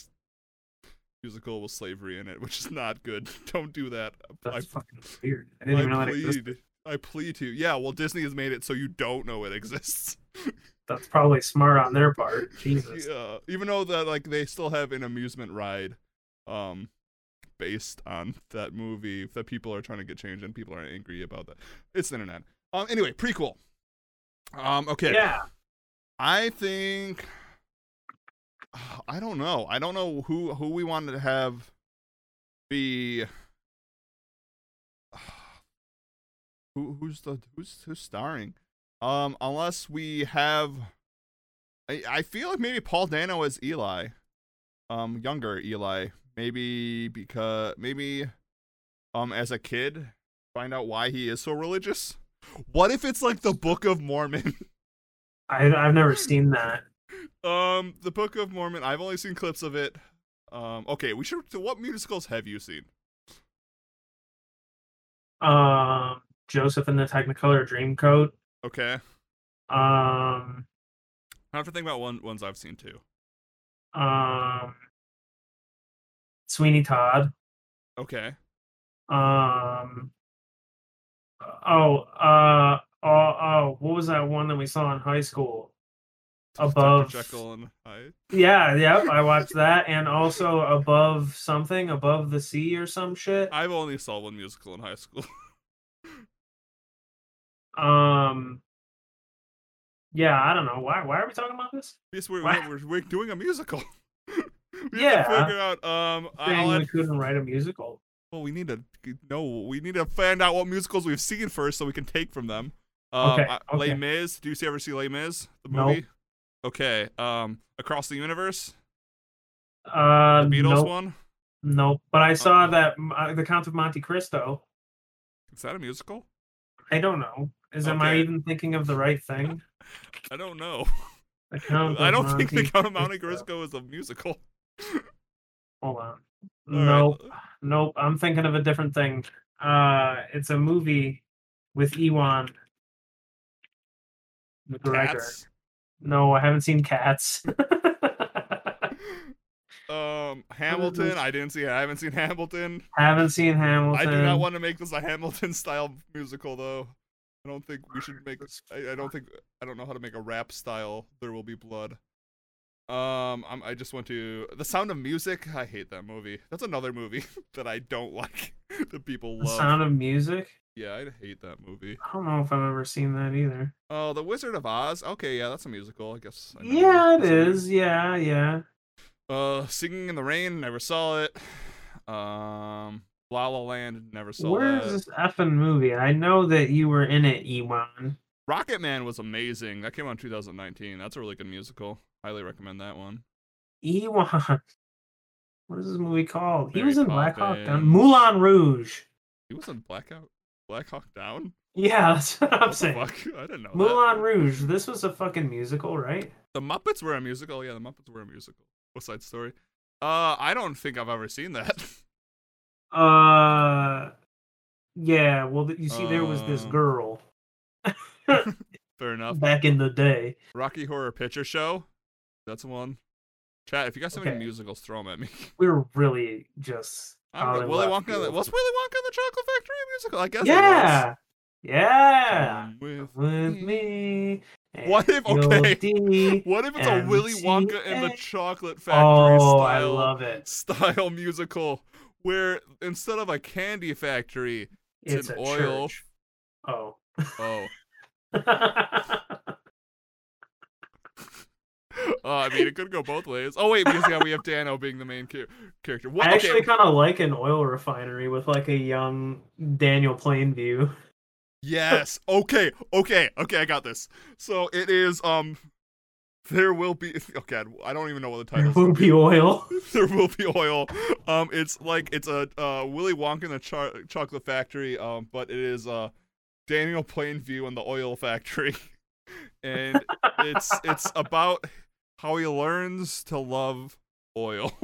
musical with slavery in it, which is not good. Don't do that. I,
fucking weird. I didn't
I
even know that existed.
plead. I plead to. You. Yeah, well, Disney has made it so you don't know it exists.
That's probably smart on their part. Jesus.
yeah, even though that like they still have an amusement ride, um, based on that movie that people are trying to get changed and people are angry about that. It's the internet. Um, anyway, prequel. Um. Okay.
Yeah.
I think. I don't know. I don't know who who we wanted to have be. Who who's the who's who's starring? Um. Unless we have. I I feel like maybe Paul Dano as Eli. Um. Younger Eli. Maybe because maybe. Um. As a kid, find out why he is so religious. What if it's like the Book of Mormon?
I, I've never seen that.
Um, the Book of Mormon. I've only seen clips of it. Um, okay, we should. What musicals have you seen?
Um, Joseph and the Technicolor Dreamcoat.
Okay,
Um,
I have to think about one ones I've seen too.
um, Sweeney Todd.
Okay,
Um, oh, uh, oh, oh, what was that one that we saw in high school? Above-
Dr. Jekyll and Hyde.
Yeah, yep, I watched that, and also above something, above the sea or some shit.
I've only saw one musical in high school.
Um, yeah, I don't know why. Why are we talking about this?
yes, we're, we're we're doing a musical. We
Yeah.
have to figure out. Um,
Saying
I'll
we
add,
couldn't write a musical.
well, we need to no, we need to find out what musicals we've seen first, so we can take from them. Um,
Okay,
uh, Les. Mis. Do you see ever see Les Mis? The
Nope.
movie. Okay. Um, Across the Universe.
Uh,
The Beatles
nope,
one.
nope. But I saw
Okay.
that uh, the Count of Monte Cristo.
Is that a musical?
I don't know. Is am I even thinking of the right thing?
I don't know. I don't think the Count of Monte.
Cristo
is a musical.
Hold on.
All right.
Nope. Nope. I'm thinking of a different thing. Uh, it's a movie with Ewan McGregor.
Cats.
No, I haven't seen Cats.
Um, Hamilton. I didn't see. I haven't seen Hamilton.
haven't seen Hamilton.
I do not want to make this a Hamilton style musical, though. I don't think we should make. I, I don't think. I don't know how to make a rap style. There will be blood. Um, I'm, I just want to. The Sound of Music. I hate that movie. That's another movie that I don't like. that people love. The.
Sound of Music.
Yeah, I hate that movie.
I don't know if I've ever seen that either.
Oh, The Wizard of Oz. Okay, yeah, that's a musical. I guess. I
Yeah, it
that's.
Yeah, yeah.
Uh, Singing in the Rain. Never saw it. Um, La La Land. Never saw
it.
Where's
this effing movie? I know that you were in it, Ewan.
Rocket Man was amazing. That came out in 2019. That's a really good musical. Highly recommend that one.
Ewan. What is this movie called? He was in Black Hawk Down. Moulin Rouge.
He was in Blackout, Black Hawk Down.
Yeah, that's what I'm
what
saying.
Fuck? I didn't know
Moulin
that.
Rouge. This was a fucking musical, right?
The Muppets were a musical. Yeah, the Muppets were a musical. West Side Story. Uh, I don't think I've ever seen that.
Uh, yeah. Well, you see, there was this
Uh.
girl
Fair enough.
back in the day.
Rocky Horror Picture Show. That's one. Chat. If you guys have any
Okay.
musicals, throw them at me.
We were really just. In
Willy Wonka. and the- Was Willy Wonka and the Chocolate Factory a musical? I guess.
Yeah, yeah.
With
With me.
What if- okay. What if it's a Willy Wonka and the Chocolate Factory
Oh,
style
I love it.
style musical where instead of a candy factory, It's
It's
an oil.
church. Oh.
oh, uh, I mean it could go both ways. Oh wait, because yeah, we have Dano being the main char- character. What,
I actually
okay,
kind of like an oil refinery with like a young Daniel Plainview.
yes, okay, okay, okay, I got this. So it is um, there will be. Oh god, I don't even know what the title.
There will be oil.
there will be oil. Um, it's like it's a uh Willy Wonka in the Char- Chocolate Factory. Um, but it is uh Daniel Plainview and the oil factory, and it's it's about how he learns to love oil.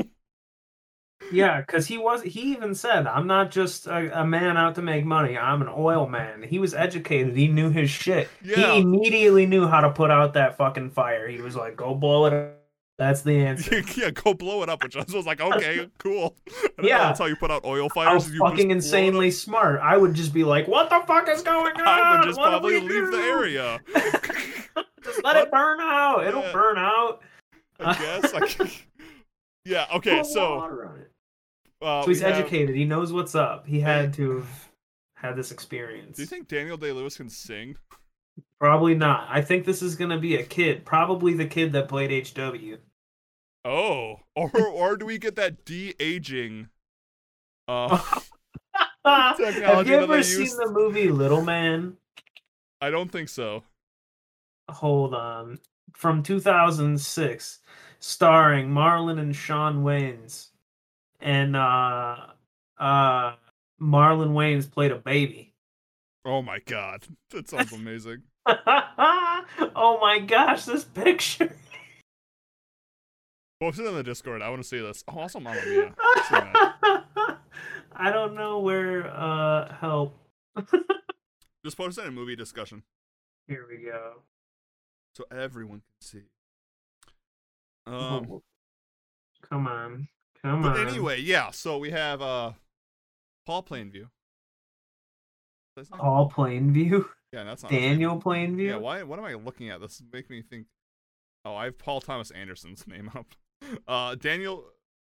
Yeah, because he was. He even said, "I'm not just a, a man out to make money. I'm an oil man." He was educated. He knew his shit.
Yeah.
He immediately knew how to put out that fucking fire. He was like, "Go blow it up." That's the answer.
yeah, go blow it up. Which I was like, okay, cool. I
Yeah.
that's how you put out oil fires. you just
fucking insanely smart. I would just be like, "What the fuck is going on?"
I would just
What
probably leave the area.
just let it burn out. It'll
Yeah.
burn out.
I guess. Like, yeah. Okay.
Put
So.
water on it.
Uh,
so he's
have-
educated. He knows what's up. He had to have had this experience.
Do you think Daniel Day Lewis can sing?
Probably not. I think this is gonna be a kid. Probably the kid that played HW.
Oh, or or do we get that de aging? Uh,
Have
Technology
you
that
ever seen
use-
the movie Little Man?
I don't think so.
Hold on. From 2006, starring Marlon and Sean Wayans. And uh uh Marlon Wayans played a baby.
Oh my god, that sounds amazing.
oh my gosh, this picture.
Post it in the Discord. I want to see this. Oh, also Mamma Mia. I've seen that.
I don't know where uh help.
Just post it in a movie discussion
Here we go.
so everyone can see. Um,
Oh, come on. Come
but
on.
anyway, yeah. So we have uh, Paul Plainview.
Paul Plainview.
yeah, that's not.
Daniel Plainview.
Yeah, why? What am I looking at? This make me think. Oh, I have Paul Thomas Anderson's name up. Uh, Daniel.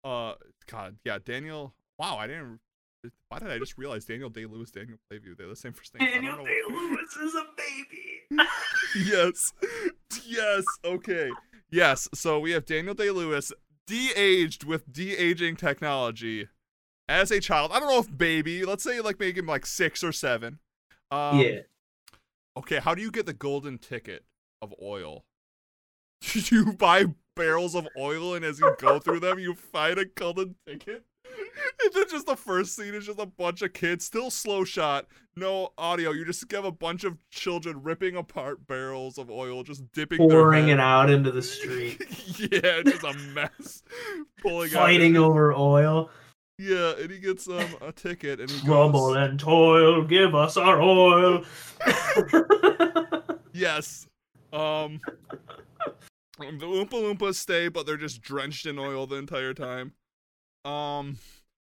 Uh, God, yeah, Daniel. Wow, I didn't. Why did I just realize Daniel Day Lewis, Daniel Plainview? They're the same first name.
Daniel Day Lewis is a baby.
yes, yes. Okay, yes. So we have Daniel Day Lewis, de-aged with de-aging technology, as a child. I don't know if baby. Let's say like make him like six or seven. Um,
yeah.
Okay, how do you get the golden ticket of oil? Did you buy barrels of oil, and as you go through them, you find a golden ticket. And then just the first scene is just a bunch of kids, still slow shot, no audio. You just have a bunch of children ripping apart barrels of oil, just dipping,
Pouring it out into the street.
yeah, it's just a mess. Pulling out-
Fighting over oil.
Yeah, and he gets um a ticket, and he
Trouble
goes,
and toil, give us our oil.
Yes. Um, the Oompa Loompas stay, but they're just drenched in oil the entire time. Um,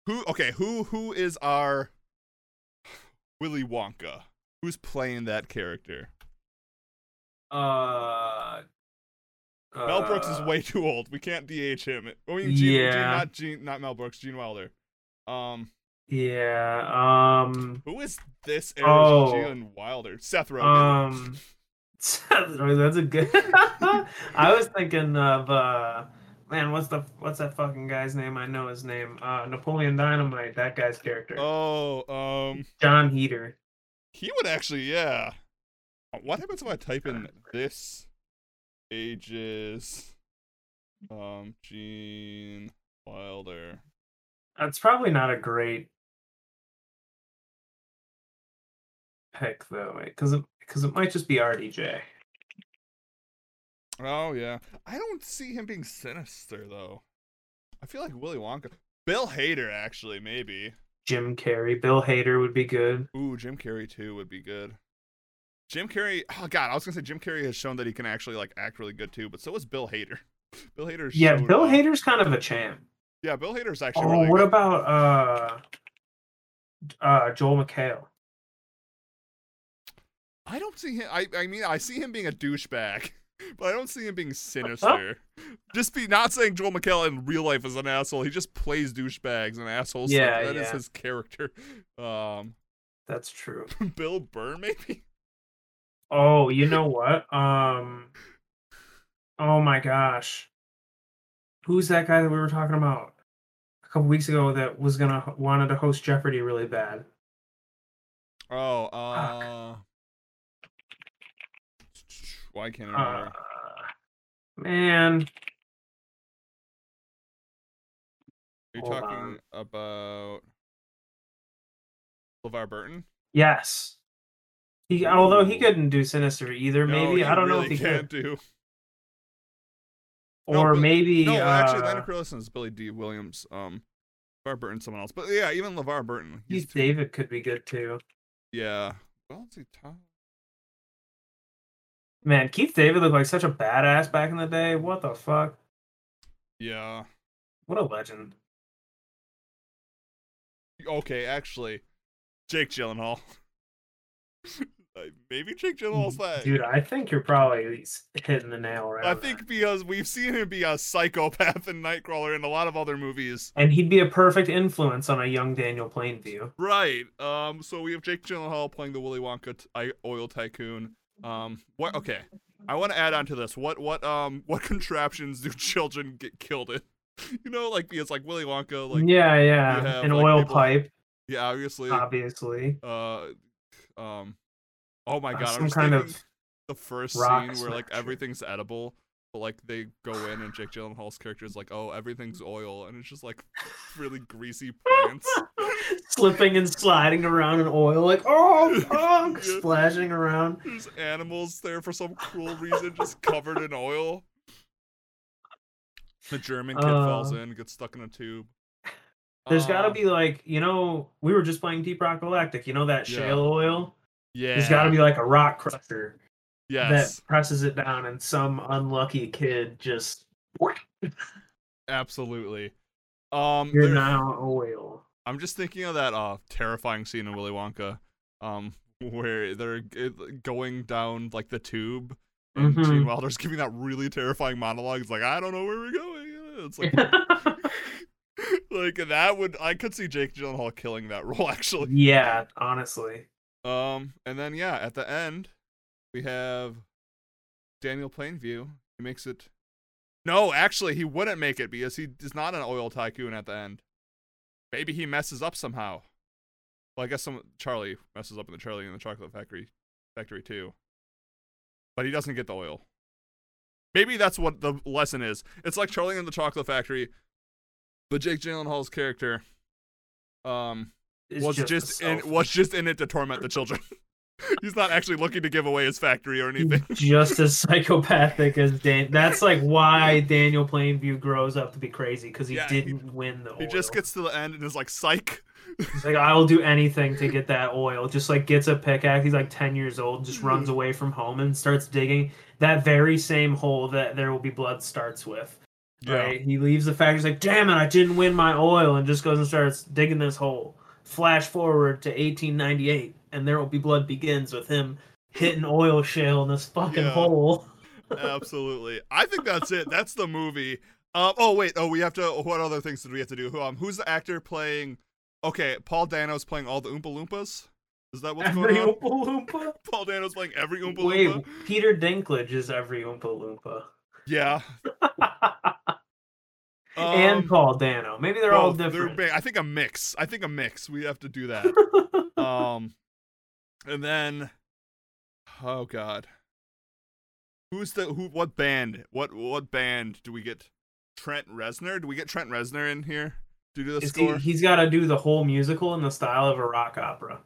who? Okay, who? Who is our Willy Wonka? Who's playing that character?
uh,
Mel Brooks is
uh,
way too old. We can't DH him. I mean, Gene, Gene,
Yeah.
not Gene, not Mel Brooks. Gene Wilder. Um,
Yeah. Um.
who is this
Oh.
Gene Wilder? Seth Rogen.
Um. That's a good. I was thinking of uh, man, what's the what's that fucking guy's name? I know his name. Uh, Napoleon Dynamite. That guy's character.
oh, um,
Jon Heder.
He would actually, yeah. What happens if I type in this ages um Gene Wilder?
That's probably not a great pick though, because because it might just be RDJ.
Oh yeah. I don't see him being sinister though. I feel like Willy Wonka. Bill Hader actually, maybe.
Jim Carrey, Bill Hader would be good.
Ooh, Jim Carrey too would be good. Jim Carrey oh god, I was gonna say Jim Carrey has shown that he can actually like act really good too, but so is Bill Hader. Bill Hader
Yeah, Bill. Hader's kind of a champ.
Yeah, Bill Hader's actually
Oh,
really
what
good.
about uh uh Joel McHale?
I don't see him. I, I mean, I see him being a douchebag, but I don't see him being sinister. just be not saying Joel McHale in real life is an asshole. He just plays douchebags and assholes.
Yeah,
that is
yeah.
his character. Um,
That's true.
Bill Burr, maybe.
Oh, you know what? Um Oh my gosh. Who's that guy that we were talking about a couple weeks ago that was gonna wanted to host Jeopardy really bad?
Oh, uh, why can't I remember?
Uh, man,
Are you
hold
talking
on.
about LeVar Burton?
yes. He although he couldn't do Sinister either,
No,
maybe. I don't know if he
can't
could.
do.
Or
but-
maybe
No, actually,
uh,
Lando Calrissian is Billy Dee Williams. Um, LeVar Burton, someone else. But yeah, even LeVar Burton.
Keith David could be good too.
Yeah. Well, let's see. Tom.
Man, Keith David looked like such a badass back in the day. What the fuck?
Yeah.
What a legend.
Okay, actually, Jake Gyllenhaal. Maybe Jake Gyllenhaal's that.
Dude, I think you're probably hitting the nail right.
I think
that.
because we've seen him be a psychopath in Nightcrawler and a lot of other movies.
and he'd be a perfect influence on a young Daniel Plainview.
Right. Um. So we have Jake Gyllenhaal playing the Willy Wonka t- oil tycoon. Um, what? Okay, I want to add on to this. What? What? Um, what contraptions do children get killed in? You know, like it's like Willy Wonka, like
yeah, yeah.
have,
An
like,
oil
people-
pipe,
yeah, obviously.
obviously.
Uh, um, oh my
Uh,
god,
some
I'm just
kind of
the first scene where like everything's edible, but like they go in and Jake Gyllenhaal's character is like, oh, everything's oil, and it's just like really greasy plants.
Slipping and sliding around in oil, like oh, oh
Yeah.
splashing around.
There's animals there for some cruel reason, just covered in oil. The German kid falls
Uh,
in, gets stuck in a tube.
There's got to
Um,
be like you know we were just playing Deep Rock Galactic. You know that
Yeah.
shale oil.
yeah.
There's got to be like a rock crusher
yes,
that presses it down, and some unlucky kid just
absolutely. Um,
you're
there-
now oil.
I'm just thinking of that uh terrifying scene in Willy Wonka, um, where they're going down like the tube, and
Mhm.
Gene Wilder's giving that really terrifying monologue. It's like I don't know where we're going. It's like like that would I could see Jake Gyllenhaal killing that role actually.
yeah, honestly.
Um, and then yeah, at the end, we have Daniel Plainview. He makes it. No, actually, he wouldn't make it because he is not an oil tycoon at the end. Maybe he messes up somehow. Well, I guess some Charlie messes up in the Charlie in the Chocolate Factory, factory too. But he doesn't get the oil. Maybe that's what the lesson is. It's like Charlie in the Chocolate Factory, but Jake Gyllenhaal's character, um,
It's
was
a
just, in was just in it to torment the children. He's not actually looking to give away his factory or anything.
Just as psychopathic as Dan. That's like why Daniel Plainview grows up to be crazy because he
Yeah,
didn't win the. Oil.
He just gets to the end and is like, "Psych."
He's like, I will do anything to get that oil. Just like gets a pickaxe. He's like ten years old. Just runs
Mm.
away from home and starts digging that very same hole that There Will Be Blood starts with. Right? He leaves the factory. He's like, damn it, I didn't win my oil, and just goes and starts digging this hole. Flash forward to 1898, and There Will Be Blood begins with him hitting oil shale in this fucking
Yeah.
hole.
Absolutely. I think that's it. That's the movie. Uh, oh wait. Oh, we have to. What other things did we have to do? Who, um, who's the actor playing? Okay, Paul Dano's playing all the Oompa Loompas. Is that what's
Every
going on?
Oompa Loompa.
Paul Dano's playing every Oompa
Wait,
Loompa.
Peter Dinklage is every Oompa Loompa.
Yeah.
and
Um,
Paul Dano. Maybe they're all
both. They're
different.
I think a mix. I think a mix. We have to do that. um, and then, oh god, who's the who? What band? What what band do we get? Trent Reznor? Do we get Trent Reznor in here to do the
Is he,
score?
he's got to do the whole musical in the style of a rock opera.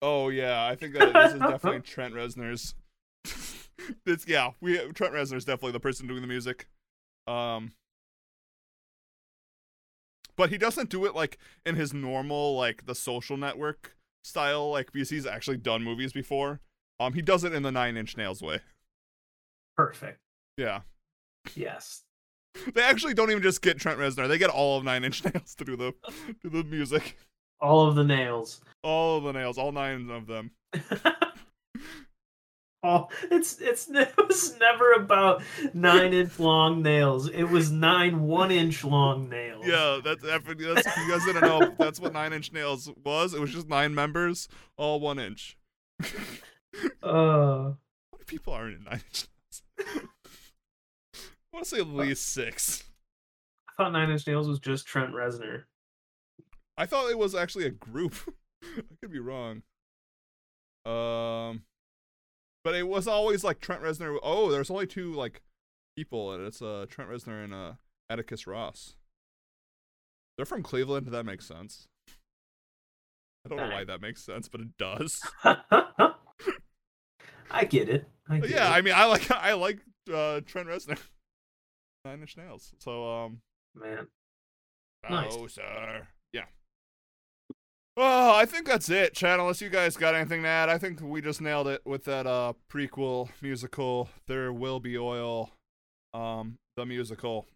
Oh yeah, I think that this is definitely Trent Reznor's. it's yeah, we Trent Reznor's definitely the person doing the music. Um, but he doesn't do it like in his normal like the Social Network style, like because he's actually done movies before. Um, he does it in the Nine Inch Nails way.
Perfect.
Yeah,
Yes.
they actually don't even just get Trent Reznor; they get all of Nine Inch Nails to do the do the music.
All of the nails.
All of the nails, all nine of them.
oh, it's it's it was never about nine inch long nails. It was nine one inch long nails.
Yeah, that's, that's you guys didn't know. That's what Nine Inch Nails was. It was just nine members, all one inch.
Uh,
many people aren't in Nine Inch Nails? I want to say at least six.
I thought Nine Inch Nails was just Trent Reznor.
I thought it was actually a group. I could be wrong. Um, but it was always like Trent Reznor. Oh, there's only two like people, and it's uh Trent Reznor and uh Atticus Ross. They're from Cleveland. That makes sense. I don't know why that makes sense, but it does.
I get it. I get
yeah,
it.
I mean, I like I like uh, Trent Reznor, Nine Inch Nails. So um,
man. Nice.
oh sir, yeah. Oh, I think that's it, Chad. Unless you guys got anything to add, I think we just nailed it with that uh prequel musical. There will be oil, um, the musical,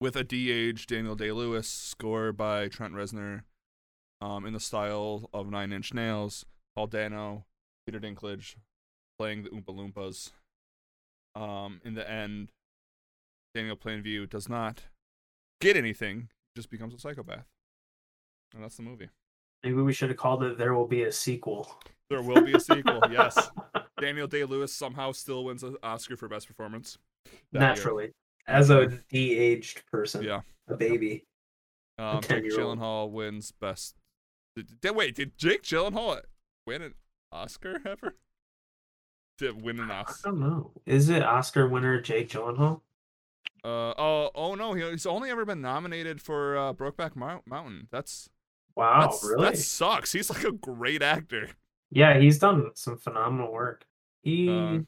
with a de-aged Daniel Day Lewis score by Trent Reznor, um, in the style of Nine Inch Nails. Paul Dano, Peter Dinklage, playing the Oompa Loompas. Um, in the end, Daniel Plainview does not get anything, just becomes a psychopath. And that's the movie.
Maybe we should have called it There Will Be a Sequel.
There will be a sequel, yes. Daniel Day Lewis somehow still wins an Oscar for best performance. that year.
Naturally, as a de-aged person,
Yeah.
a baby.
Um, Jake
10-year-old.
Gyllenhaal wins best. Did, did- wait, did Jake Gyllenhaal win an Oscar ever? Did win an Oscar?
I don't know. Is it Oscar winner Jake Gyllenhaal?
Uh oh oh no, he- he's only ever been nominated for uh, Brokeback Mou- Mountain. That's
Wow,
that's
really?
that sucks. He's like a great actor.
Yeah, he's done some phenomenal work. He,
Uh,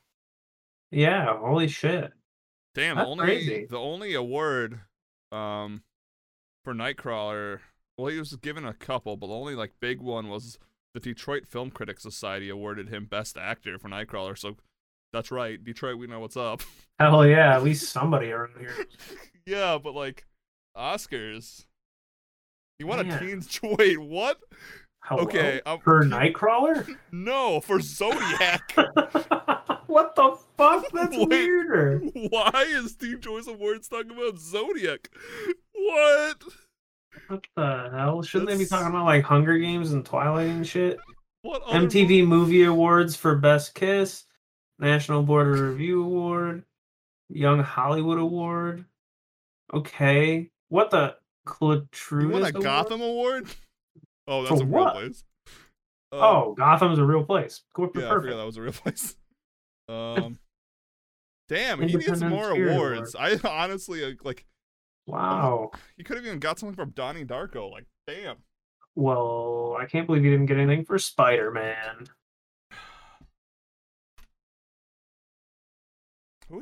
yeah, holy shit.
Damn, the
That's
only
crazy.
the only award um for Nightcrawler. Well, he was given a couple, but the only like big one was the Detroit Film Critics Society awarded him Best Actor for Nightcrawler. So that's right, Detroit. We know what's up.
Hell yeah, at least somebody around here.
yeah, but like Oscars. Won a
Man.
Teen's Wait, what?
Hello?
Okay, um,
For Nightcrawler?
No, for Zodiac.
what the fuck? That's
Wait.
weirder.
Why is Teen Choice Awards talking about Zodiac? What?
What the hell? Shouldn't they be
That's-
talking about like Hunger Games and Twilight and shit?
What other
MTV Movie Awards for Best Kiss, National Board of Review Award, Young Hollywood Award. Okay. What the
mo- You won a
Award?
Gotham Award? Oh, that's
For
a real
what?
place. Uh,
Oh, Gotham's a real place. For
yeah, I
perfect.
forgot that was a real place. Um, damn, he needs more awards. I honestly uh, like.
Wow.
He could have even got something from Donnie Darko. Like, damn.
Well, I can't believe you didn't get anything for Spider Man.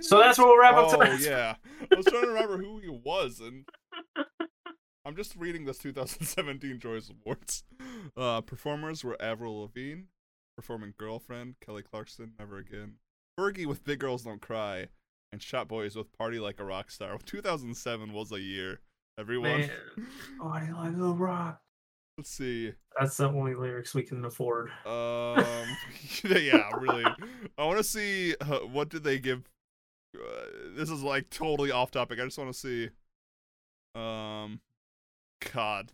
So that's what we'll wrap up
Oh yeah, I was trying to remember who he was, and I'm just reading this 2017 Choice Awards. Uh, performers were Avril Lavigne, performing "Girlfriend," Kelly Clarkson, "Never Again," Fergie with "Big Girls Don't Cry," and Shop Boyz with "Party Like a Rock Star." 2007 was a year. Everyone.
Man. Oh, I like the rock.
Let's see.
That's the only lyrics we can afford.
Um, yeah, really. I want to see uh, what did they give. Uh, this is like totally off topic. I just want to see. Um, God,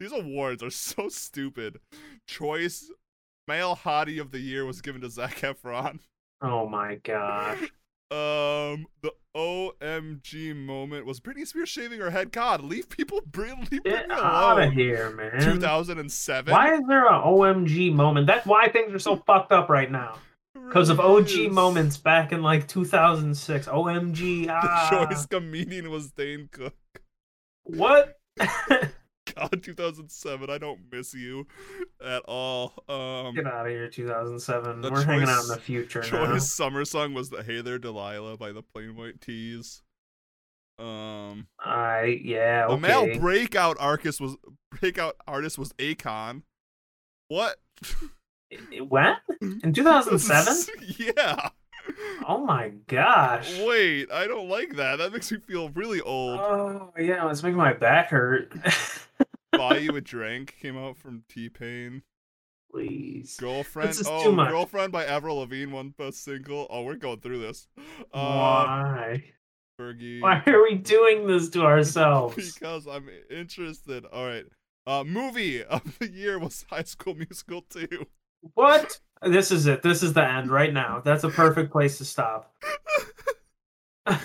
these awards are so stupid. Choice male hottie of the year was given to Zac Efron.
Oh my god.
Um, the OMG moment was Britney Spears shaving her head. God, leave people, leave
Get
Britney
out of here, man.
2007.
Why is there an OMG moment? That's why things are so fucked up right now. Because of OG moments back in like 2006. OMG.
The
Ah.
choice comedian was Dane Cook.
What?
God, 2007. I don't miss you at all. Um,
Get out of here, 2007. We're hanging out in the future now.
choice summer song was the "Hey There Delilah" by the Plain White T's. Um,
I yeah. Okay.
the male breakout artist was breakout artist was Akon. What?
when? In 2007?
yeah.
Oh my gosh.
Wait, I don't like that. That makes me feel really old.
Oh yeah, it's making my back hurt.
Buy You a Drink came out from T Pain.
Please.
Girlfriend. Oh. Girlfriend by Avril Lavigne, one best single. Oh, we're going through this. Uh,
Why?
Fergie.
Why are we doing this to ourselves?
because I'm interested. All right. Uh, movie of the year was High School Musical 2.
What? This is it. This is the end right now. That's a perfect place to stop.
I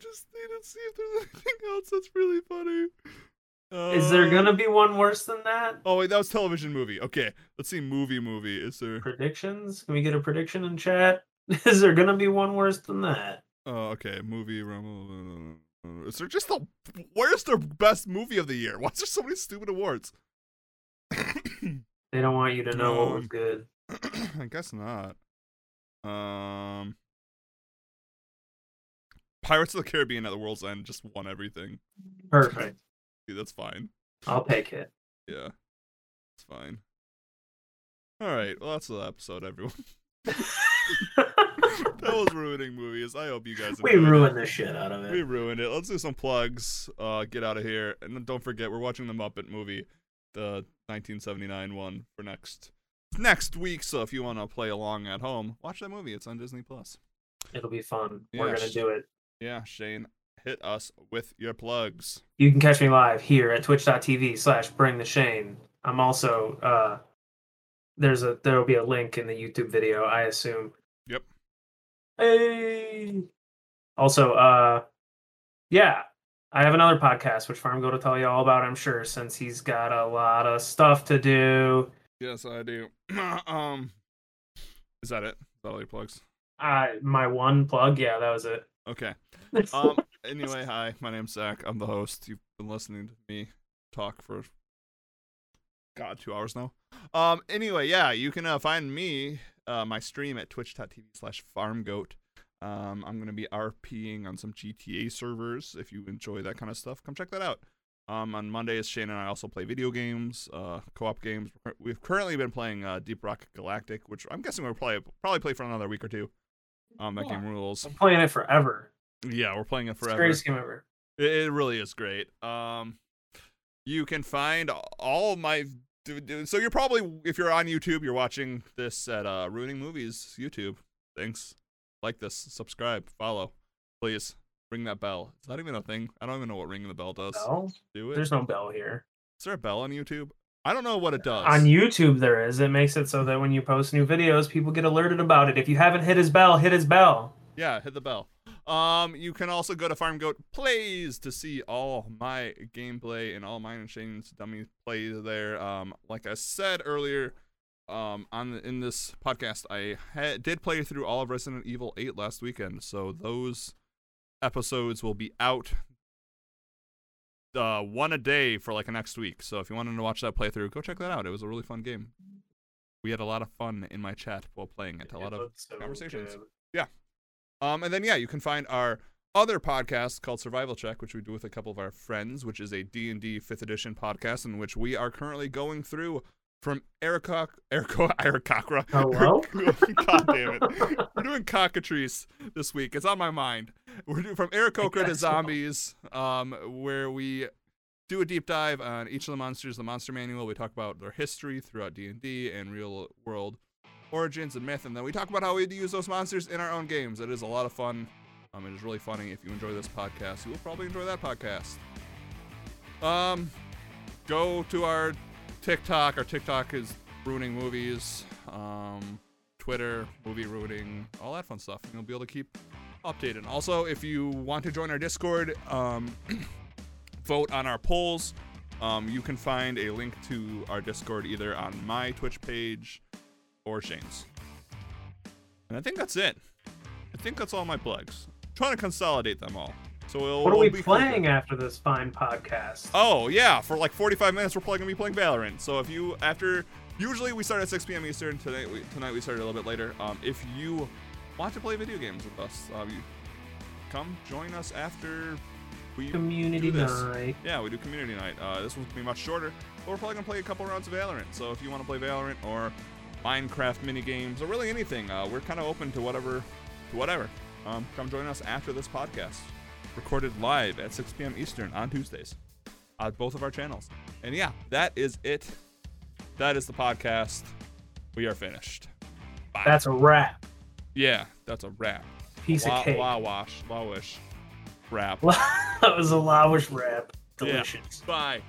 just need to see if there's anything else that's really funny.
Is there
Uh,
gonna be one worse than that?
Oh wait, that was television movie. Okay, let's see movie movie. Is there?
Predictions? Can we get a prediction in chat? Is there gonna be one worse than that?
Oh, okay. Movie. Is there just the? Where's their best movie of the year? Why is there so many stupid awards?
They don't want you to know what was
Um,
good.
I guess not. Um, Pirates of the Caribbean at the World's End just won everything.
Perfect.
See, that's fine.
I'll take it.
Yeah, it's fine. All right, well that's the episode, everyone. that was ruining movies. I hope you guys.
we
it.
ruined the shit out of it.
We ruined it. Let's do some plugs. Uh, get out of here, and don't forget we're watching the Muppet movie, the 1979 one for next next week. So if you want to play along at home, watch that movie. It's on Disney Plus.
It'll be fun. We're gonna do it.
Yeah, Shane, hit us with your plugs.
You can catch me live here at twitch.tv slash bring the Shane. I'm also uh there's a there will be a link in the YouTube video, I assume.
Yep.
Hey. Also, uh, yeah, I have another podcast which Farm go to tell you all about. I'm sure since he's got a lot of stuff to do.
Yes, I do. um, is that it? Is that all your plugs?
Uh, my one plug, yeah, that was it.
Okay. Um. anyway, hi. My name's Zach. I'm the host. You've been listening to me talk for God two hours now. Um. Anyway, yeah, you can uh, find me uh my stream at twitch.tv slash farmgoat. Um, I'm gonna be RPing on some GTA servers. If you enjoy that kind of stuff, come check that out. Um, on Mondays, Shane and I also play video games, uh, co-op games. We've currently been playing uh, Deep Rock Galactic, which I'm guessing we'll play probably play for another week or two. Um, that
Yeah.
game rules.
I'm playing it forever.
Yeah, we're playing it
It's the
forever.
greatest game ever.
It, it really is great. Um, you can find all my. So you're probably if you're on YouTube, you're watching this at uh, Ruining Movies YouTube. Thanks. Like this, subscribe, follow, please. Ring that bell. Is that even a thing? I don't even know what ringing the bell does.
Bell?
Do it?
There's no bell here.
Is there a bell on YouTube? I don't know what it does.
On YouTube, there is. It makes it so that when you post new videos, people get alerted about it. If you haven't hit his bell, hit his bell.
Yeah, hit the bell. Um, you can also go to Farm Goat Plays to see all my gameplay and all mine and Shane's dummy plays there. Um, like I said earlier, um, on the, in this podcast, I ha- did play through all of Resident Evil 8 last weekend, so those episodes will be out uh one a day for like a next week. So if you wanted to watch that playthrough, go check that out. It was a really fun game. We had a lot of fun in my chat while playing it. A lot
It
of
so
conversations.
good.
um, and then yeah, you can find our other podcast called Survival Check, which we do with a couple of our friends, which is a D&D 5th edition podcast in which we are currently going through from Erica Erica Ericocra.
Hello?
God damn it. We're doing cockatrice this week. It's on my mind. We're doing from Aarakocra to zombies, um, where we do a deep dive on each of the monsters, the monster manual. We talk about their history throughout D&D and real world origins and myth, and then we talk about how we use those monsters in our own games. It is a lot of fun. Um, it is really funny. If you enjoy this podcast, you will probably enjoy that podcast. Um, go to our TikTok. Our TikTok is ruining movies. Um, Twitter, movie ruining, all that fun stuff. You'll be able to keep updated. Also, if you want to join our Discord, um, vote on our polls. Um, you can find a link to our Discord either on my Twitch page or Shane's. And I think that's it. I think that's all my plugs. trying to consolidate them all. So we'll,
What are we
be
playing after this fine podcast?
Oh yeah, for like 45 minutes we're probably gonna be playing Valorant. So if you after usually we start at 6 p.m. Eastern tonight we, tonight we started a little bit later. Um, if you want to play video games with us, um, you come join us after we
Community night.
Yeah, we do community night. Uh, this one's gonna be much shorter, but we're probably gonna play a couple rounds of Valorant. So if you want to play Valorant or Minecraft mini games or really anything, uh, we're kind of open to whatever, to whatever. Um, come join us after this podcast, recorded live at 6 p.m. Eastern on Tuesdays, on both of our channels. And yeah, that is it. That is the podcast. We are finished. Bye.
That's a wrap.
yeah, that's a wrap.
Piece
Wa-
of cake.
Wa wash, wa wish, wrap.
that was a lavish wrap.
Yeah.
Delicious.
Bye.